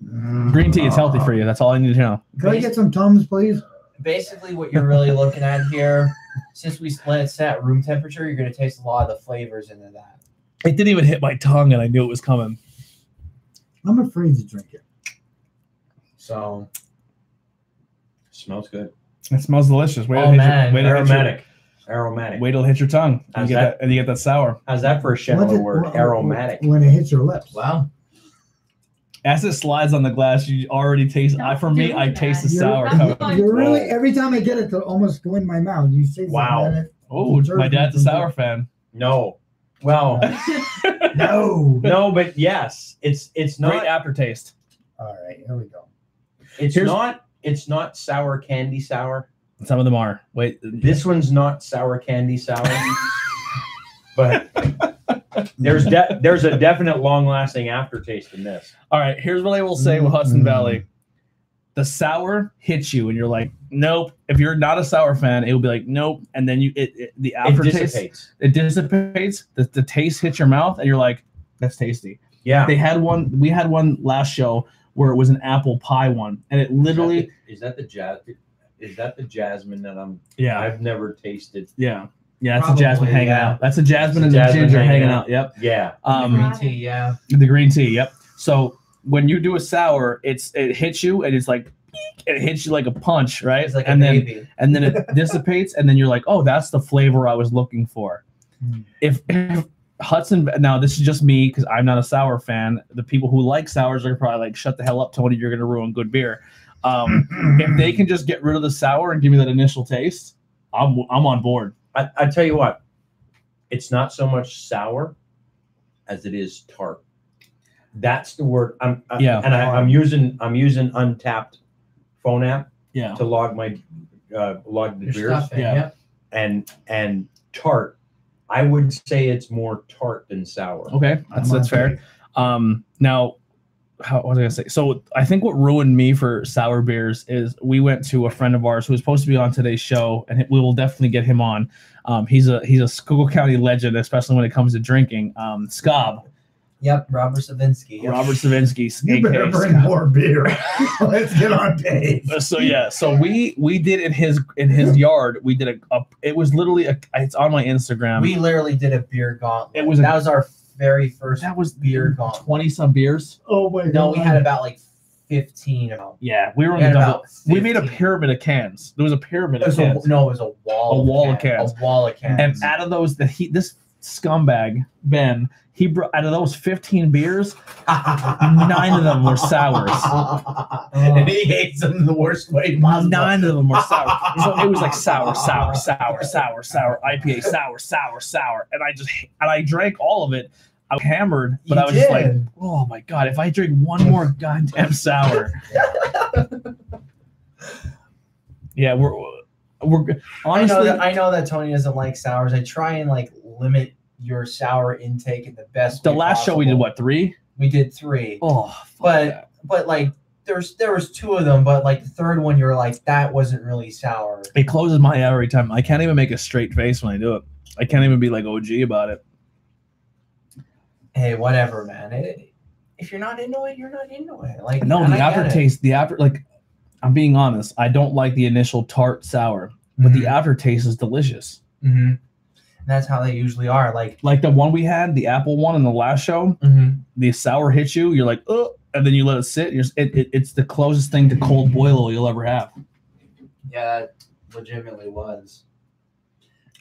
Speaker 1: Green tea is healthy for you. That's all I need to know.
Speaker 5: Can I get some Tums, please?
Speaker 7: Basically, what you're really looking at here, since we let it set at room temperature, you're gonna taste a lot of the flavors into that.
Speaker 1: It didn't even hit my tongue, and I knew it was coming.
Speaker 5: I'm afraid to drink it.
Speaker 7: So
Speaker 6: Smells good.
Speaker 1: It smells delicious. Wait
Speaker 7: Oh,
Speaker 1: till
Speaker 7: man.
Speaker 1: your, wait till your-
Speaker 6: Aromatic. Aromatic.
Speaker 1: Wait till it hits your tongue. And you get
Speaker 6: that?
Speaker 1: that? and you get that sour.
Speaker 6: How's that for a
Speaker 5: Once
Speaker 6: Schindler
Speaker 5: it-
Speaker 6: word? Aromatic.
Speaker 5: When it hits your lips.
Speaker 7: wow.
Speaker 1: As it slides on the glass, you already taste. I, for me, I
Speaker 8: do
Speaker 1: taste the
Speaker 8: that.
Speaker 1: sour
Speaker 8: You're-
Speaker 5: You're really every time I get it to almost go in my mouth. You say
Speaker 6: Wow.
Speaker 1: Oh, my dad's a sour fan.
Speaker 6: No. Well, <laughs>
Speaker 5: No.
Speaker 6: no, but yes, it's it's
Speaker 1: Great
Speaker 6: not.
Speaker 1: aftertaste.
Speaker 5: All right, here we go.
Speaker 6: It's
Speaker 1: Here's-
Speaker 6: not. It's not sour candy sour.
Speaker 1: Some of them are. Wait,
Speaker 6: This one's not sour candy sour. <laughs> but there's de- there's a definite long lasting aftertaste in this.
Speaker 1: All right, here's what I will say with Hudson
Speaker 5: Mm.
Speaker 1: Valley. The sour hits you, and you're like, nope. If you're not a sour fan, it will be like, nope. And then you, it, it the
Speaker 6: It
Speaker 1: aftertaste,
Speaker 6: dissipates.
Speaker 1: it dissipates. The, the taste hits your mouth, and you're like, that's tasty.
Speaker 6: Yeah.
Speaker 1: They had one. We had one last show where it was an apple pie one, and it literally,
Speaker 6: is that the jazz? Is that the jasmine that I'm?
Speaker 1: yeah,
Speaker 6: I've never tasted.
Speaker 1: yeah, yeah. That's
Speaker 7: Probably,
Speaker 1: a jasmine hanging
Speaker 7: yeah.
Speaker 1: out. That's a jasmine
Speaker 6: It's
Speaker 1: and
Speaker 6: a
Speaker 1: the
Speaker 6: jasmine
Speaker 1: ginger
Speaker 6: hanging
Speaker 1: hanging
Speaker 6: out.
Speaker 1: out. Yep.
Speaker 6: Yeah.
Speaker 1: Um,
Speaker 7: green tea, yeah.
Speaker 1: The green tea, yep. So when you do a sour, it's it hits you and it's like it hits you like a punch, right?
Speaker 7: It's like a
Speaker 1: and then
Speaker 7: baby.
Speaker 1: and then it <laughs> dissipates, and then you're like, oh, that's the flavor I was looking for.
Speaker 5: Hmm.
Speaker 1: If, if Hudson, now this is just me because I'm not a sour fan. The people who like sours are probably like, shut the hell up, Tony. You're gonna ruin good beer. Um, if they can just get rid of the sour and give me that initial taste, I'm I'm on board.
Speaker 6: I, I tell you what, it's not so much sour as it is tart. That's the word. I'm I-
Speaker 1: Yeah.
Speaker 6: and I, I'm using I'm using Untappd phone app
Speaker 1: Yeah.
Speaker 6: to log my uh, log the
Speaker 7: Your
Speaker 6: beers
Speaker 7: stuff
Speaker 1: yeah.
Speaker 7: yeah.
Speaker 6: and and tart. I would say it's more tart than sour.
Speaker 1: Okay, that's
Speaker 5: I'm
Speaker 1: that's fair. Um, now, how what was I gonna say? So I think what ruined me for sour beers is we went to a friend of ours who was supposed to be on today's show, and we will definitely get him on. Um, he's a he's a Schuylkill County legend, especially when it comes to drinking. Um, Scob,
Speaker 7: Yep, Robert Savinsky. Yep.
Speaker 1: Robert Savinsky, <laughs>
Speaker 5: You better bring
Speaker 1: Scob.
Speaker 5: more beer. <laughs> Let's get on pace.
Speaker 1: Uh, So yeah, so we we did in his in his yard. We did a, a it was literally a it's on my Instagram.
Speaker 7: We literally did a beer gauntlet.
Speaker 1: It was a-
Speaker 7: that was our very first
Speaker 1: that was
Speaker 7: beer gauntlet.
Speaker 1: twenty some beers.
Speaker 5: Oh my god.
Speaker 7: No, we had about like fifteen of them.
Speaker 1: Yeah, we were on the double.
Speaker 7: about
Speaker 1: We made a pyramid of cans. There was a pyramid
Speaker 7: It
Speaker 1: of
Speaker 7: was a,
Speaker 1: cans.
Speaker 7: no, it was a wall.
Speaker 1: A wall of cans.
Speaker 7: A wall of cans.
Speaker 1: And out of those, that he this scumbag Ben, he brought out of those fifteen beers, nine of them were sours. <laughs>
Speaker 7: and he hates them the worst way possible.
Speaker 1: nine of them were sour. <laughs> So it was like sour, sour, sour, sour, sour, IPA, sour, sour, sour, and I just and I drank all of it. I was hammered, but
Speaker 7: You
Speaker 1: I was just like, oh my god, if I drink one more <laughs> goddamn sour, <laughs> yeah, we're we're
Speaker 7: I know,
Speaker 1: honestly.
Speaker 7: that, I know that Tony doesn't like sours. I try and like limit your sour intake in the best.
Speaker 1: the last show we did what three?
Speaker 7: We did three,
Speaker 1: Oh,
Speaker 7: but
Speaker 1: that.
Speaker 7: but like there's there was two of them, but like the third one, you're like that wasn't really sour.
Speaker 1: it closes my eye every time. I can't even make a straight face when I do it. I can't even be like OG about it.
Speaker 7: Hey, whatever, man. It, if you're not into it, you're not into it. Like
Speaker 1: No, the
Speaker 7: I get it.
Speaker 1: aftertaste, the after like I'm being honest, I don't like the initial tart sour, but the
Speaker 7: Mhm.
Speaker 1: aftertaste is delicious.
Speaker 7: Mhm. That's how they usually are. Like,
Speaker 1: Like the one we had, the apple one in the last show, the sour hits you, you're like, oh, and then you let it sit. And you're, it, it, it's the closest thing to cold boil you'll ever have.
Speaker 7: yeah, that legitimately was.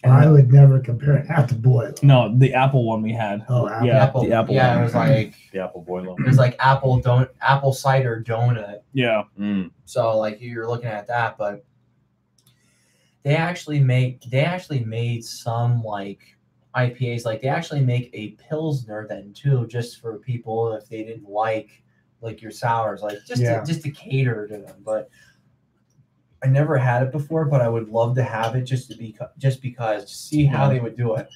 Speaker 5: I would never compare that to boil.
Speaker 1: No, the apple one we had.
Speaker 5: Oh, apple.
Speaker 1: Yeah,
Speaker 7: apple,
Speaker 1: the apple
Speaker 7: Yeah,
Speaker 1: one.
Speaker 7: it was like
Speaker 6: The apple boil.
Speaker 7: it was like apple don't apple cider donut.
Speaker 1: Yeah.
Speaker 6: Mm.
Speaker 7: So like you're looking at that, but they actually make they actually made some like IPAs. Like they actually make a pilsner then too, just for people if they didn't like like your sours, like just
Speaker 5: Yeah.
Speaker 7: to, just to cater to them. But I never had it before, but I would love to have it just to be just because to see how
Speaker 1: Yeah.
Speaker 7: they would do it.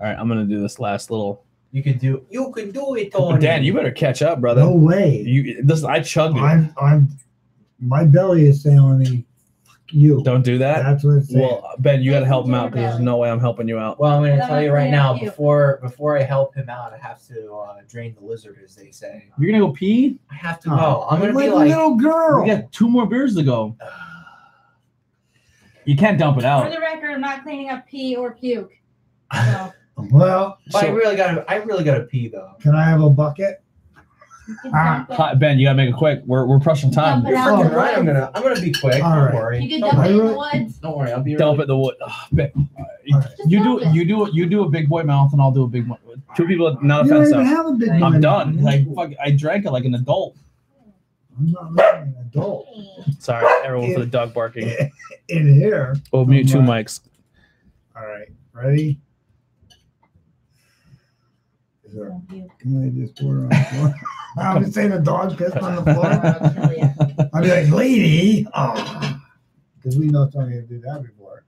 Speaker 1: All right, I'm gonna do this last little
Speaker 7: You can do. You can do it, Tony.
Speaker 1: Dan, you better catch up, brother.
Speaker 5: No way.
Speaker 1: You this I chugged it.
Speaker 5: I'm, I'm, my belly is telling me, fuck you.
Speaker 1: Don't do that.
Speaker 5: That's what it's saying.
Speaker 1: Well, Ben, you got to help him out because there's no way I'm helping you out.
Speaker 7: Well, I'm going to tell you right now.
Speaker 8: you.
Speaker 7: Before before I help him out, I have to uh, drain the lizard, as they say.
Speaker 1: You're gonna go pee.
Speaker 7: I have to
Speaker 5: Oh,
Speaker 7: go. I'm going to
Speaker 5: like
Speaker 7: be
Speaker 5: a
Speaker 7: like.
Speaker 5: little girl.
Speaker 1: We got two more beers to go. You can't dump it out.
Speaker 8: For the record, I'm not cleaning up pee or puke. So <laughs>
Speaker 5: Well,
Speaker 7: But I really got to. I really got to pee though.
Speaker 5: can I have a bucket? Ah,
Speaker 8: dump it.
Speaker 1: Hi, Ben, you gotta make it quick. We're we're pressing time.
Speaker 8: Dump
Speaker 7: You're fucking
Speaker 8: the
Speaker 7: right. I'm gonna. I'm gonna be quick.
Speaker 5: All
Speaker 7: Don't
Speaker 5: right.
Speaker 7: worry.
Speaker 8: You can
Speaker 7: Don't
Speaker 8: dump it in the woods.
Speaker 7: Don't worry. I'll be
Speaker 1: Dump
Speaker 7: right.
Speaker 1: it the wood. Ugh, Ben,
Speaker 5: All right.
Speaker 8: Just
Speaker 1: you do
Speaker 8: it.
Speaker 1: you do you do a big boy mouth and I'll do a big one. Two people, not
Speaker 5: You don't even
Speaker 1: offensive.
Speaker 5: have a big
Speaker 8: I'm
Speaker 1: I'm done. Like fuck, I drank it like an adult.
Speaker 5: I'm not really an adult.
Speaker 1: Sorry, everyone for the dog barking. <laughs>
Speaker 5: In here.
Speaker 1: We'll mute two
Speaker 5: Right.
Speaker 1: mics.
Speaker 5: All right. Ready? Is there, can I just pour it on the floor? <laughs> I'm just saying the dog pissed on the floor. <laughs> I'll be like, lady. Ah. Oh. Because we know somebody did that before.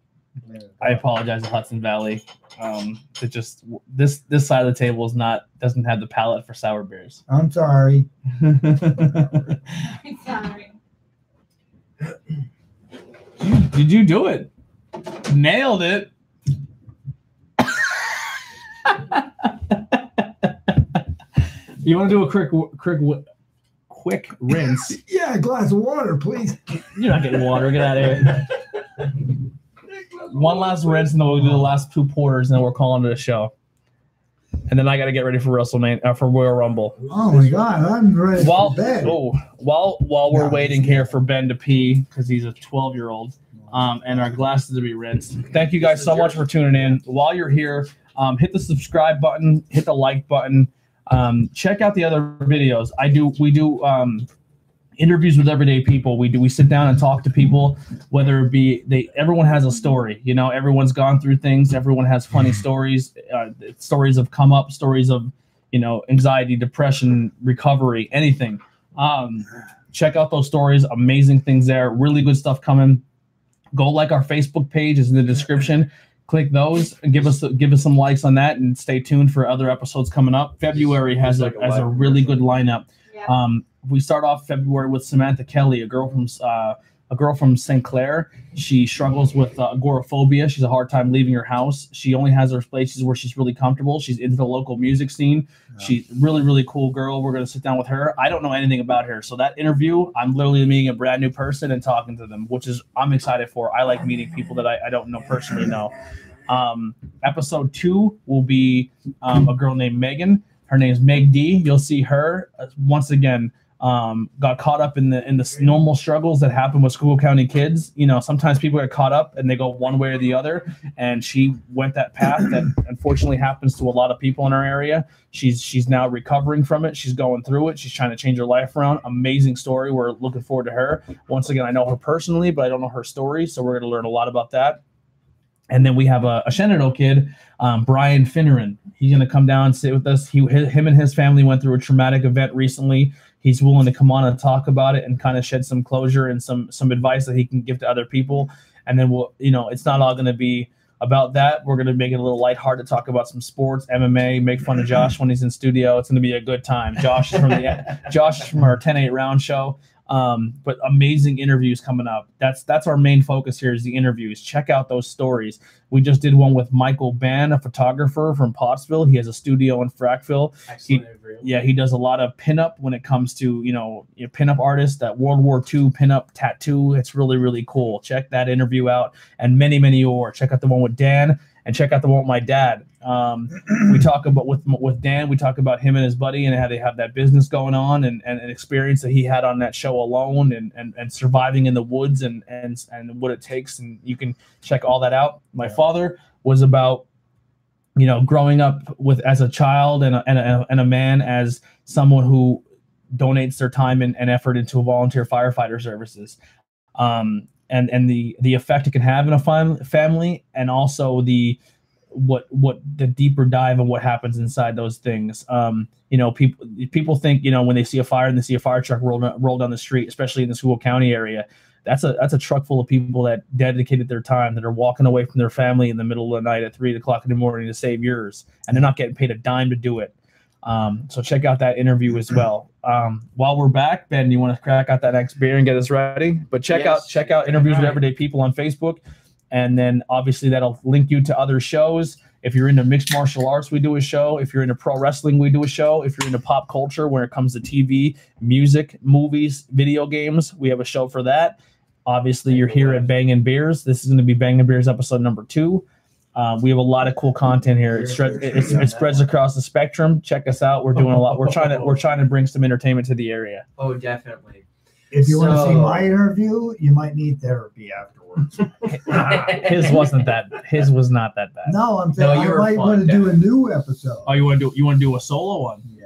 Speaker 1: I apologize to Hudson Valley. Um, it just this this side of the table is not doesn't have the palate for sour beers.
Speaker 5: I'm sorry. <laughs> <laughs>
Speaker 8: I'm Sorry.
Speaker 1: Did you do it? Nailed it. <laughs> you want to do a quick quick quick rinse?
Speaker 5: Yeah, a glass of water, please.
Speaker 1: You're not getting water. Get out of here. One last rinse, and then we'll do the last two porters, and then we're calling it a show. And then I got to get ready for WrestleMania uh, for Royal Rumble.
Speaker 5: Oh my God, I'm ready
Speaker 1: While oh, while while we're
Speaker 5: No,
Speaker 1: waiting here for Ben to pee because he's a 12 year old, um, and our glasses to be rinsed. Thank you guys so much for tuning in. While you're here, um, hit the subscribe button, hit the like button. Um, check out the other videos. I do. We do um, interviews with everyday people. We do. We sit down and talk to people, whether it be they. Everyone has a story. You know, everyone's gone through things. Everyone has funny stories. Uh, stories of come up. Stories of you know anxiety, depression, recovery, anything. Um, check out those stories. Amazing things there. Really good stuff coming. Go like our Facebook page is in the description. Click those and give us give us some likes on that, and stay tuned for other episodes coming up. February has a has a really good lineup.
Speaker 8: Yeah.
Speaker 1: Um, we start off February with Samantha Kelly, a girl from uh, a girl from St. Clair. She struggles with uh, agoraphobia. She's a hard time leaving her house. She only has her places where she's really comfortable. She's into the local music scene. She's really really cool girl. We're gonna sit down with her. I don't know anything about her, so that interview, I'm literally meeting a brand new person and talking to them, which is I'm excited for. I like meeting people that I, I don't know personally know. Um, episode two will be um, a girl named Megan. Her name is Meg D. You'll see her uh, once again. Um, got caught up in the in the normal struggles that happen with Schuylkill county kids. You know, sometimes people get caught up and they go one way or the other. And she went that path that <coughs> unfortunately happens to a lot of people in our area. She's she's now recovering from it. She's going through it. She's trying to change her life around. Amazing story. We're looking forward to her. Once again, I know her personally, but I don't know her story. So we're going to learn a lot about that. And then we have a, a Shenandoah kid, um, Brian Finneran. He's going to come down and sit with us. He, hi- him and his family went through a traumatic event recently. He's willing to come on and talk about it and kind of shed some closure and some some advice that he can give to other people. And then we'll, you know, it's not all going to be about that. We're going to make it a little lighthearted, talk about some sports, MMA, make fun of Josh when he's in studio. It's going to be a good time. Josh is from the Josh is from our 10-8 round show. Um, but amazing interviews coming up. That's that's our main focus here is the interviews. Check out those stories. We just did one with Michael Ban, a photographer from Pottsville. He has a studio in Frackville.
Speaker 7: Excellent interview.
Speaker 1: Yeah, he does a lot of pinup when it comes to you know you know, pinup artists. That World War II pinup tattoo. It's really really cool. Check that interview out and many many more. Check out the one with Dan and check out the one with my dad. Um, we talk about with with Dan. We talk about him and his buddy and how they have that business going on and, and an experience that he had on that show alone and, and, and surviving in the woods and and and what it takes. And you can check all that out. My father was about you know growing up with as a child and a, and a, and a man as someone who donates their time and, and effort into volunteer firefighter services um, and and the the effect it can have in a fam- family and also the what what the deeper dive of what happens inside those things um you know people people think you know when they see a fire and they see a fire truck roll down, roll down the street especially in the Schuylkill County area that's a that's a truck full of people that dedicated their time that are walking away from their family in the middle of the night at three o'clock in the morning to save yours, and they're not getting paid a dime to do it. Um, so check out that interview as well. Um, while we're back, Ben, you want to crack out that next beer and get us ready? But check out check out interviews with everyday people on Facebook, and then obviously that'll link you to other shows. If you're into mixed martial arts, we do a show. If you're into pro wrestling, we do a show. If you're into pop culture, when it comes to TV, music, movies, video games, we have a show for that. Obviously, you're here at Bangin' Beers. This is going to be Bangin' Beers episode number two. Um, we have a lot of cool content here. It, it, it spreads across the spectrum. Check us out. We're doing a lot. We're trying to we're trying to bring some entertainment to the area.
Speaker 7: Oh, definitely.
Speaker 5: If you want to see my interview, you might need therapy afterwards. <laughs>
Speaker 1: His wasn't that. His was not that bad.
Speaker 5: no, I'm saying
Speaker 7: No,
Speaker 5: I
Speaker 7: you were
Speaker 5: might want to do a new episode.
Speaker 1: Oh, you want to do you want to do a solo one?
Speaker 5: Yeah.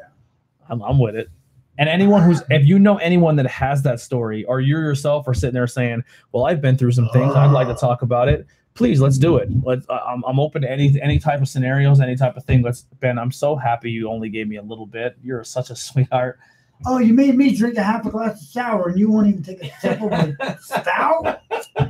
Speaker 1: I'm, I'm with it. And anyone who's, if you know anyone that has that story, or you yourself are sitting there saying, "Well, I've been through some things. I'd like to talk about it." Please, let's do it. Let's. I'm, I'm open to any any type of scenarios, any type of thing. Let's. Ben, I'm so happy you only gave me a little bit. You're such a <laughs> sweetheart.
Speaker 5: Oh, you made me drink a half a glass of sour and you won't even take a sip of my <laughs> stout?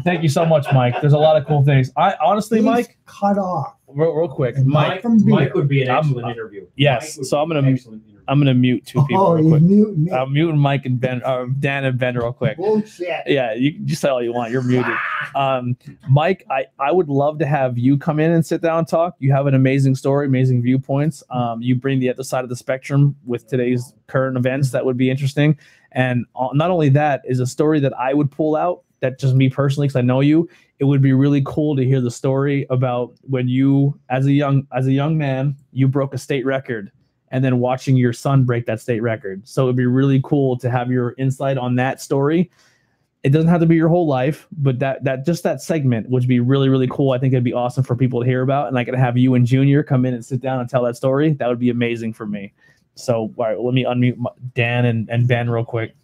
Speaker 1: Thank you so much, Mike. There's a lot of cool things. I honestly,
Speaker 5: He's
Speaker 1: Mike,
Speaker 5: cut off.
Speaker 1: real, real quick, Mike.
Speaker 5: Mike from beer.
Speaker 6: Mike would be an
Speaker 1: I'm-
Speaker 6: excellent interview.
Speaker 1: yes, so I'm gonna-
Speaker 6: an excellent interview.
Speaker 1: I'm gonna mute two people
Speaker 5: Oh,
Speaker 1: real
Speaker 5: mute me.
Speaker 1: I'm muting Mike and Ben, uh, Dan and Ben real quick.
Speaker 5: Bullshit.
Speaker 1: Yeah, you just say all you want. You're muted. Um, Mike, I, I would love to have you come in and sit down and talk. You have an amazing story, amazing viewpoints. Um, you bring the other side of the spectrum with today's current events that would be interesting. And uh, not only that is a story that I would pull out that just me personally, because I know you, it would be really cool to hear the story about when you, as a young as a young man, you broke a state record and then watching your son break that state record. So it'd be really cool to have your insight on that story. It doesn't have to be your whole life, but that that just that segment would be really really cool. I think it'd be awesome for people to hear about, and I could have you and Junior come in and sit down and tell that story. That would be amazing for me. So all right, let me unmute Dan and, and Ben real quick.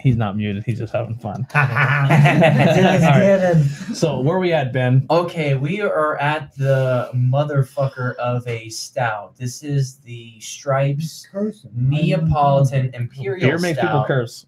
Speaker 1: He's not muted. He's just having fun. <laughs> All right. So where we at, Ben?
Speaker 7: Okay, we are at the motherfucker of a stout. This is the Stripes Neapolitan Imperial
Speaker 1: Beer makes people
Speaker 7: Stout,
Speaker 1: curse.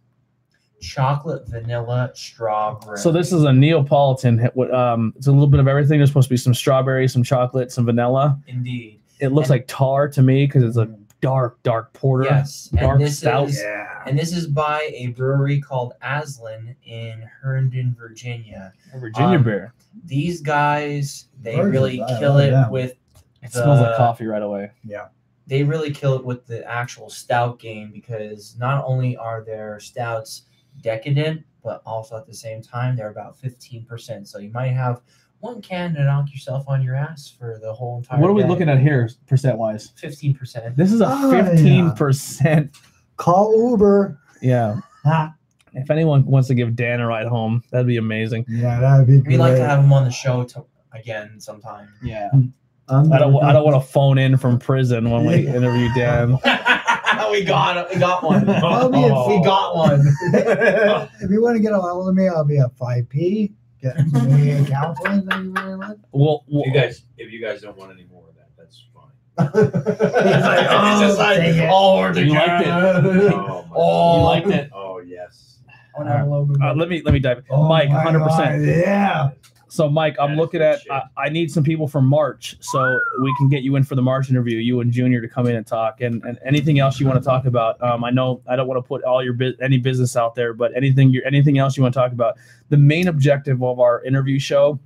Speaker 7: chocolate, vanilla, strawberry.
Speaker 1: So this is a Neapolitan. hit with, Um, it's a little bit of everything. There's supposed to be some strawberry, some chocolate, some vanilla.
Speaker 7: indeed
Speaker 1: It looks
Speaker 7: And-
Speaker 1: like tar to me because it's a dark, dark porter.
Speaker 7: yes,
Speaker 1: dark
Speaker 7: and this
Speaker 1: stout.
Speaker 7: is
Speaker 5: Yeah.
Speaker 7: and this is by a brewery called Aslin in Herndon, Virginia.
Speaker 1: Virginia
Speaker 7: Um,
Speaker 1: beer.
Speaker 7: These guys, they
Speaker 5: Virgins,
Speaker 7: really
Speaker 5: I
Speaker 7: kill it
Speaker 5: them.
Speaker 7: with
Speaker 1: It smells like coffee right away. Yeah.
Speaker 7: They really kill it with the actual stout game because not only are their stouts decadent, but also at the same time they're about fifteen percent. So you might have one can to knock yourself on your ass for the whole entire.
Speaker 1: What are we
Speaker 7: day.
Speaker 1: looking at here, percent wise?
Speaker 7: Fifteen percent.
Speaker 1: This is a
Speaker 5: Oh, yeah.
Speaker 1: fifteen percent.
Speaker 5: Call Uber.
Speaker 1: Yeah.
Speaker 5: Ha.
Speaker 1: If anyone wants to give Dan a ride home, that'd be amazing.
Speaker 5: Yeah, that'd be great.
Speaker 7: We'd like to have him on the show to, again sometime.
Speaker 1: Yeah. Mm.
Speaker 5: I'm
Speaker 1: I don't.
Speaker 5: gonna-
Speaker 1: I don't want to phone in from prison when we interview Dan. <laughs>
Speaker 7: we got. We got one.
Speaker 5: I'll
Speaker 7: we got one. <laughs>
Speaker 5: if you want to get a hold of me, I'll be at 5P. Get some counseling. Thank you very much.
Speaker 1: Well,
Speaker 6: If you guys, if you guys don't want any more of that, that's fine. <laughs>
Speaker 7: He's like,
Speaker 5: "Oh,
Speaker 7: just like,
Speaker 5: it."
Speaker 7: oh, we're <laughs>
Speaker 1: You liked it.
Speaker 6: Oh,
Speaker 7: Oh.
Speaker 1: you liked it.
Speaker 6: Oh yes.
Speaker 7: No.
Speaker 1: Uh, let me let me dive.
Speaker 5: Oh
Speaker 1: Mike, hundred percent.
Speaker 5: God, Yeah.
Speaker 1: So, Mike, I'm looking at. I, I need some people for March, so we can get you in for the March interview. You and Junior to come in and talk, and, and anything else you want to talk about. Um, I know I don't want to put all your bu- any business out there, but anything you anything else you want to talk about. The main objective of our interview show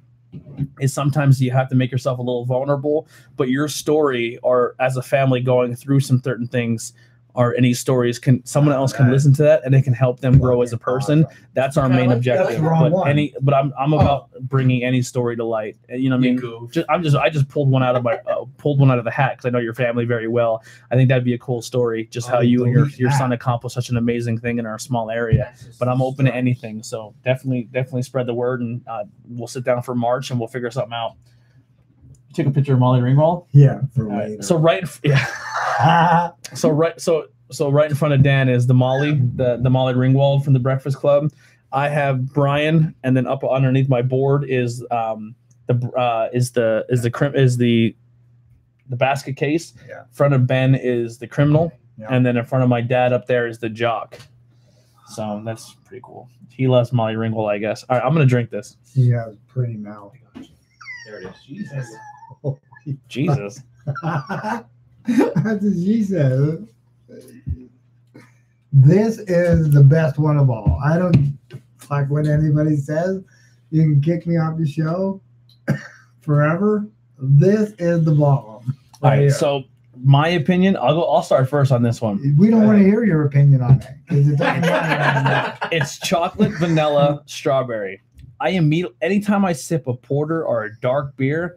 Speaker 1: is sometimes you have to make yourself a little vulnerable, but your story or as a family going through some certain things. Or any stories can someone else can listen to that and it can help them grow as a person that's our main objective.
Speaker 5: that's the wrong
Speaker 1: but any, but I'm I'm about bringing any story to light. You know, what I mean, just, I'm just I just pulled one out of my uh, pulled one out of the hat because I know your family very well. I think that'd be a cool story, just how
Speaker 5: Oh,
Speaker 1: you and your your son accomplished such an amazing thing in our small area. But I'm open to anything, so definitely definitely spread the word, and uh, we'll sit down for March and we'll figure something out. Take a picture of Molly Ringwald.
Speaker 5: Yeah, for
Speaker 1: All right,
Speaker 5: later.
Speaker 1: So right, yeah. <laughs> So right, so so right in front of Dan is the Molly, the the Molly Ringwald from the Breakfast Club. I have Brian, and then up underneath my board is um the uh is the is the crim is the the basket case.
Speaker 5: Yeah.
Speaker 1: In front of Ben is the criminal,
Speaker 5: Yeah.
Speaker 1: and then in front of my dad up there is the jock. So that's pretty cool. He loves Molly Ringwald, I guess. All right, I'm gonna drink this.
Speaker 5: She has pretty mouth.
Speaker 6: There it is. Jesus.
Speaker 1: Jesus. <laughs>
Speaker 5: That's what she said. This is the best one of all. I don't like what anybody says. You can kick me off the show <coughs> forever. This is the bomb.
Speaker 1: All
Speaker 5: right
Speaker 1: right,
Speaker 5: here.
Speaker 1: so my opinion, I'll go. I'll start first on this one.
Speaker 5: we don't want to hear your opinion on it because it doesn't matter. <laughs>
Speaker 1: It's chocolate, vanilla, strawberry. I immediately, anytime I sip a porter or a dark beer,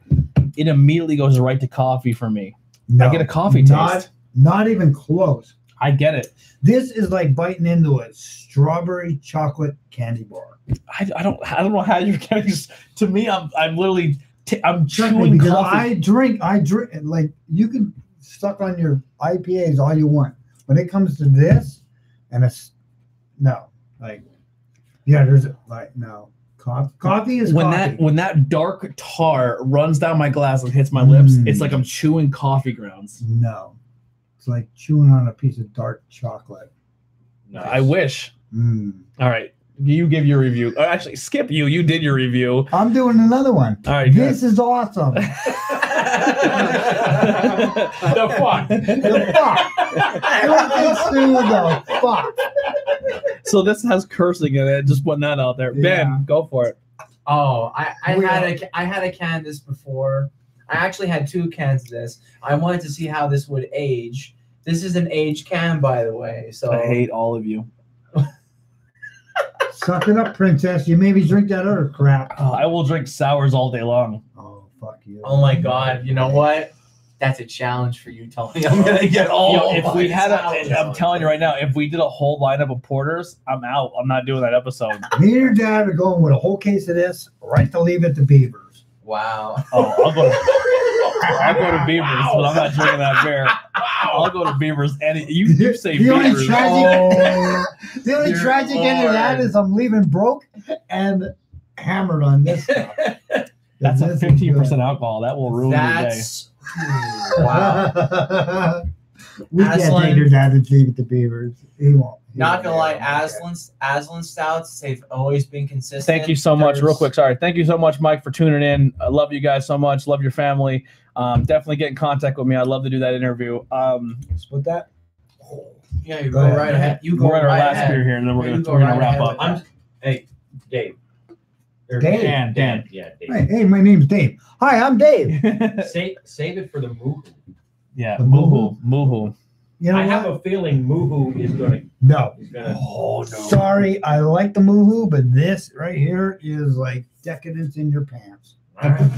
Speaker 1: it immediately goes right to coffee for me.
Speaker 5: No,
Speaker 1: I get a coffee taste.
Speaker 5: not, not even close.
Speaker 1: I get it.
Speaker 5: This is like biting into a strawberry chocolate candy bar.
Speaker 1: I, I don't. I don't know how you're getting. this- To me, I'm. I'm literally. T- I'm chewing
Speaker 5: because
Speaker 1: coffee.
Speaker 5: I drink, I drink like you can suck on your IPAs all you want. When it comes to this, and it's no, like yeah, there's like no coffee. Coffee is
Speaker 1: when
Speaker 5: coffee.
Speaker 1: that when that dark tar runs down my glass and hits my lips,
Speaker 5: Mm.
Speaker 1: it's like I'm chewing coffee grounds.
Speaker 5: no, it's like chewing on a piece of dark chocolate.
Speaker 1: I wish.
Speaker 5: Mm.
Speaker 1: All right, you give your review. Uh, actually, skip you. You did your review.
Speaker 5: I'm doing another one.
Speaker 1: All right.
Speaker 5: This is awesome. <laughs>
Speaker 6: the fuck?
Speaker 5: the fuck. The fuck.
Speaker 1: so this has cursing in it. Just putting that out there.
Speaker 5: Yeah.
Speaker 1: Ben, go for it.
Speaker 7: Oh, I, I
Speaker 5: We
Speaker 7: had
Speaker 5: are-
Speaker 7: a had a can of this before. I actually had two cans of this. I wanted to see how this would age. This is an aged can, by the way. So
Speaker 1: I hate all of you.
Speaker 5: Suck it up, princess. You maybe drink that other crap.
Speaker 1: Oh, I will drink sours all day long.
Speaker 5: Oh fuck you.
Speaker 7: Oh my god! You know what? That's a challenge for you, Tony. I'm gonna oh, get all.
Speaker 1: Yo, if we had a,
Speaker 7: sours.
Speaker 1: I'm telling you right now, if we did a whole lineup of porters, I'm out. I'm not doing that episode.
Speaker 5: Me and your dad are going with a whole case of this, right to leave at the Beavers.
Speaker 7: Wow.
Speaker 1: Oh, I'll go. <laughs> To, I'll go to Beavers, but I'm not drinking that beer. I'll go to Beavers. Any you, you say <laughs>
Speaker 5: the only tragic,
Speaker 7: Oh, <laughs>
Speaker 5: the only
Speaker 7: dear
Speaker 5: tragic end of that
Speaker 7: Lord.
Speaker 5: is I'm leaving broke and hammered on this. <laughs>
Speaker 1: That's a
Speaker 5: This is
Speaker 1: 15
Speaker 5: good.
Speaker 1: percent alcohol. That will ruin your day.
Speaker 7: Wow.
Speaker 5: we can't
Speaker 7: Aslin-
Speaker 5: take your dad to leave at the Beavers. He won't. He
Speaker 7: Not
Speaker 5: won't.
Speaker 7: gonna lie,
Speaker 5: He won't.
Speaker 7: Aslin Aslin stouts they've always been consistent.
Speaker 1: Thank you so much. Real quick, sorry. Thank you so much, Mike, for tuning in. I love you guys so much. Love your family. Um, definitely get in contact with me. I'd love to do that interview. Um,
Speaker 5: Split that.
Speaker 7: Yeah, you
Speaker 5: Go
Speaker 7: go,
Speaker 5: ahead.
Speaker 7: right ahead. You go
Speaker 1: we're at our
Speaker 7: right
Speaker 1: last
Speaker 7: ahead.
Speaker 1: beer here, and then we're
Speaker 7: Yeah,
Speaker 1: gonna
Speaker 7: you go
Speaker 1: we're gonna wrap up.
Speaker 7: with
Speaker 6: I'm hey, Dave. Or
Speaker 5: Dave.
Speaker 6: Dan, Dan. Yeah, Dave.
Speaker 5: Hey, hey, my name's Dave. Hi, I'm Dave. <laughs>
Speaker 6: Save, save it for the Moo-Hoo.
Speaker 1: yeah,
Speaker 5: The
Speaker 1: Moo-Hoo, Moo-Hoo.
Speaker 5: You know
Speaker 6: I
Speaker 5: what?
Speaker 6: have a feeling Moo-Hoo is gonna
Speaker 5: no.
Speaker 6: is gonna.
Speaker 1: Oh
Speaker 5: Sorry, I like the Moo-Hoo, but this right here is like decadence in your pants.
Speaker 6: All right.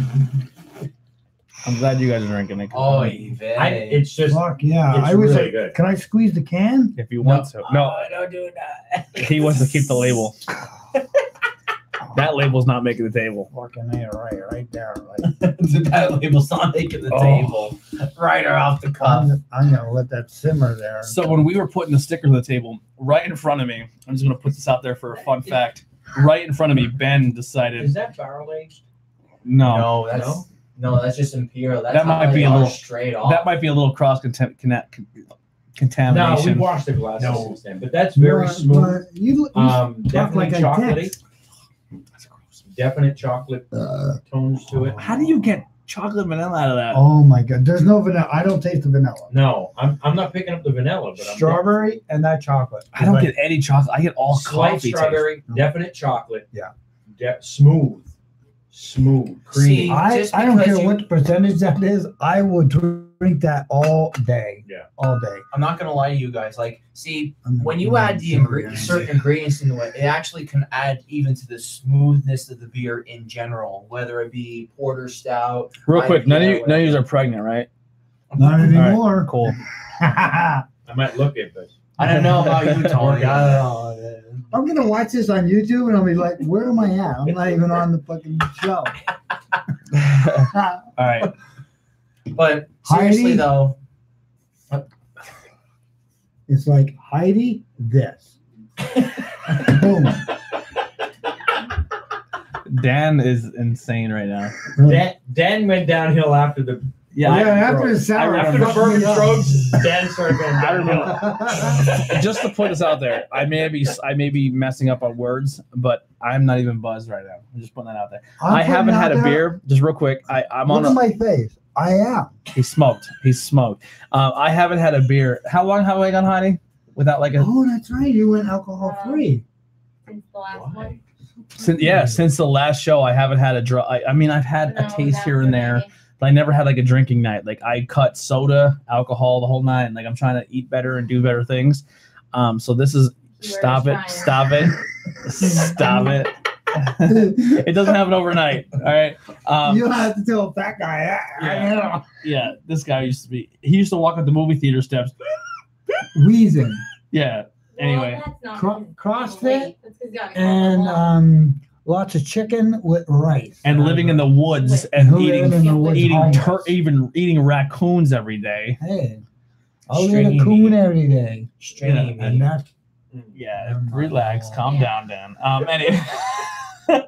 Speaker 1: I'm glad you guys are drinking it.
Speaker 7: Oh, Yvette.
Speaker 6: I, it's just
Speaker 5: Fuck yeah!
Speaker 6: it's
Speaker 5: I was
Speaker 6: really
Speaker 5: like,
Speaker 6: good.
Speaker 5: can I squeeze the can?
Speaker 1: if you want to. No,
Speaker 7: Oh, don't do that.
Speaker 1: he wants to keep the label. <laughs> That label's not making the table.
Speaker 5: Fucking there, right, right there. Like, <laughs>
Speaker 7: that label's not making the
Speaker 1: Oh.
Speaker 7: table. Right or off the cuff.
Speaker 5: I'm, I'm gonna let that simmer there.
Speaker 1: So when we were putting the sticker on the table, right in front of me, I'm just gonna put this out there for a fun fact. Right in front of me, Ben decided
Speaker 6: Is that barrel aged?
Speaker 1: no,
Speaker 7: No, that's
Speaker 6: No?
Speaker 7: no, that's just imperial. That's
Speaker 1: That might
Speaker 7: they
Speaker 1: be a little-
Speaker 7: straight off.
Speaker 1: that might be a little cross content connect
Speaker 6: No, we washed the glasses
Speaker 5: No.
Speaker 6: since then, but that's very
Speaker 5: But-
Speaker 6: smooth.
Speaker 5: but You, you
Speaker 6: Um, definitely
Speaker 5: like a
Speaker 6: chocolatey.
Speaker 5: dick.
Speaker 6: Definite chocolate
Speaker 5: Uh,
Speaker 6: tones to it.
Speaker 1: How do you get chocolate vanilla out of that?
Speaker 5: oh my god, there's no vanilla. I don't taste the vanilla.
Speaker 6: No, I'm, I'm not picking up the vanilla, but I'm
Speaker 5: Strawberry and that chocolate.
Speaker 1: I don't
Speaker 5: Like,
Speaker 1: get any chocolate. I get all
Speaker 6: slight
Speaker 1: coffee taste.
Speaker 6: strawberry, definite chocolate.
Speaker 5: Yeah.
Speaker 6: De- smooth, smooth, creamy.
Speaker 7: See,
Speaker 5: I, I don't care
Speaker 7: you-
Speaker 5: what percentage that is. I would drink that all day.
Speaker 6: Yeah.
Speaker 5: all day.
Speaker 7: I'm not gonna lie to you guys. Like, see, when you add the ingre- certain ingredients into it, it actually can add even to the smoothness of the beer in general, whether it be porter stout.
Speaker 1: Real quick, none of you none of you are pregnant, right?
Speaker 5: Not
Speaker 1: right.
Speaker 5: anymore.
Speaker 1: Cool. <laughs>
Speaker 6: I might look it, but
Speaker 7: I don't know about you, Tony. I don't know.
Speaker 5: I'm gonna watch this on YouTube and I'll be like, "Where am I at? I'm not even on the fucking show." <laughs>
Speaker 1: All right.
Speaker 7: But seriously
Speaker 5: Heidi?
Speaker 7: though,
Speaker 5: It's like Heidi, this. Boom.
Speaker 1: Dan is insane right now.
Speaker 6: Dan, Dan went downhill after the
Speaker 1: Yeah,
Speaker 5: yeah,
Speaker 1: I-
Speaker 5: after the sour.
Speaker 1: I-
Speaker 6: After the bourbon strokes, Dan started going
Speaker 1: I
Speaker 6: downhill. <laughs>
Speaker 1: just to put this out there, I may be I may be messing up on words, but I'm not even buzzed right now. I'm just putting that out there.
Speaker 5: I'm
Speaker 1: I haven't had a
Speaker 5: there-
Speaker 1: beer. Just real quick, I I'm
Speaker 5: Look
Speaker 1: on.
Speaker 5: at
Speaker 1: A,
Speaker 5: my face. I am.
Speaker 1: he smoked. He smoked. Uh, I haven't had a beer. How long have I gone hiding without like a?
Speaker 5: Oh, that's right. You went alcohol free.
Speaker 8: Since the last one.
Speaker 1: Since, yeah, since the last show, I haven't had a draw. I, I mean, I've had a taste here and there.
Speaker 8: okay.
Speaker 1: But I never had like a drinking night. Like I cut soda, alcohol the whole night. And, like I'm trying to eat better and do better things. Um, so this is
Speaker 8: You were
Speaker 1: stop it, stop it, stop <laughs> it. it doesn't happen overnight. All right. Um,
Speaker 5: you don't have to tell a fat guy.
Speaker 1: Yeah.
Speaker 5: Yeah.
Speaker 1: yeah, this guy used to be. He used to walk up the movie theater steps.
Speaker 5: Wheezing
Speaker 1: Yeah. Anyway,
Speaker 8: Well,
Speaker 5: Cro- CrossFit
Speaker 8: weight. That's 'cause he got
Speaker 5: and um, lots of chicken with rice.
Speaker 1: and living in the woods and eating
Speaker 5: lived in the woods
Speaker 1: eating tur- even eating raccoons every day.
Speaker 5: Hey, I'll eat a
Speaker 7: Stringy
Speaker 5: coon
Speaker 7: meat.
Speaker 5: every day,
Speaker 7: Stringy
Speaker 5: and
Speaker 7: meat.
Speaker 5: that's
Speaker 1: Yeah,
Speaker 5: my
Speaker 1: relax, calm
Speaker 8: Yeah.
Speaker 1: down, Dan. Um, anyway, <laughs>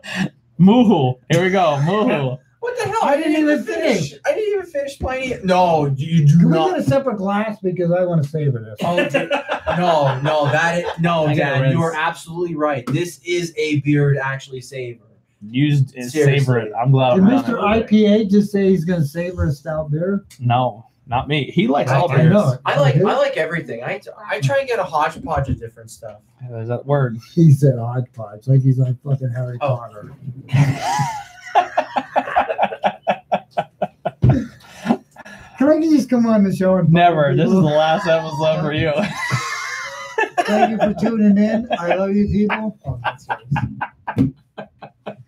Speaker 1: Moo-Hoo. Here we go, Moo-Hoo.
Speaker 7: What the hell?
Speaker 5: I didn't even
Speaker 7: finish. I didn't even finish my. No, you do
Speaker 5: Can we get a separate glass because I want to savor this.
Speaker 7: Oh, <laughs> dude. no, no, that is no,
Speaker 1: I gotta
Speaker 7: you are absolutely right. This is a beer to actually savor.
Speaker 1: Used and
Speaker 7: Seriously.
Speaker 1: savor it. I'm glad.
Speaker 5: Did
Speaker 1: I'm done
Speaker 5: Mr.
Speaker 1: it.
Speaker 5: IPA just say he's going to savor a stout beer?
Speaker 1: No, not me. He likes
Speaker 7: I-
Speaker 1: all
Speaker 7: I
Speaker 1: beers.
Speaker 5: know.
Speaker 7: I like I like everything. I I try and get a hodgepodge of different stuff.
Speaker 1: Uh, There's that word.
Speaker 5: He said hodgepodge, like he's like fucking Harry
Speaker 7: Oh.
Speaker 5: Potter. <laughs> Can I just come on the show and
Speaker 1: Never. This is the last episode for you.
Speaker 5: Thank you for tuning in. I love you, people. <laughs> Oh, that's nice.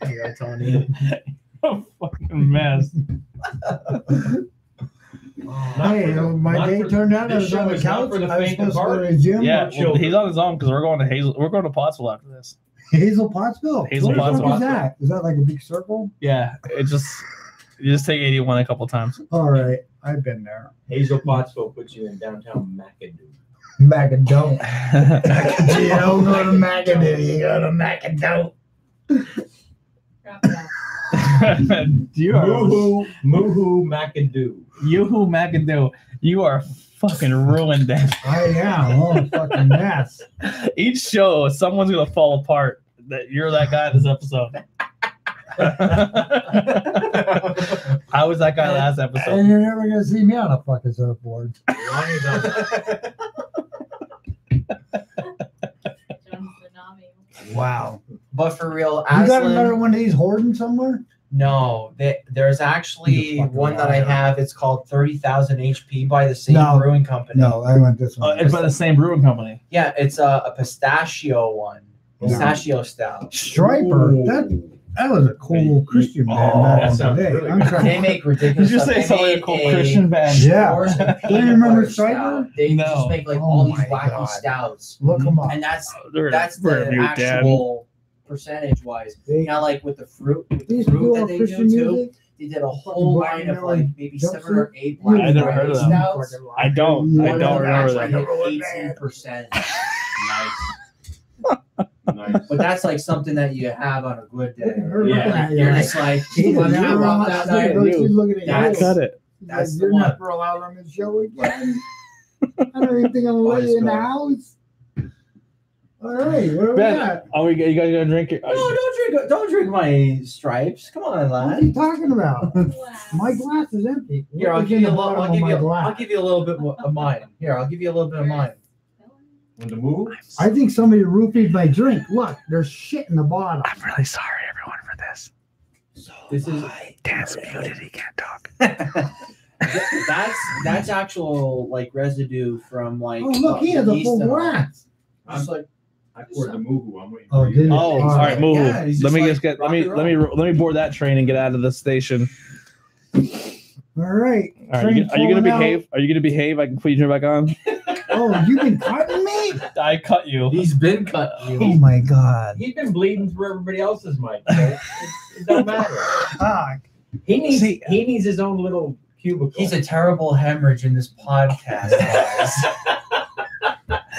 Speaker 5: Hey, that's on you.
Speaker 1: a fucking mess. <laughs>
Speaker 5: Hey, my day
Speaker 6: for-
Speaker 5: turned out. I was on the couch. I was supposed to go to the gym.
Speaker 1: Yeah, well, he's on his own because we're going to Hazel. We're going to Pottsville after this.
Speaker 5: Hazel Pottsville.
Speaker 1: Hazel
Speaker 5: What
Speaker 1: Pottsville.
Speaker 5: is that? Is that like a big circle?
Speaker 1: Yeah, it just you just take 81 a couple times.
Speaker 5: All right, I've been there.
Speaker 6: Hazel Pottsville puts you in downtown McAdoo.
Speaker 5: Macadoo. you don't go to Macadoo, you go to Macadoo.
Speaker 8: Drop it out. <laughs>
Speaker 1: you are
Speaker 6: Moo-Hoo, Moo-Hoo McAdoo.
Speaker 1: Yoo-hoo McAdoo. You are fucking ruined. Dan.
Speaker 5: I am. Oh, a fucking mess.
Speaker 1: Each show, someone's gonna fall apart. That you're that guy this episode. <laughs> I was that guy last episode.
Speaker 5: And you're never gonna see me on a fucking surfboard. <laughs> Wow.
Speaker 7: But for real,
Speaker 5: You got another one of these hoarding somewhere?
Speaker 7: No, they, there's actually
Speaker 5: You fucking
Speaker 7: one that I
Speaker 5: liar.
Speaker 7: have. It's called thirty thousand HP by the same
Speaker 5: No.
Speaker 7: brewing company.
Speaker 5: No, I want this
Speaker 1: Uh,
Speaker 5: one.
Speaker 1: it's by the same brewing company.
Speaker 7: Yeah, it's a, a pistachio one.
Speaker 5: No.
Speaker 7: Pistachio stout.
Speaker 5: Striper. That that was a cool Christian band
Speaker 1: Oh,
Speaker 5: back in the day.
Speaker 6: really
Speaker 5: I'm trying
Speaker 7: They make ridiculous
Speaker 1: Did you
Speaker 7: stuff.
Speaker 1: say
Speaker 7: They
Speaker 1: something
Speaker 7: made
Speaker 1: called
Speaker 7: a
Speaker 1: Christian band?
Speaker 5: Yeah. Do you remember
Speaker 7: butter
Speaker 5: Striper?
Speaker 7: They
Speaker 1: No.
Speaker 7: just make like
Speaker 5: Oh
Speaker 7: all these wacky
Speaker 5: God.
Speaker 7: stouts,
Speaker 5: Look mhm. them up.
Speaker 7: and that's oh,
Speaker 1: They're-
Speaker 7: that's
Speaker 1: we're
Speaker 7: the
Speaker 1: mute, Dad.
Speaker 7: actual percentage wise.
Speaker 5: They,
Speaker 7: Now, like with the fruit, with the
Speaker 5: these
Speaker 7: fruit that
Speaker 5: are
Speaker 7: they do
Speaker 5: Christian
Speaker 7: too,
Speaker 5: music.
Speaker 7: they did a whole
Speaker 5: black
Speaker 7: line of like maybe seven
Speaker 5: jumpsuit.
Speaker 7: or eight
Speaker 5: You
Speaker 7: black
Speaker 1: I never heard of them.
Speaker 7: stouts.
Speaker 1: I don't. I don't remember
Speaker 7: Like
Speaker 1: that.
Speaker 7: eighteen percent. <laughs>
Speaker 6: Nice. Nice.
Speaker 7: But that's like something that you have on a good day.
Speaker 6: Yeah.
Speaker 7: You're just like,
Speaker 5: She's
Speaker 7: "Wanna have rock that night?"
Speaker 5: She's looking at
Speaker 7: That's-
Speaker 5: you.
Speaker 1: Cut it.
Speaker 7: That's
Speaker 5: Like,
Speaker 7: the
Speaker 5: You're
Speaker 7: one.
Speaker 5: not allowed on the show <laughs> again. I don't even think I'm gonna let you in the house. All right, where are we at?
Speaker 1: are we? You guys gonna drink it?
Speaker 7: No, don't drink. Don't drink my stripes. Come on, lad.
Speaker 5: What are you talking about?
Speaker 8: Wow. <laughs>
Speaker 5: My glass is empty.
Speaker 7: Here, I'll give you a little. I'll give you.
Speaker 5: glass?
Speaker 7: I'll give you a little bit of mine. Here, I'll give you a little bit of mine.
Speaker 6: Want to move?
Speaker 5: I think somebody roofied my drink. Look, there's shit in the bottom.
Speaker 1: I'm really sorry, everyone, for this.
Speaker 7: So This is.
Speaker 1: Dan's muted. He can't talk.
Speaker 7: that's that's actual like residue from like.
Speaker 5: Oh, look, he has a
Speaker 7: yeast
Speaker 5: full
Speaker 7: and all.
Speaker 5: glass.
Speaker 7: Just like
Speaker 6: I poured the Moo-Hoo. I'm waiting
Speaker 5: Oh,
Speaker 6: for you.
Speaker 5: you?
Speaker 1: Oh,
Speaker 5: All
Speaker 1: all right,
Speaker 5: right.
Speaker 1: move.
Speaker 7: Yeah,
Speaker 1: let me
Speaker 7: like
Speaker 1: just get. Let me. Let me. Let me board that train and get out of the station.
Speaker 5: All right.
Speaker 1: All right,
Speaker 5: Train
Speaker 1: you, are you gonna
Speaker 5: pulling out.
Speaker 1: behave? Are you gonna behave? I can put you back on.
Speaker 5: Oh, you've been cutting me?
Speaker 1: I cut you.
Speaker 7: He's been cut.
Speaker 5: Oh my god.
Speaker 6: He's been bleeding through everybody else's mic. So it, it don't <laughs> matter.
Speaker 5: Fuck.
Speaker 6: He needs
Speaker 1: See-
Speaker 6: he needs his own little cubicle.
Speaker 7: He's a terrible hemorrhage in this podcast, <laughs> guys.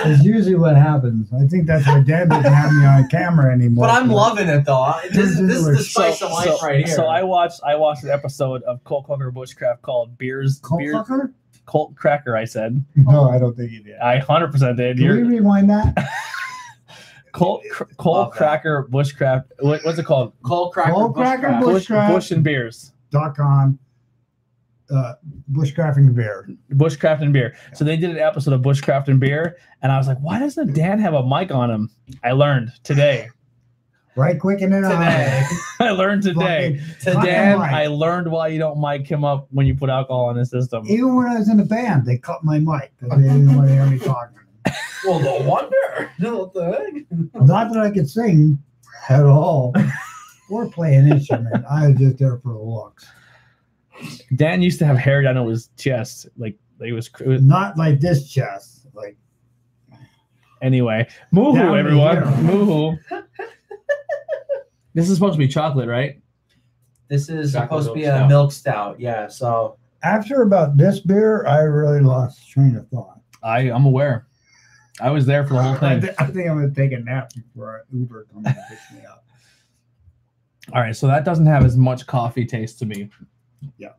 Speaker 5: It's usually what happens. I think that's why Dad doesn't have me on camera anymore.
Speaker 7: But I'm loving it though. I- This, this is the
Speaker 5: So-
Speaker 7: spice of life right here.
Speaker 1: so I watched I watched an episode of Colt Coker Bushcraft called Beers
Speaker 5: Colt
Speaker 1: Beer
Speaker 5: fucker?
Speaker 1: Coal Cracker. I said
Speaker 5: No, I don't think you did.
Speaker 1: I hundred percent did.
Speaker 5: Can we
Speaker 1: You're
Speaker 5: rewind that? <laughs>
Speaker 1: Colt cr- Colt
Speaker 7: Love that.
Speaker 1: Cracker Bushcraft. What, what's it called?
Speaker 7: Coal cracker.
Speaker 5: Coal cracker
Speaker 7: bushcraft.
Speaker 5: bush-
Speaker 1: Bush,
Speaker 5: Bushcraft.
Speaker 1: Bush and Beers.
Speaker 5: Dot com. Uh, bushcrafting beer.
Speaker 1: Bushcraft and beer. So they did an episode of Bushcraft and beer, and I was like, why doesn't Dan have a mic on him? I learned today.
Speaker 5: Right quick in the <laughs>
Speaker 7: Today.
Speaker 1: I learned today.
Speaker 5: Fucking-
Speaker 1: Dan,
Speaker 5: Fucking mic.
Speaker 1: I learned why you don't mic him up when you put alcohol in the system.
Speaker 5: Even when I was in the band, they cut my mic because they didn't want to hear me talking. <laughs>
Speaker 7: Well, no wonder. <laughs> What the heck?
Speaker 5: Not that I could sing at all or play an instrument. I was just there for the looks.
Speaker 1: Dan used to have hair down to his chest, like it was. It was
Speaker 5: Not like this chest. Like
Speaker 1: anyway, Moo-Hoo, everyone, Moo-Hoo. This is supposed to be chocolate, right?
Speaker 7: This is
Speaker 6: Chocolate
Speaker 7: supposed to be
Speaker 6: milk
Speaker 7: a
Speaker 6: stout.
Speaker 7: milk stout. Yeah. So
Speaker 5: after about this beer, I really lost train of thought.
Speaker 1: I I'm aware. I was there for the whole <laughs>
Speaker 5: I,
Speaker 1: thing.
Speaker 5: thi- I think I'm gonna take a nap before I Uber comes and picks me up.
Speaker 1: All right, so that doesn't have as much coffee taste to me. Yeah.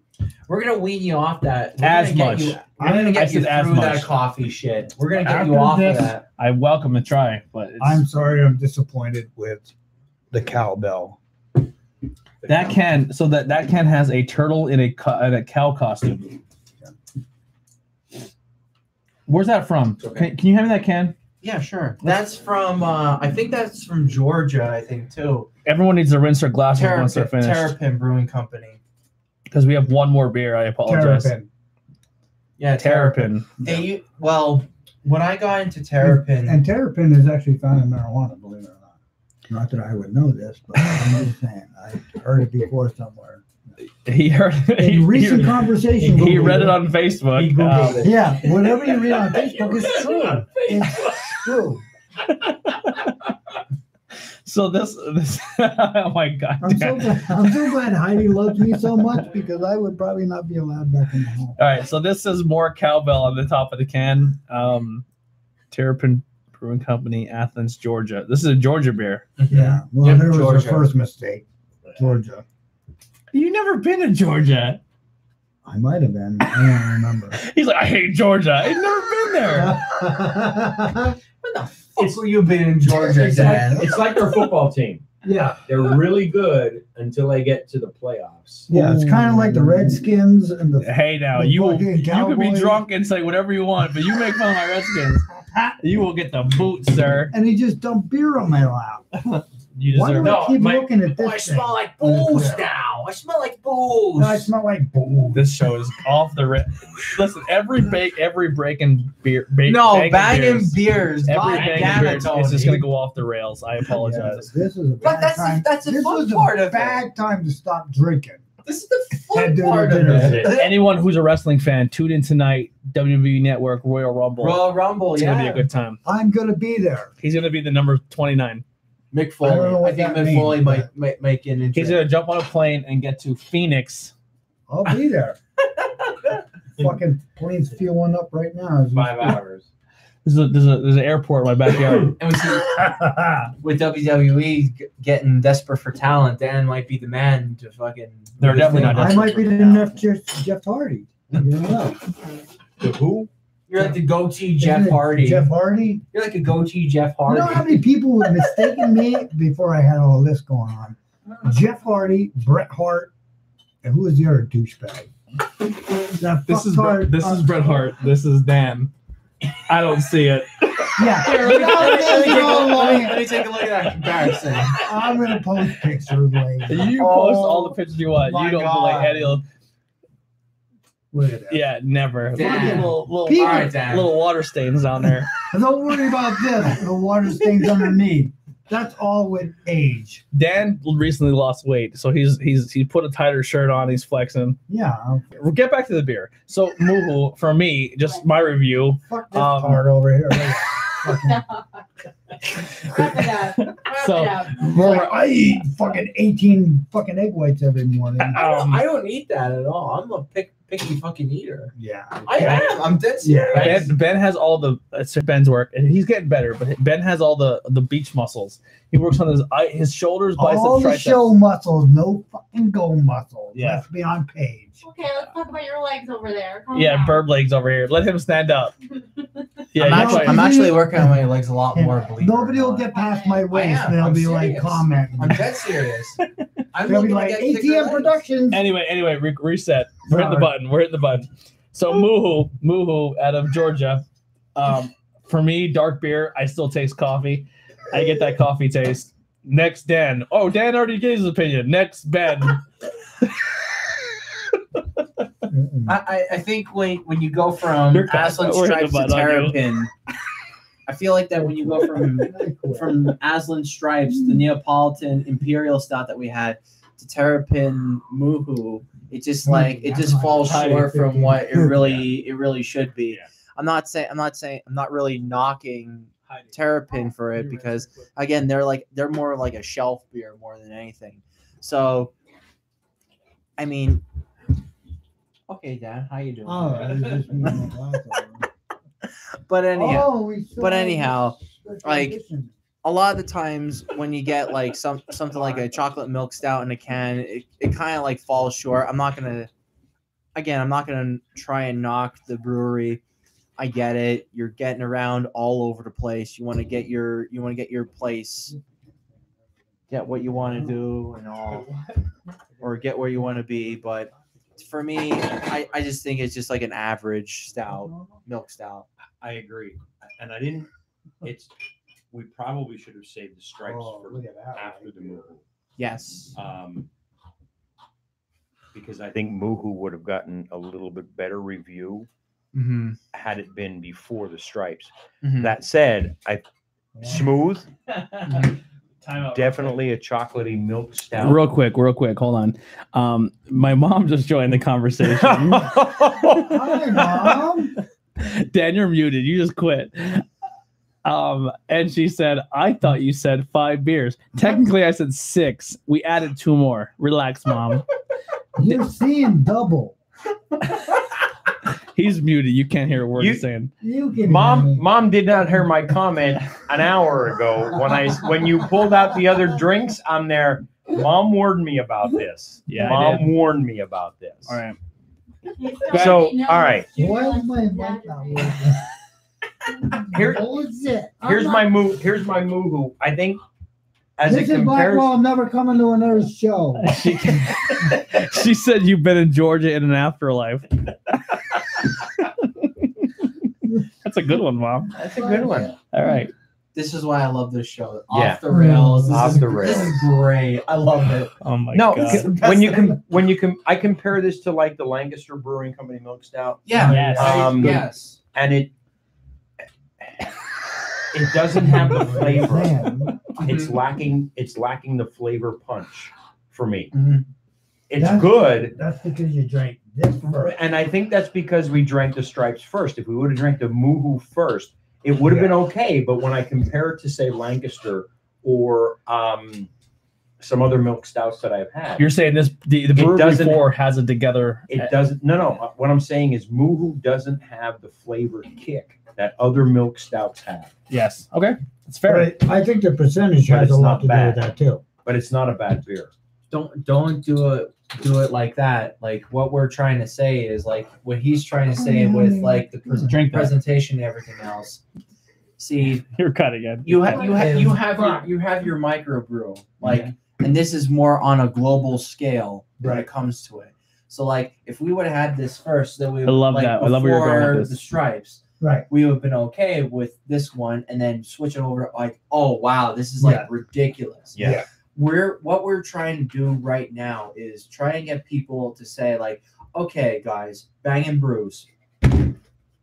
Speaker 7: We're gonna wean you off that. We're
Speaker 1: As
Speaker 7: gonna get
Speaker 1: much.
Speaker 7: You, we're gonna
Speaker 1: I
Speaker 7: get you
Speaker 1: said as
Speaker 7: through that
Speaker 1: much.
Speaker 7: coffee shit. We're gonna get
Speaker 5: After
Speaker 7: you off
Speaker 5: this-
Speaker 7: of that.
Speaker 1: I welcome a try, but it's,
Speaker 5: I'm sorry, I'm disappointed with the cowbell.
Speaker 1: that can so that that can has a turtle in a co- in a cow costume. Where's that from?
Speaker 6: okay.
Speaker 1: Can, can you hand me that can?
Speaker 7: Yeah, sure. That's from. uh I think that's from Georgia. I think too.
Speaker 1: Everyone needs to rinse their glasses once they're
Speaker 7: Terrapin,
Speaker 1: finished
Speaker 7: Terrapin Brewing Company.
Speaker 1: because we have one more beer. I apologize.
Speaker 5: Terrapin.
Speaker 7: Yeah,
Speaker 1: Terrapin.
Speaker 7: They, well, when I got into Terrapin,
Speaker 5: And terrapin is actually found in marijuana, believe it or not. That I would know this, but I'm just <laughs> saying. I heard it before somewhere.
Speaker 1: He heard he,
Speaker 5: In recent
Speaker 1: he,
Speaker 5: conversation,
Speaker 1: he read it on Facebook.
Speaker 7: He Googled
Speaker 1: Um,
Speaker 7: it.
Speaker 5: Yeah, whatever you read on Facebook is <laughs> true. It's true. <laughs>
Speaker 1: so this this oh my god.
Speaker 5: I'm so glad, I'm so glad Heidi loves me so much because I would probably not be allowed back in the home.
Speaker 1: All right, so this is more cowbell on the top of the can. Um, Terrapin Brewing Company, Athens, Georgia. This is a Georgia beer. Mm-hmm.
Speaker 5: Yeah. Well,
Speaker 7: Yep,
Speaker 5: there was
Speaker 7: Georgia.
Speaker 5: the first mistake. Georgia.
Speaker 1: You never been to Georgia?
Speaker 5: I might have been. I don't remember. <laughs>
Speaker 1: He's like, I hate Georgia. I've never been there. <laughs>
Speaker 7: When the fuck were you been in Georgia,
Speaker 6: It's like, it's like their football team.
Speaker 5: yeah.
Speaker 6: They're really good until they get to the playoffs.
Speaker 5: Yeah, it's kind of like the Redskins and the
Speaker 1: Hey, now
Speaker 5: The
Speaker 1: you will, you could be drunk and say whatever you want, but you make fun of my Redskins, <laughs> you will get the boot, sir.
Speaker 5: and he just dumped beer on my lap. <laughs>
Speaker 1: You
Speaker 5: Why do
Speaker 1: deserve
Speaker 5: I
Speaker 1: it.
Speaker 6: No,
Speaker 5: keep
Speaker 6: my-
Speaker 5: looking at this?
Speaker 7: Oh, I smell like booze now. I smell like booze.
Speaker 5: No, I smell like booze.
Speaker 1: This show is off the rip. Listen, every bake, every breaking beer, bake,
Speaker 7: no,
Speaker 1: banging
Speaker 7: banging
Speaker 1: beers,
Speaker 7: beers.
Speaker 1: every
Speaker 7: God
Speaker 1: banging
Speaker 7: damn
Speaker 1: beers, it's just gonna go off the rails. I
Speaker 5: Yeah,
Speaker 1: apologize.
Speaker 5: this is a
Speaker 7: But
Speaker 5: bad
Speaker 7: that's the-
Speaker 5: time.
Speaker 7: that's the
Speaker 5: this
Speaker 7: fun
Speaker 5: was
Speaker 7: part
Speaker 5: a
Speaker 7: of it.
Speaker 5: bad time to stop drinking.
Speaker 7: This is the
Speaker 5: Head
Speaker 7: fun
Speaker 5: to the
Speaker 7: part of it.
Speaker 1: Anyone who's a wrestling fan, tune in tonight. WWE Network Royal Rumble.
Speaker 7: Royal Rumble,
Speaker 1: it's
Speaker 7: yeah.
Speaker 1: gonna be a good time.
Speaker 5: I'm gonna be there.
Speaker 1: He's gonna be the number twenty nine.
Speaker 7: Mick
Speaker 5: I don't
Speaker 7: Foley.
Speaker 5: know
Speaker 7: I, think
Speaker 5: that
Speaker 7: Mick
Speaker 5: means,
Speaker 7: Foley might,
Speaker 5: but-
Speaker 7: might make an entry.
Speaker 1: He's
Speaker 7: interest.
Speaker 1: gonna jump on a plane and get to Phoenix.
Speaker 5: I'll be there. <laughs> Fucking plane's fueling up right now.
Speaker 6: Five hours.
Speaker 1: There's a there's a there's an airport in my backyard. <laughs>
Speaker 7: And we see <laughs> with WWE getting desperate for talent, Dan might be the man to fucking.
Speaker 1: They're definitely
Speaker 7: thing.
Speaker 1: not
Speaker 5: I might be the next Jeff, Jeff Hardy. You never know.
Speaker 6: The who?
Speaker 7: You're like the goatee
Speaker 5: Isn't
Speaker 7: Jeff
Speaker 5: it
Speaker 7: Hardy.
Speaker 5: Jeff Hardy.
Speaker 7: You're like a goatee Jeff Hardy.
Speaker 5: You
Speaker 7: Hardy.
Speaker 5: know how many people were mistaken me before I had all this going on? Jeff Hardy, Bret Hart, and who was the other douchebag? That
Speaker 1: This is
Speaker 5: fucktard-
Speaker 1: Bret, this is Bret Hart. This is Dan. I don't see it.
Speaker 5: Yeah,
Speaker 7: Here, let, me, let, me, let, me take a look, let, me,
Speaker 5: no.
Speaker 7: let me take a look at that comparison.
Speaker 5: I'm gonna post pictures later.
Speaker 1: You
Speaker 5: Oh,
Speaker 1: post all the oh pictures you want. You don't
Speaker 7: God.
Speaker 1: believe any of
Speaker 5: Look at that.
Speaker 1: Yeah, never. Look at little little,
Speaker 5: People-
Speaker 7: All right, Dan.
Speaker 1: little water stains on there. <laughs>
Speaker 5: Don't worry about this. The water stains underneath. That's all with age.
Speaker 1: Dan recently lost weight, so he's he's he put a tighter shirt on. He's flexing.
Speaker 5: Yeah.
Speaker 1: We'll get back to the beer. So Moo-Hoo, for me, just my review.
Speaker 5: Fuck this
Speaker 1: Um,
Speaker 5: part over here. <laughs> Fucking-
Speaker 8: Wrap it up. Wrap
Speaker 1: So-
Speaker 8: it
Speaker 5: I eat fucking 18 fucking egg whites every morning.
Speaker 7: I don't, I don't eat that at all. I'm a pick picky fucking eater.
Speaker 5: Yeah.
Speaker 7: I am. I'm dead
Speaker 5: Yeah.
Speaker 7: serious.
Speaker 1: Ben, ben has all the uh, it's Ben's work, and he's getting better. But Ben has all the the beach muscles. He works on his eye- his shoulders, biceps,
Speaker 5: All the
Speaker 1: triceps.
Speaker 5: show muscles, no fucking go muscles.
Speaker 1: Yeah.
Speaker 5: Let's be on page.
Speaker 8: Okay, let's talk about your legs over there. Calm
Speaker 1: yeah,
Speaker 8: down.
Speaker 1: bird legs over here. Let him stand up. <laughs> Yeah,
Speaker 7: I'm,
Speaker 1: you're
Speaker 7: actually. I'm actually working on my legs a lot more. believe
Speaker 5: Nobody will get past my waist.
Speaker 7: am.
Speaker 5: They'll
Speaker 7: I'm
Speaker 5: be like
Speaker 7: serious.
Speaker 5: commenting.
Speaker 7: I'm dead serious. <laughs> I'm
Speaker 5: They'll be
Speaker 7: looking
Speaker 5: like
Speaker 7: get thicker
Speaker 5: ATM
Speaker 7: legs.
Speaker 5: Productions.
Speaker 1: Anyway, anyway, re- reset. We're hitting the button. We're hitting the button. So Moo-Hoo, Moo-Hoo out of Georgia. Um, for me, dark beer. I still taste coffee. I get that coffee taste. Next, Dan. Oh, Dan already gave his opinion. Next, Ben. <laughs>
Speaker 7: I, I- I think when when you go from
Speaker 1: You're Aslin
Speaker 7: stripes to
Speaker 1: button on you.
Speaker 7: terrapin, <laughs> I feel like that when you go <laughs> from from Aslin stripes, the Neapolitan imperial stout that we had, to terrapin Moo-Hoo, it just like it just falls short from what it really <laughs> it really should be. I'm not saying I'm not saying I'm not really knocking terrapin for it because again they're like they're more like a shelf beer more than anything. So I mean Okay, Dad, how you doing?
Speaker 5: Oh, <laughs> I was just moving my glass over.
Speaker 7: But anyhow,
Speaker 5: Oh,
Speaker 7: but anyhow, like,
Speaker 5: edition.
Speaker 7: a lot of the times when you get like some something like a chocolate milk stout in a can, it, it kind of like falls short. I'm not gonna again, I'm not gonna try and knock the brewery. I get it. You're getting around all over the place. You want to get your you want to get your place, get what you want to do and all, <laughs> or get where you want to be. But for me, I, I just think it's just like an average stout, milk stout.
Speaker 6: I agree, and I didn't. It's we probably should have saved the stripes
Speaker 5: Oh,
Speaker 6: for
Speaker 5: look at that.
Speaker 6: after the Moo-Hoo,
Speaker 7: Yes.
Speaker 6: um, because I think Moo-Hoo would have gotten a little bit better review
Speaker 7: Mm-hmm.
Speaker 6: had it been before the stripes.
Speaker 7: Mhm.
Speaker 6: That said, I smooth,
Speaker 1: Time <laughs> out. <laughs>
Speaker 6: definitely a chocolately milk stout.
Speaker 1: Real quick, real quick. Hold on. Um, my mom just joined the conversation. <laughs>
Speaker 5: Hi, mom.
Speaker 1: Dan, you're muted. You just quit. Um, and she said, I thought you said five beers. Technically, I said six. We added two more. Relax, mom.
Speaker 5: You're seeing double. <laughs>
Speaker 1: He's muted. You can't hear a word
Speaker 6: You-
Speaker 1: he's saying.
Speaker 5: You can
Speaker 6: Mom, mom did not hear my comment an hour ago when I when you pulled out the other drinks. I'm there. Mom warned me about this.
Speaker 1: Yeah,
Speaker 6: mom warned me about this.
Speaker 1: All right.
Speaker 6: So, all right.
Speaker 5: Why is my mic not working? <laughs>
Speaker 6: Here- Here's my move. Here's my move. I think as
Speaker 5: This
Speaker 6: it
Speaker 5: is
Speaker 6: compares.
Speaker 5: Blackwell. I'm never coming to another show.
Speaker 1: She, <laughs> she said you've been in Georgia in an afterlife. <laughs> <laughs> That's a good one, mom.
Speaker 6: That's a good one.
Speaker 1: All right.
Speaker 7: This is why I love this show.
Speaker 6: Yeah.
Speaker 7: Off the rails. This
Speaker 6: Off
Speaker 7: is,
Speaker 6: the rails.
Speaker 7: This is great. I love it.
Speaker 1: Oh my
Speaker 6: no,
Speaker 1: god.
Speaker 6: c- when you can when you can I compare this to like the Lancaster Brewing Company milk stout,
Speaker 7: Yeah.
Speaker 1: Yes.
Speaker 6: Um,
Speaker 7: yes.
Speaker 6: and it it doesn't have the <laughs> flavor.
Speaker 5: Man,
Speaker 6: It's lacking. It's lacking the flavor punch for me.
Speaker 7: Mhm.
Speaker 6: It's
Speaker 5: That's-
Speaker 6: good,
Speaker 5: that's because you drank this first.
Speaker 6: And I think that's because we drank the stripes first. If we would have drank the Moo-Hoo first, it would have been okay. But when I compare it to say Lancaster or um, some other milk stouts that I've had,
Speaker 1: You're saying this the, the brewery
Speaker 6: doesn't-
Speaker 1: four has it together.
Speaker 6: it doesn't. No, no. What I'm saying is Moo-Hoo doesn't have the flavor kick that other milk stouts have.
Speaker 1: Yes. Okay. It's fair.
Speaker 5: But I think the percentage
Speaker 6: But
Speaker 5: has a lot
Speaker 6: not
Speaker 5: to do with that too.
Speaker 6: But it's not a bad beer.
Speaker 7: Don't don't do it do it like that. Like what we're trying to say is like what he's trying to say oh, with like the pres-
Speaker 1: Drink that.
Speaker 7: presentation and everything else. See, <laughs>
Speaker 1: You're cutting it.
Speaker 7: you have you have you have your, you have your microbrew like and this is more on a global scale when it
Speaker 5: Right.
Speaker 7: comes to it so like if we would have had this first then we
Speaker 1: I love
Speaker 7: like,
Speaker 1: that. I love where you're going with
Speaker 7: before
Speaker 1: this.
Speaker 7: the stripes
Speaker 5: Right.
Speaker 7: we would have been okay with this one and then switch it over like oh wow this is like
Speaker 5: Yeah.
Speaker 7: ridiculous
Speaker 6: Yeah.
Speaker 5: Yeah.
Speaker 7: we're what we're trying to do right now is try and get people to say like okay guys bang and bruise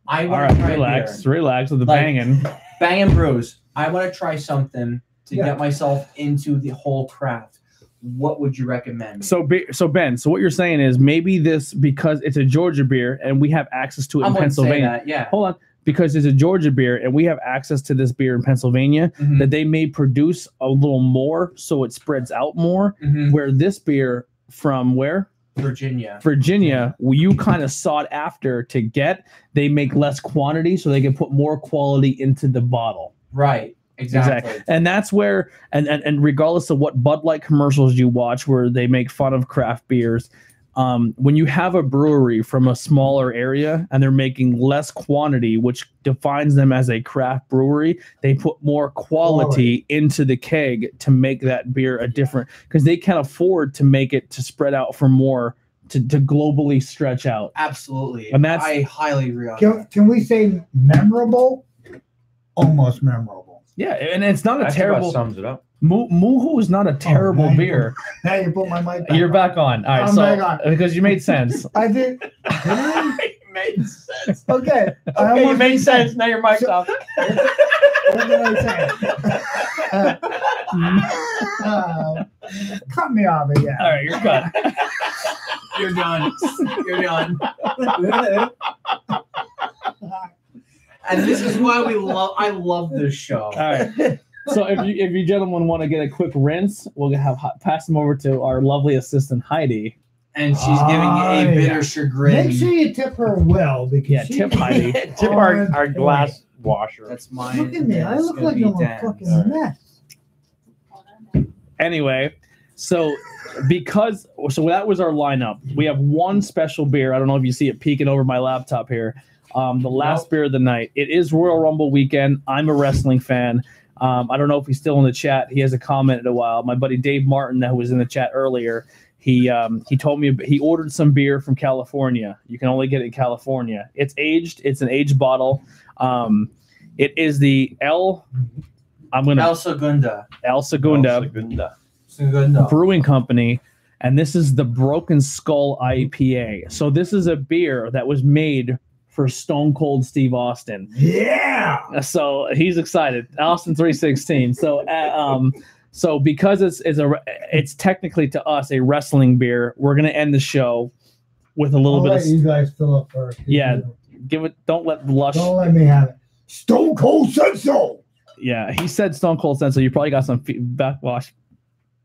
Speaker 7: i want
Speaker 1: right.
Speaker 7: to try
Speaker 1: Relax.
Speaker 7: beer.
Speaker 1: Relax with the
Speaker 7: Like-
Speaker 1: banging. <laughs>
Speaker 7: bang and bruise. I want to try something to
Speaker 5: Yeah.
Speaker 7: get myself into the whole craft. What would you recommend?
Speaker 1: So, so Ben, so what you're saying is maybe this because it's a Georgia beer and we have access to it
Speaker 7: I
Speaker 1: in
Speaker 7: wouldn't say
Speaker 1: Pennsylvania.
Speaker 7: that. Yeah.
Speaker 1: Hold on, because it's a Georgia beer and we have access to this beer in Pennsylvania,
Speaker 7: Mhm.
Speaker 1: that they may produce a little more so it spreads out more.
Speaker 7: Mhm.
Speaker 1: Where this beer from where
Speaker 7: Virginia.
Speaker 1: Virginia, you kind of sought after to get. They make less quantity so they can put more quality into the bottle.
Speaker 7: Right. Exactly.
Speaker 1: And that's where, and, and and regardless of what Bud Light commercials you watch, where they make fun of craft beers, um, when you have a brewery from a smaller area and they're making less quantity, which defines them as a craft brewery, they put more quality,
Speaker 5: Quality.
Speaker 1: into the keg to make that beer a different because they can't afford to make it to spread out for more to, to globally stretch out.
Speaker 7: Absolutely.
Speaker 1: And that's-
Speaker 7: I highly agree
Speaker 5: Can, can we say memorable? Almost memorable.
Speaker 1: Yeah, and it's not a
Speaker 6: That
Speaker 1: terrible.
Speaker 6: about sums it up.
Speaker 1: Mu- Moo-Hoo is not a terrible
Speaker 5: now you
Speaker 1: beer. <laughs>
Speaker 5: Now you put my mic back
Speaker 1: You're
Speaker 5: on.
Speaker 1: back on. All right,
Speaker 5: I'm
Speaker 1: so
Speaker 5: back on.
Speaker 1: because you made sense. <laughs>
Speaker 5: I did. Did I?
Speaker 6: it made sense. <laughs>
Speaker 5: Okay.
Speaker 6: Okay, you
Speaker 5: almost
Speaker 6: made
Speaker 5: did
Speaker 6: sense. Now your mic's
Speaker 5: So-
Speaker 6: off.
Speaker 5: What did I say? Uh, cut me off again.
Speaker 1: All right, you're good.
Speaker 7: You're done. You're done. And this is why we love. I love this show.
Speaker 1: All right. So if you if you gentlemen want to get a quick rinse, we'll have pass them over to our lovely assistant Heidi.
Speaker 7: And she's giving a ah, bitter
Speaker 5: yeah.
Speaker 7: chagrin.
Speaker 5: Make sure you tip her well because
Speaker 1: Yeah,
Speaker 5: she,
Speaker 1: tip Heidi. <laughs>
Speaker 6: Tip our,
Speaker 5: On
Speaker 6: our
Speaker 5: point.
Speaker 6: glass washer.
Speaker 7: That's mine.
Speaker 5: Look at me. I look like a
Speaker 7: Dan's.
Speaker 5: fucking mess.
Speaker 1: Anyway, so because so that was our lineup. We have one special beer. I don't know if you see it peeking over my laptop here. Um, the last
Speaker 7: Nope.
Speaker 1: beer of the night. It is Royal Rumble weekend. I'm a wrestling fan. Um, I don't know if he's still in the chat. He hasn't commented in a while. My buddy Dave Martin, that was in the chat earlier, he um, he told me he ordered some beer from California. You can only get it in California. It's aged. It's an aged bottle. Um, it is the El. I'm gonna
Speaker 7: El Segundo.
Speaker 1: El Segundo.
Speaker 6: Segundo.
Speaker 7: Segundo.
Speaker 1: Brewing Company, and this is the Broken Skull IPA. So this is a beer that was made for Stone Cold Steve Austin.
Speaker 5: Yeah.
Speaker 1: So he's excited. Austin three sixteen. So uh, um, so because it's it's a it's technically to us a wrestling beer. We're gonna end the show with a little
Speaker 5: I'll
Speaker 1: bit
Speaker 5: let
Speaker 1: of
Speaker 5: you guys fill up first.
Speaker 1: Yeah. give it. Don't let lush.
Speaker 5: Don't let me have it. Stone Cold said so.
Speaker 1: Yeah, he said Stone Cold Sense. So you probably got some fe- backwash.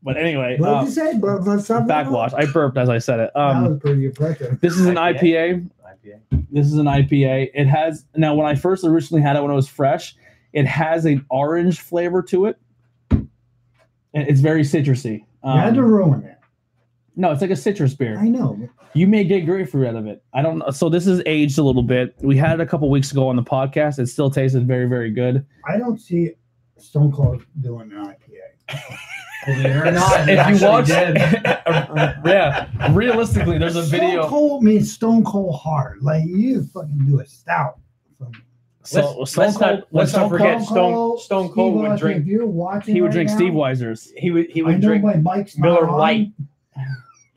Speaker 1: But anyway,
Speaker 5: What
Speaker 1: um,
Speaker 5: did you say? But, but something
Speaker 1: backwash. I burped as I said it.
Speaker 5: that
Speaker 1: Um,
Speaker 5: was pretty impressive.
Speaker 1: this is an
Speaker 6: IPA?
Speaker 1: IPA.
Speaker 6: IPA.
Speaker 1: This is an IPA. It has now when I first originally had it when it was fresh, it has an orange flavor to it. And it's very citrusy.
Speaker 5: you had to
Speaker 1: Um,
Speaker 5: ruin it.
Speaker 1: no, it's like a citrus beer.
Speaker 5: I know.
Speaker 1: You may get grapefruit out of it. I don't know. So this is aged a little bit. We had it a couple weeks ago on the podcast. It still tasted very, very good.
Speaker 5: I don't see Stone Cold doing an IPA. <laughs>
Speaker 7: Believe it or not,
Speaker 1: if you watch,
Speaker 7: did. <laughs>
Speaker 1: yeah, realistically, there's a
Speaker 5: Stone
Speaker 1: video.
Speaker 5: Cold means Stone Cold hard. Like you fucking do a stout.
Speaker 1: So
Speaker 6: Let's-
Speaker 1: Stone
Speaker 6: let's
Speaker 1: Cold,
Speaker 6: not- let's not forget
Speaker 1: Cold-
Speaker 6: Stone- Stone
Speaker 5: Steve
Speaker 6: Cold would
Speaker 5: Austin,
Speaker 6: drink-
Speaker 5: If you're watching,
Speaker 1: he would
Speaker 5: right
Speaker 1: drink
Speaker 5: now,
Speaker 1: Steve Weiser's.
Speaker 6: He would he
Speaker 5: I
Speaker 6: would
Speaker 5: know
Speaker 6: drink
Speaker 5: my mic's not
Speaker 6: Miller
Speaker 5: on,
Speaker 6: Lite.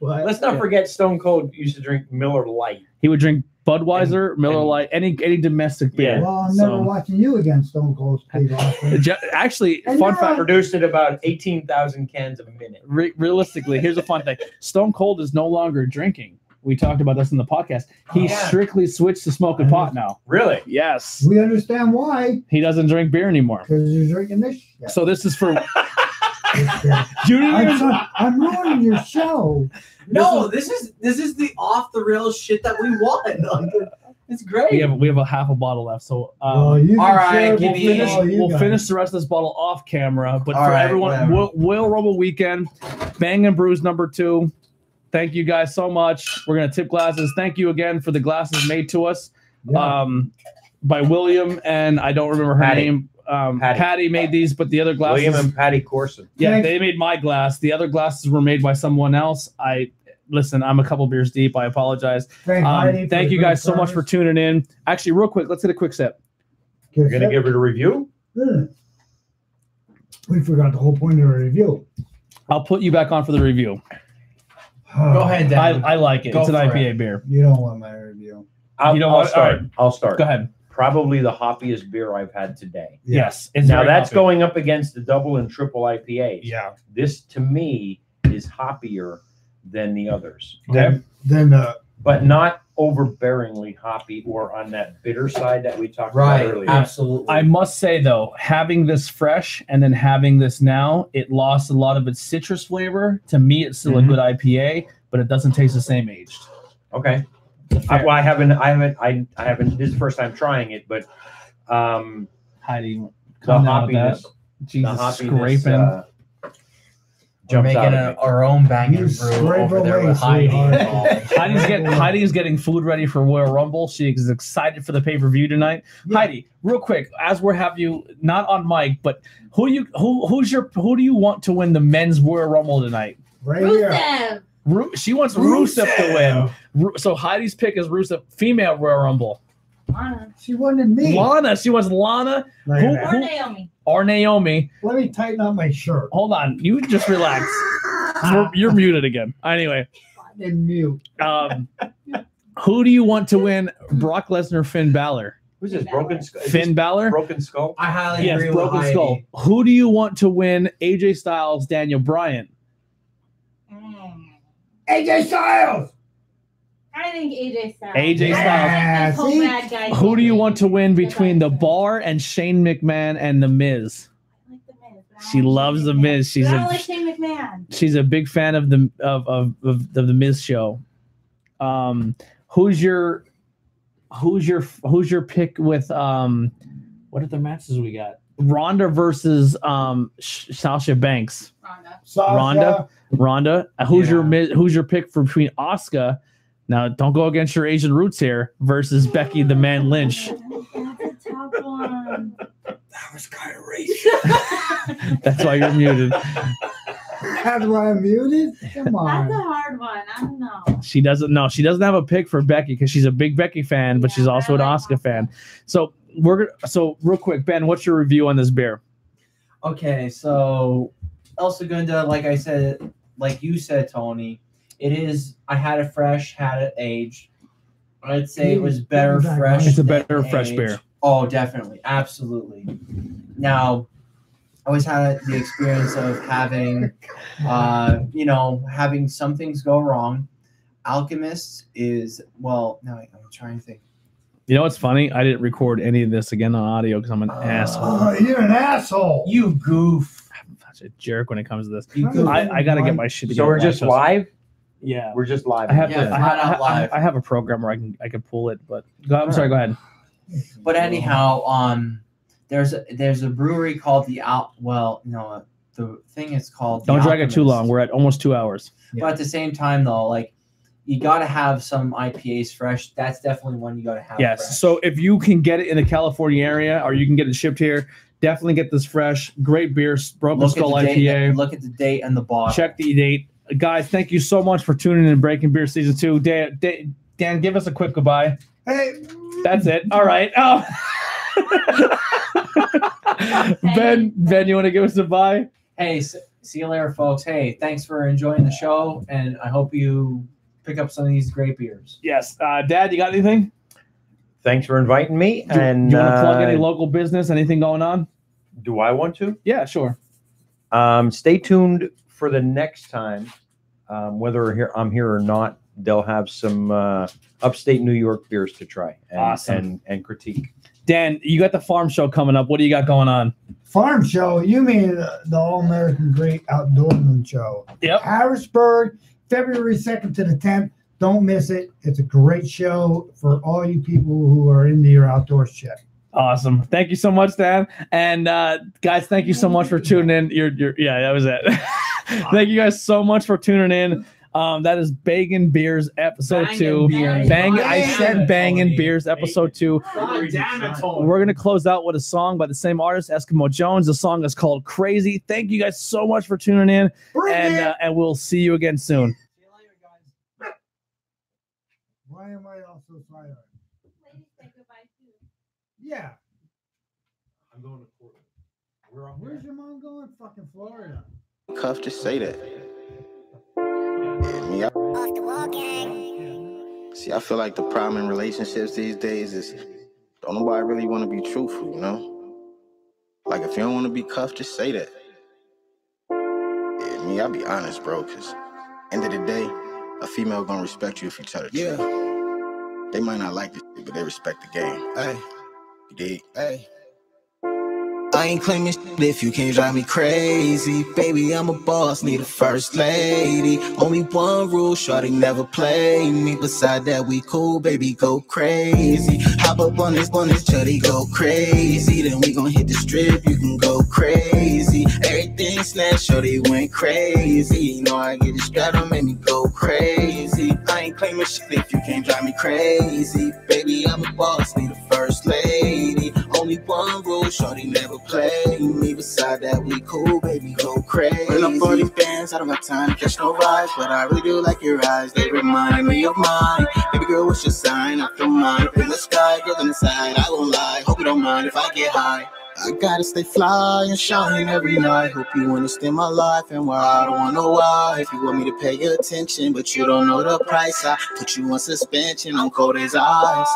Speaker 5: but
Speaker 6: Let's not
Speaker 1: Yeah.
Speaker 6: forget Stone Cold used to drink Miller Lite.
Speaker 1: He would drink Budweiser,
Speaker 6: And-
Speaker 1: Miller
Speaker 6: and-
Speaker 1: Lite, any any domestic beer.
Speaker 6: Yeah.
Speaker 5: well, I'm
Speaker 1: So-
Speaker 5: never watching you against Stone Cold Steve <laughs> Austin.
Speaker 1: Actually,
Speaker 5: And
Speaker 1: fun fact.
Speaker 5: on-
Speaker 6: Produced at about eighteen thousand cans a minute.
Speaker 1: Re- realistically, here's a fun thing: Stone Cold is no longer drinking. We talked about this in the podcast. He
Speaker 7: Oh, yeah.
Speaker 1: strictly switched to smoking pot now.
Speaker 6: Really?
Speaker 1: Yes,
Speaker 5: we understand why,
Speaker 1: he doesn't drink beer anymore.
Speaker 5: because you're drinking this shit.
Speaker 1: So this is for
Speaker 5: I'm, <laughs> <laughs>
Speaker 1: you. Didn't even,
Speaker 5: so- I'm ruining your show.
Speaker 7: No, this is this is the off the rails shit that we want. <laughs> Like, it's great.
Speaker 1: we have we have a half a bottle left, so um,
Speaker 5: well, you
Speaker 7: all
Speaker 5: can
Speaker 7: right,
Speaker 5: share it
Speaker 7: give
Speaker 5: with
Speaker 7: me-
Speaker 1: finish,
Speaker 5: all
Speaker 1: we'll finish the rest of this bottle off camera. But
Speaker 7: All
Speaker 1: for
Speaker 7: right,
Speaker 1: everyone,
Speaker 7: whatever.
Speaker 1: Will, Will Rumble weekend, Bang and Brews number two. Thank you guys so much. We're gonna tip glasses. Thank you again for the glasses made to us
Speaker 5: Yeah.
Speaker 1: um, by William and I don't remember her
Speaker 6: Patty.
Speaker 1: name. Um, Patty.
Speaker 6: Patty.
Speaker 1: made these, but the other glasses.
Speaker 6: William and Patty Corson.
Speaker 1: yeah,
Speaker 5: Thanks.
Speaker 1: they made my glass. The other glasses were made by someone else. I listen. I'm a couple beers deep. I apologize.
Speaker 5: Thank,
Speaker 1: Um, thank you guys so much for tuning in. Actually, real quick, let's get a quick sip.
Speaker 6: You're gonna give it a review?
Speaker 5: Hmm. We forgot the whole point of the review.
Speaker 1: I'll put you back on for the review.
Speaker 7: Go ahead,
Speaker 1: I,
Speaker 7: Dan.
Speaker 1: I like it.
Speaker 7: Go
Speaker 1: it's an
Speaker 7: for
Speaker 1: IPA beer.
Speaker 5: You don't want my review.
Speaker 6: I'll,
Speaker 1: You know
Speaker 6: I'll
Speaker 1: what?
Speaker 6: start.
Speaker 1: All right.
Speaker 6: I'll start.
Speaker 1: Go ahead.
Speaker 6: Probably the hoppiest beer I've had today.
Speaker 1: Yes. It's
Speaker 6: now that's
Speaker 1: hoppy.
Speaker 6: going up against the double and triple IPAs.
Speaker 5: Yeah.
Speaker 6: This to me is hoppier than the others,
Speaker 5: Then, then uh,
Speaker 6: but not overbearingly hoppy or on that bitter side that we talked
Speaker 7: right,
Speaker 6: about earlier.
Speaker 7: absolutely.
Speaker 1: I must say though, having this fresh and then having this now, it lost a lot of its citrus flavor. To me, it's still
Speaker 6: Mhm.
Speaker 1: a good IPA, but it doesn't taste the same aged.
Speaker 6: Okay. I, well, I haven't. I haven't. I, I haven't. This is the first time trying it, but um,
Speaker 1: Heidi,
Speaker 6: the
Speaker 1: come down with that.
Speaker 6: hoppiness, the
Speaker 1: Jesus,
Speaker 6: hoppiness
Speaker 1: scraping.
Speaker 6: uh,
Speaker 7: We're making
Speaker 6: out
Speaker 7: a, our own banging
Speaker 5: You
Speaker 7: brew
Speaker 5: scrape
Speaker 7: over there with Heidi. <laughs>
Speaker 1: Heidi's getting Heidi's getting food ready for Royal Rumble. She is excited for the pay per view tonight.
Speaker 5: Yeah.
Speaker 1: Heidi, real quick, as we're have you not on mic, but who you who who's your who do you want to win the men's Royal Rumble tonight?
Speaker 5: Right here.
Speaker 8: Rusev.
Speaker 1: Ru- she wants Rusev, to win. Ru- So Heidi's pick is Rusev, female Royal Rumble.
Speaker 8: Lana.
Speaker 5: She wanted me.
Speaker 1: Lana, she wants Lana
Speaker 5: Look
Speaker 1: Who-
Speaker 8: Or. Naomi.
Speaker 1: or Naomi.
Speaker 5: Let me tighten up my shirt.
Speaker 1: Hold on, you just relax. <laughs> You're, you're muted again. Anyway,
Speaker 5: In mute.
Speaker 1: um, <laughs> who do you want to win? Brock Lesnar, Finn Balor.
Speaker 6: Who's this? Broken Skull.
Speaker 1: Finn
Speaker 6: this
Speaker 1: Balor.
Speaker 6: Broken Skull.
Speaker 7: I highly
Speaker 1: Yes,
Speaker 7: agree with
Speaker 1: Broken
Speaker 7: Heidi.
Speaker 1: Skull. Who do you want to win? AJ Styles, Daniel Bryan.
Speaker 5: AJ Styles.
Speaker 8: I think AJ Styles.
Speaker 1: AJ
Speaker 5: Styles.
Speaker 8: think whole bad guy
Speaker 1: Who do you want to win between the Bar and Shane McMahon and the Miz?
Speaker 8: I like the Miz,
Speaker 1: She loves the
Speaker 8: McMahon.
Speaker 1: Miz. She's
Speaker 8: But I
Speaker 1: a-
Speaker 8: don't like Shane McMahon.
Speaker 1: She's a big fan of the of of, of, of the Miz show. Um, who's your who's your who's your pick with um what are the matches we got? Ronda versus um Sasha Banks.
Speaker 8: Ronda.
Speaker 5: Sasha.
Speaker 1: Ronda? Ronda. Uh, Who's your
Speaker 7: Yeah.
Speaker 1: mi- who's your pick for between Asuka? Now don't go against your Asian roots here versus Becky the Man Lynch. <laughs>
Speaker 8: That's a tough one.
Speaker 5: That was kind of racist. <laughs>
Speaker 1: That's why you're muted.
Speaker 5: That's why I'm muted. Come
Speaker 8: That's a hard one. I don't know.
Speaker 1: She doesn't know. She doesn't have a pick for Becky because she's a big Becky fan, but
Speaker 8: Yeah,
Speaker 1: she's also
Speaker 8: I
Speaker 1: an Oscar
Speaker 8: Asuka.
Speaker 1: fan. So we're gonna. So real quick, Ben, what's your review on this beer?
Speaker 7: Okay, so El Segundo, like I said, like you said, Tony, it is. I had it fresh, had it aged. I'd say it was better
Speaker 5: Exactly.
Speaker 7: fresh.
Speaker 1: It's a
Speaker 7: than
Speaker 1: better fresh
Speaker 7: aged.
Speaker 1: beer.
Speaker 7: Oh, definitely, absolutely. Now, I always had the experience of having, uh, you know, having some things go wrong. Alchemist is well. No, I'm trying to think.
Speaker 1: You know what's funny? I didn't record any of this again on audio because I'm an asshole.
Speaker 5: Oh, you're an asshole.
Speaker 7: You goof.
Speaker 1: I'm such a jerk when it comes to this.
Speaker 5: I-
Speaker 1: I, I gotta get my shit
Speaker 6: So
Speaker 1: together.
Speaker 6: we're just live.
Speaker 1: Yeah.
Speaker 6: We're just live.
Speaker 1: I have,
Speaker 7: Yeah,
Speaker 1: I, have,
Speaker 7: out live.
Speaker 1: I have a program where I can I can pull it, but go, I'm sorry. Go ahead.
Speaker 7: But anyhow, um, there's a, there's a brewery called the Out. Well, no, the thing is called.
Speaker 1: Don't drag it too long. We're at almost two hours.
Speaker 7: But at the same time, though, like you got to have some IPAs fresh. That's definitely one you got to have.
Speaker 1: Yes.
Speaker 7: fresh.
Speaker 1: So if you can get it in the California area or you can get it shipped here, definitely get this fresh. Great beer, Broken
Speaker 7: look
Speaker 1: Skull
Speaker 7: at the date.
Speaker 1: IPA.
Speaker 7: Look at the date and the bottle.
Speaker 1: Check the date. Guys, thank you so much for tuning in to Breaking Beer Season 2. Dan, Dan, Dan give us a quick goodbye.
Speaker 5: Hey.
Speaker 1: That's it. All right. Oh. <laughs> ben, Ben, you want to give us a bye?
Speaker 7: Hey, s- see you later, folks. Hey, thanks for enjoying the show, and I hope you pick up some of these great beers.
Speaker 1: Yes. Uh, Dad, you got anything?
Speaker 6: Thanks for inviting me.
Speaker 1: Do,
Speaker 6: and
Speaker 1: do you want to plug
Speaker 6: uh,
Speaker 1: any local business? Anything going on?
Speaker 6: Do I want to?
Speaker 1: Yeah, sure.
Speaker 6: Um, stay tuned for the next time. Um, whether here I'm here or not, they'll have some uh, upstate New York beers to try and,
Speaker 1: Awesome.
Speaker 6: and and critique.
Speaker 1: Dan, you got the farm show coming up. What do you got going on?
Speaker 5: Farm show. You mean the, the All American Great Outdoorman Show?
Speaker 1: Yep.
Speaker 5: Harrisburg, February 2nd to the 10th. Don't miss it. It's a great show for all you people who are into your outdoors shit.
Speaker 1: Awesome. Thank you so much, Dan. And uh, guys, thank you so much for tuning in. You're, you're yeah, that was it. <laughs> thank you guys so much for tuning in. Um, that is Bangin' Beers episode
Speaker 7: Bangin'
Speaker 1: two.
Speaker 7: Beers.
Speaker 1: Bang! I
Speaker 7: Bangin'
Speaker 1: said Bangin'
Speaker 7: Tony.
Speaker 1: Beers episode two.
Speaker 7: God damn it,
Speaker 1: We're gonna close out with a song by the same artist, Eskimo Jones. The song is called "Crazy." Thank you guys so much for tuning in, and uh, and we'll see you again soon.
Speaker 5: Why am I also silent?
Speaker 8: Ladies say goodbye too.
Speaker 5: Yeah.
Speaker 6: I'm going to Portland. We're off
Speaker 5: Where's your mom going? Fucking Florida.
Speaker 3: Cuff, just say that. Me, I- See, I feel like the problem in relationships these days is don't nobody really want to be truthful, you know? Like, if you don't want to be cuffed, just say that. Yeah, me, I'll be honest, bro, because end of the day, a female gonna respect you if you tell the truth. They might not like this, shit, but they respect the game. Hey. You dig? Hey. I ain't claiming if you can't drive me crazy. Baby, I'm a boss, need a first lady. Only one rule, shorty never play me. Beside that, we cool, baby, go crazy. Hop up on this, on this, chuddy, go crazy. Then we gon' hit the strip, you can go crazy. Everything snatched, shorty went crazy. You know I get it strapped, make me go crazy. I ain't claiming shit if you can't drive me crazy. Baby, I'm a boss, need a first lady. Only one rule, shorty never play me. Beside that, we cool, baby, go crazy. When I'm 40 bands, I don't got time to catch no vibes, but I really do like your eyes. They remind me of mine. Baby girl, what's your sign? I feel mine. Up in the sky, girl in the side. I won't lie. Hope you don't mind if I get high. I gotta stay fly and shine every night. Hope you understand my life and why I don't wanna why. If you want me to pay attention, but you don't know the price, I put you on suspension on cold as ice.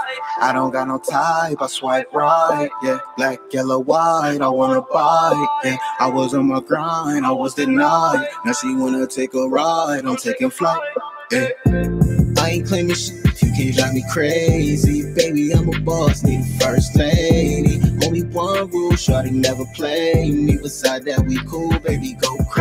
Speaker 3: I don't got no type, I swipe right, yeah. Black, yellow, white, I wanna buy, yeah. I was on my grind, I was denied. Now she wanna take a ride, I'm taking flight, yeah. I ain't claiming shit you can't drive me crazy. Baby, I'm a boss, need a first lady. Only one rule, shorty never play me. Beside that, we cool, baby, go crazy.